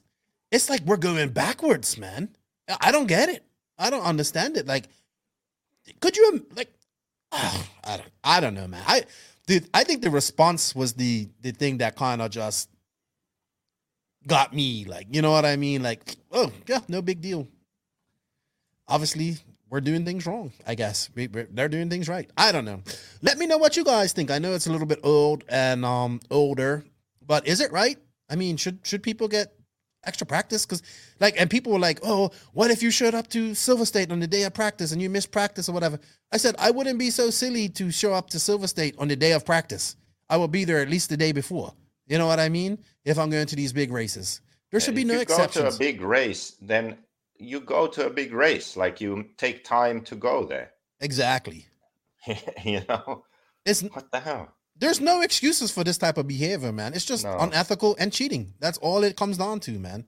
it's like we're going backwards, man. I- don't get it. I don't understand it. Like, could you like? *sighs* I don't. I don't know, man. I dude, I think the response was the the thing that kind of just got me. Like, you know what I mean? Like, oh yeah, no big deal. Obviously, we're doing things wrong. I guess we, they're doing things right. I don't know. Let me know what you guys think. I know it's a little bit old and um older, but is it right? I mean, should should people get extra practice? Because like, and people were like, "Oh, what if you showed up to Silver State on the day of practice and you missed practice or whatever?" I said I wouldn't be so silly to show up to Silver State on the day of practice. I will be there at least the day before. You know what I mean? If I'm going to these big races, there should be if no you go to a big race then you go to a big race like you take time to go there exactly. *laughs* you know It's what the hell there's no excuses for this type of behavior, man. It's just No. unethical and cheating. That's all it comes down to, man.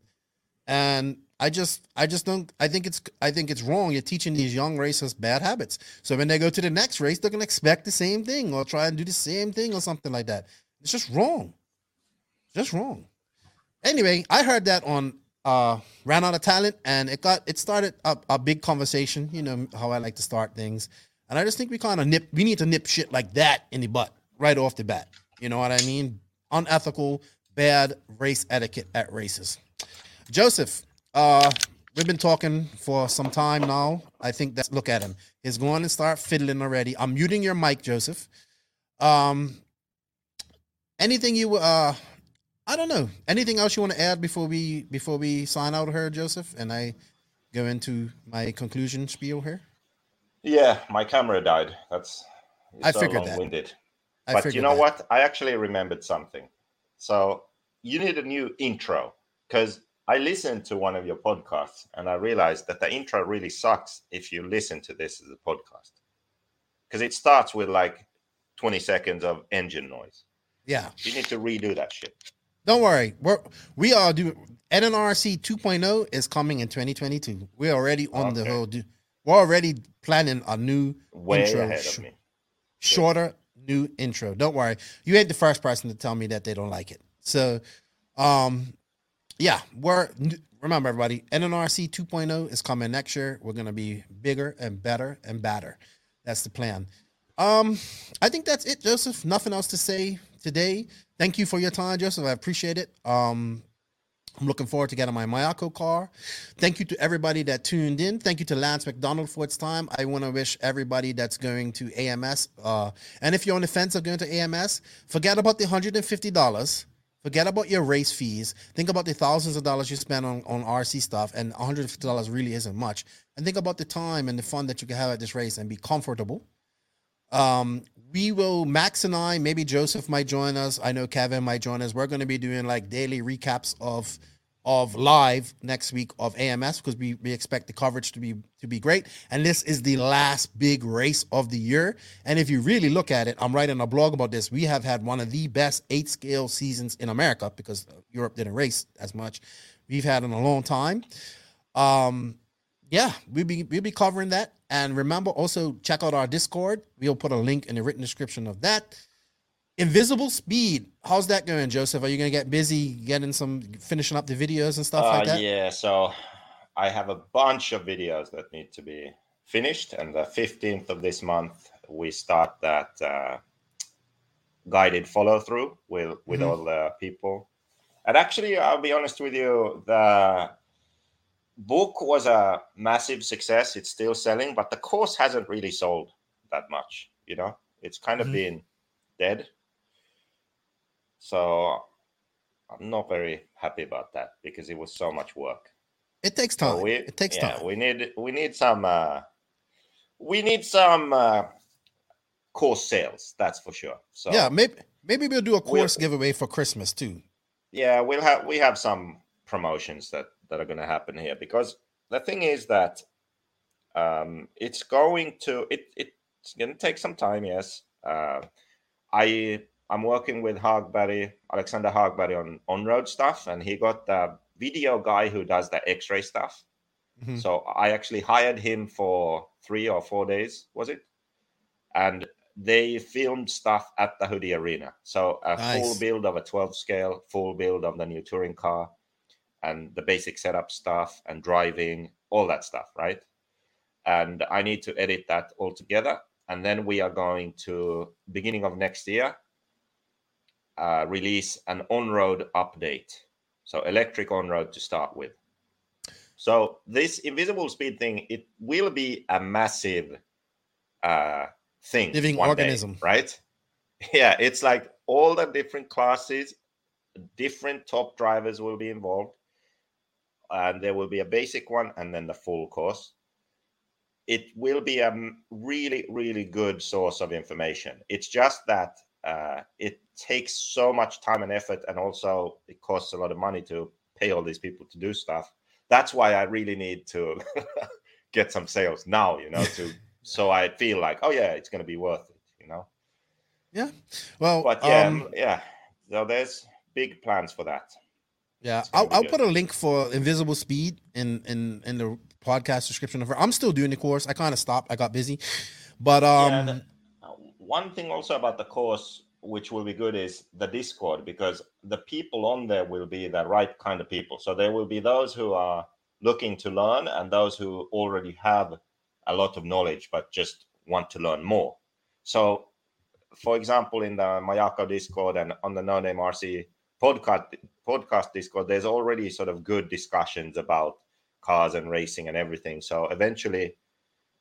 And I just, I just don't. I think it's, I think it's wrong. You're teaching these young racers bad habits. So when they go to the next race, they're gonna expect the same thing or try and do the same thing or something like that. It's just wrong. Just wrong. Anyway, I heard that on uh ran out of talent and it got it started a, a big conversation you know how i like to start things. And i just think we kind of nip we need to nip shit like that in the butt right off the bat. You know what i mean? Unethical bad race etiquette at races. Joseph uh we've been talking for some time now. I think that's look at him. He's going to start fiddling already. I'm muting your mic joseph. Um anything you uh I don't know. Anything else you want to add before we before we sign out here, Joseph, and I go into my conclusion spiel here? Yeah, my camera died. That's I so figured long-winded. I but you know that. what? I actually remembered something. So you need a new intro because I listened to one of your podcasts and I realized that the intro really sucks if you listen to this as a podcast because it starts with like 20 seconds of engine noise. Yeah. You need to redo that shit. Don't worry. We're we are doing NNRC 2.0 is coming in 2022. We're already on the Okay. whole do we're already planning a new Way intro. ahead sh- of me. shorter new intro. Don't worry. You ain't the first person to tell me that they don't like it. So um yeah, we're remember everybody, NNRC 2.0 is coming next year. We're gonna be bigger and better and badder. That's the plan. Um, I think that's it, Joseph. Nothing else to say today. Thank you for your time, Joseph. I appreciate it. Um, I'm looking forward to getting my Mayako car. Thank you to everybody that tuned in. Thank you to Lance Macdonald for its time. I want to wish everybody that's going to AMS, uh, and if you're on the fence of going to AMS, forget about the $150. Forget about your race fees. Think about the thousands of dollars you spend on, on RC stuff, and $150 really isn't much. And think about the time and the fun that you can have at this race and be comfortable. Um, we will Max and I, maybe Joseph might join us. I know Kevin might join us. We're going to be doing like daily recaps of of live next week of AMS because we, we expect the coverage to be to be great. And this is the last big race of the year. And if you really look at it, I'm writing a blog about this. We have had one of the best eight scale seasons in America because Europe didn't race as much. We've had in a long time. Um, yeah, we'll be we'll be covering that. And remember, also check out our Discord. We'll put a link in the written description of that. Invisible Speed, how's that going, Joseph? Are you gonna get busy getting some finishing up the videos and stuff Uh, like that? Yeah, so I have a bunch of videos that need to be finished, and the 15th of this month we start that uh, guided follow through with with Mhm. all the people. And actually, I'll be honest with you, the book was a massive success. It's still selling, but the course hasn't really sold that much. You know, it's kind of Mhm. been dead. So I'm not very happy about that because it was so much work. It takes So time. we, it takes yeah, time. We need we need some uh, we need some uh, course sales. That's for sure. So yeah, maybe maybe we'll do a We'll- course giveaway for Christmas too. yeah, we'll have we have some promotions that that are going to happen here because the thing is that um, it's going to it it's going to take some time. Yes, uh, I I'm working with Hagberg Alexander Hagberg on on road stuff, and he got the video guy who does the X-ray stuff. Mhm. So I actually hired him for three or four days, was it? And they filmed stuff at the Hudy Arena. So a full build of a 12 scale, full build of the new touring car, and the basic setup stuff and driving, all that stuff, right? And I need to edit that all together. And then we are going to beginning of next year uh, release an on-road update. So electric on-road to start with. So this invisible speed thing, it will be a massive uh, thing. Living one day, organism. right? Yeah, it's like all the different classes, different top drivers will be involved, and there will be a basic one and then the full course. It will be a really, really good source of information. It's just that uh, it takes so much time and effort, and also it costs a lot of money to pay all these people to do stuff. That's why I really need to *laughs* get some sales now, you know, to *laughs* so I feel like, oh yeah, it's going to be worth it, you know. Yeah. Well, But yeah, um, yeah. So there's big plans for that. Yeah, I'll, I'll put a link for Invisible Speed in in in the podcast description of her. I'm still doing the course. I kind of stopped. I got busy, but um, yeah, the- uh, one thing also about the course which will be good is the discord because the people on there will be the right kind of people so there will be those who are looking to learn and those who already have a lot of knowledge but just want to learn more so for example in the mayako discord and on the no name rc podcast podcast discord there's already sort of good discussions about cars and racing and everything so eventually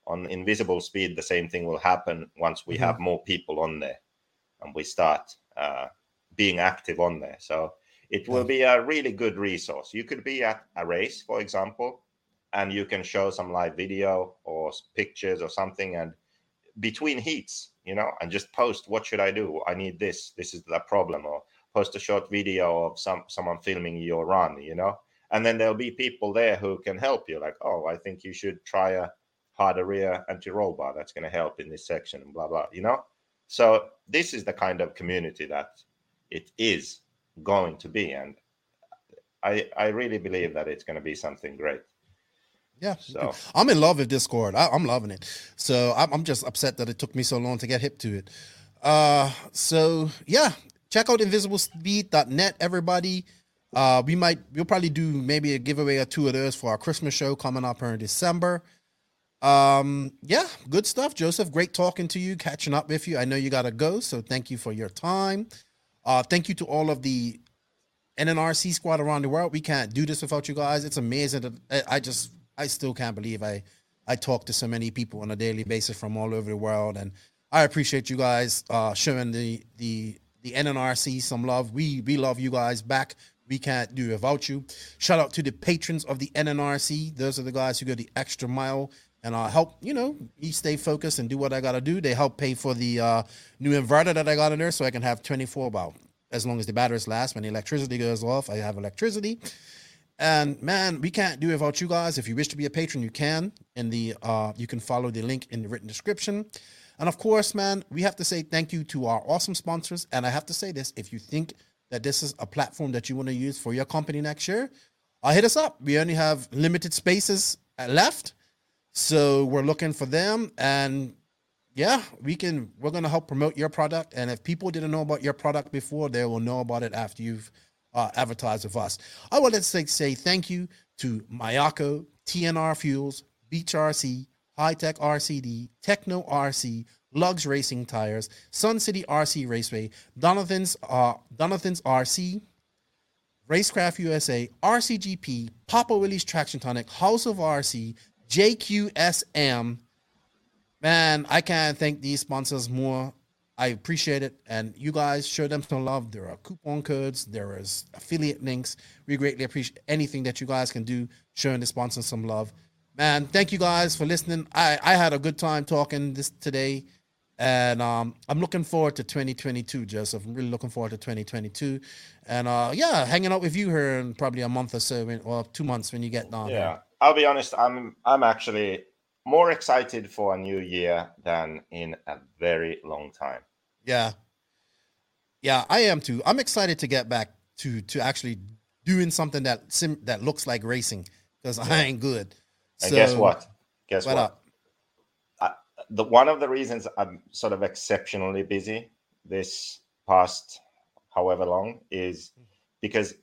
on invisible speed the same thing will happen once we Mhm. have more people on there and we start uh, being active on there so it will be a really good resource you could be at a race for example and you can show some live video or pictures or something and between heats, you know, and just post what should I do? I need this. This is the problem, or post a short video of some someone filming your run, you know, and then there'll be people there who can help you. Like, oh, I think you should try a harder rear anti-roll bar. That's going to help in this section, and blah blah. You know, so this is the kind of community that it is going to be, and I I really believe that it's going to be something great. Yeah, So I'm in love with Discord. I, I'm loving it. So I'm, I'm just upset that it took me so long to get hip to it. Uh, so yeah, check out invisiblespeed.net, everybody. Uh, we might we'll probably do maybe a giveaway or two of those for our Christmas show coming up in December. Um, yeah, good stuff, Joseph. Great talking to you, catching up with you. I know you gotta go, so thank you for your time. Uh, thank you to all of the NNRC squad around the world. We can't do this without you guys. It's amazing that I, I just I still can't believe I I talk to so many people on a daily basis from all over the world, and I appreciate you guys uh, showing the the the NNRC some love. We we love you guys back. We can't do without you. Shout out to the patrons of the NNRC. Those are the guys who go the extra mile and uh, help you know me stay focused and do what I gotta do. They help pay for the uh, new inverter that I got in there, so I can have 24 about as long as the batteries last. When the electricity goes off, I have electricity. And man, we can't do it without you guys. If you wish to be a patron, you can. In the uh, you can follow the link in the written description. And of course, man, we have to say thank you to our awesome sponsors. And I have to say this: if you think that this is a platform that you want to use for your company next year, uh, hit us up. We only have limited spaces uh, left, so we're looking for them. And yeah, we can. We're gonna help promote your product. And if people didn't know about your product before, they will know about it after you've uh, advertised with us. I want to say, say thank you to Mayako, TNR Fuels, Beach RC, Hitec RCD, Tekno RC, Lugs Racing Tires, Sun City RC Raceway, Donathan's uh, RC, Racecraft USA, RCGP, Papa Willie's Traction Tonic, House of RC, JQSM. Man, I can't thank these sponsors more. I appreciate it. And you guys show them some love. There are coupon codes, there is affiliate links. We greatly appreciate anything that you guys can do showing the sponsors some love. Man, thank you guys for listening. I, I had a good time talking this today. And um, I'm looking forward to 2022, Joseph. I'm really looking forward to 2022. And uh, yeah, hanging out with you here in probably a month or so, when, or two months when you get down yeah, here. I'll be honest. I'm I'm actually more excited for a new year than in a very long time. Yeah. Yeah, I am too. I'm excited to get back to to actually doing something that sim that looks like racing because I ain't good. And guess what? Guess what what? up? the one of the reasons I'm sort of exceptionally busy this past however long is because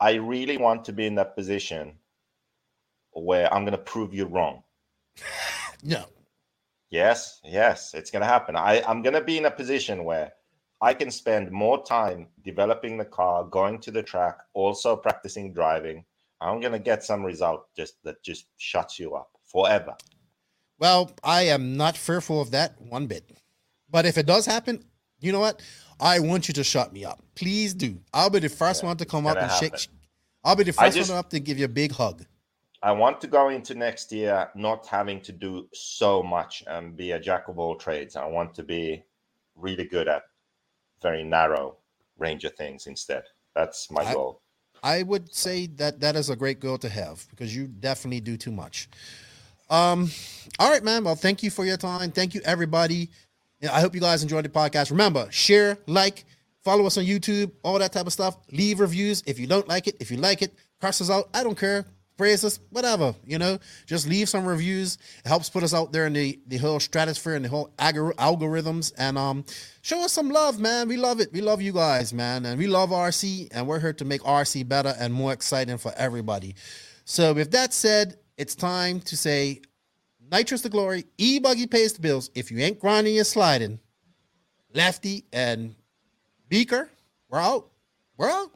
I really want to be in that position where I'm going to prove you wrong. *laughs* No. Yes, yes, it's going to happen. I, I'm going to be in a position where I can spend more time developing the car, going to the track, also practicing driving. I'm going to get some result just that just shuts you up forever. Well, I am not fearful of that one bit. But if it does happen, you know what? I want you to shut me up. Please do. I'll be the first Yeah, one to come up gonna and shake. I'll be the first just- one up to give you a big hug. I want to go into next year not having to do so much and be a jack of all trades. I want to be really good at very narrow range of things instead. That's my I- goal. I would say that that is a great goal to have because you definitely do too much. Um, all right, man. Well, thank you for your time. Thank you, everybody. I hope you guys enjoyed the podcast. Remember, share, like, follow us on YouTube, all that type of stuff. Leave reviews if you don't like it. If you like it, curse us out. I don't care. Praise us, whatever. You know, just leave some reviews. It helps put us out there in the, the whole stratosphere and the whole algor- algorithms. And um, show us some love, man. We love it. We love you guys, man. And we love RC. And we're here to make RC better and more exciting for everybody. So, with that said, it's time to say nitrous to glory. E buggy pays the bills. If you ain't grinding, you're sliding. Lefty and Beaker, we're out. We're out.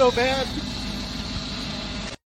So bad.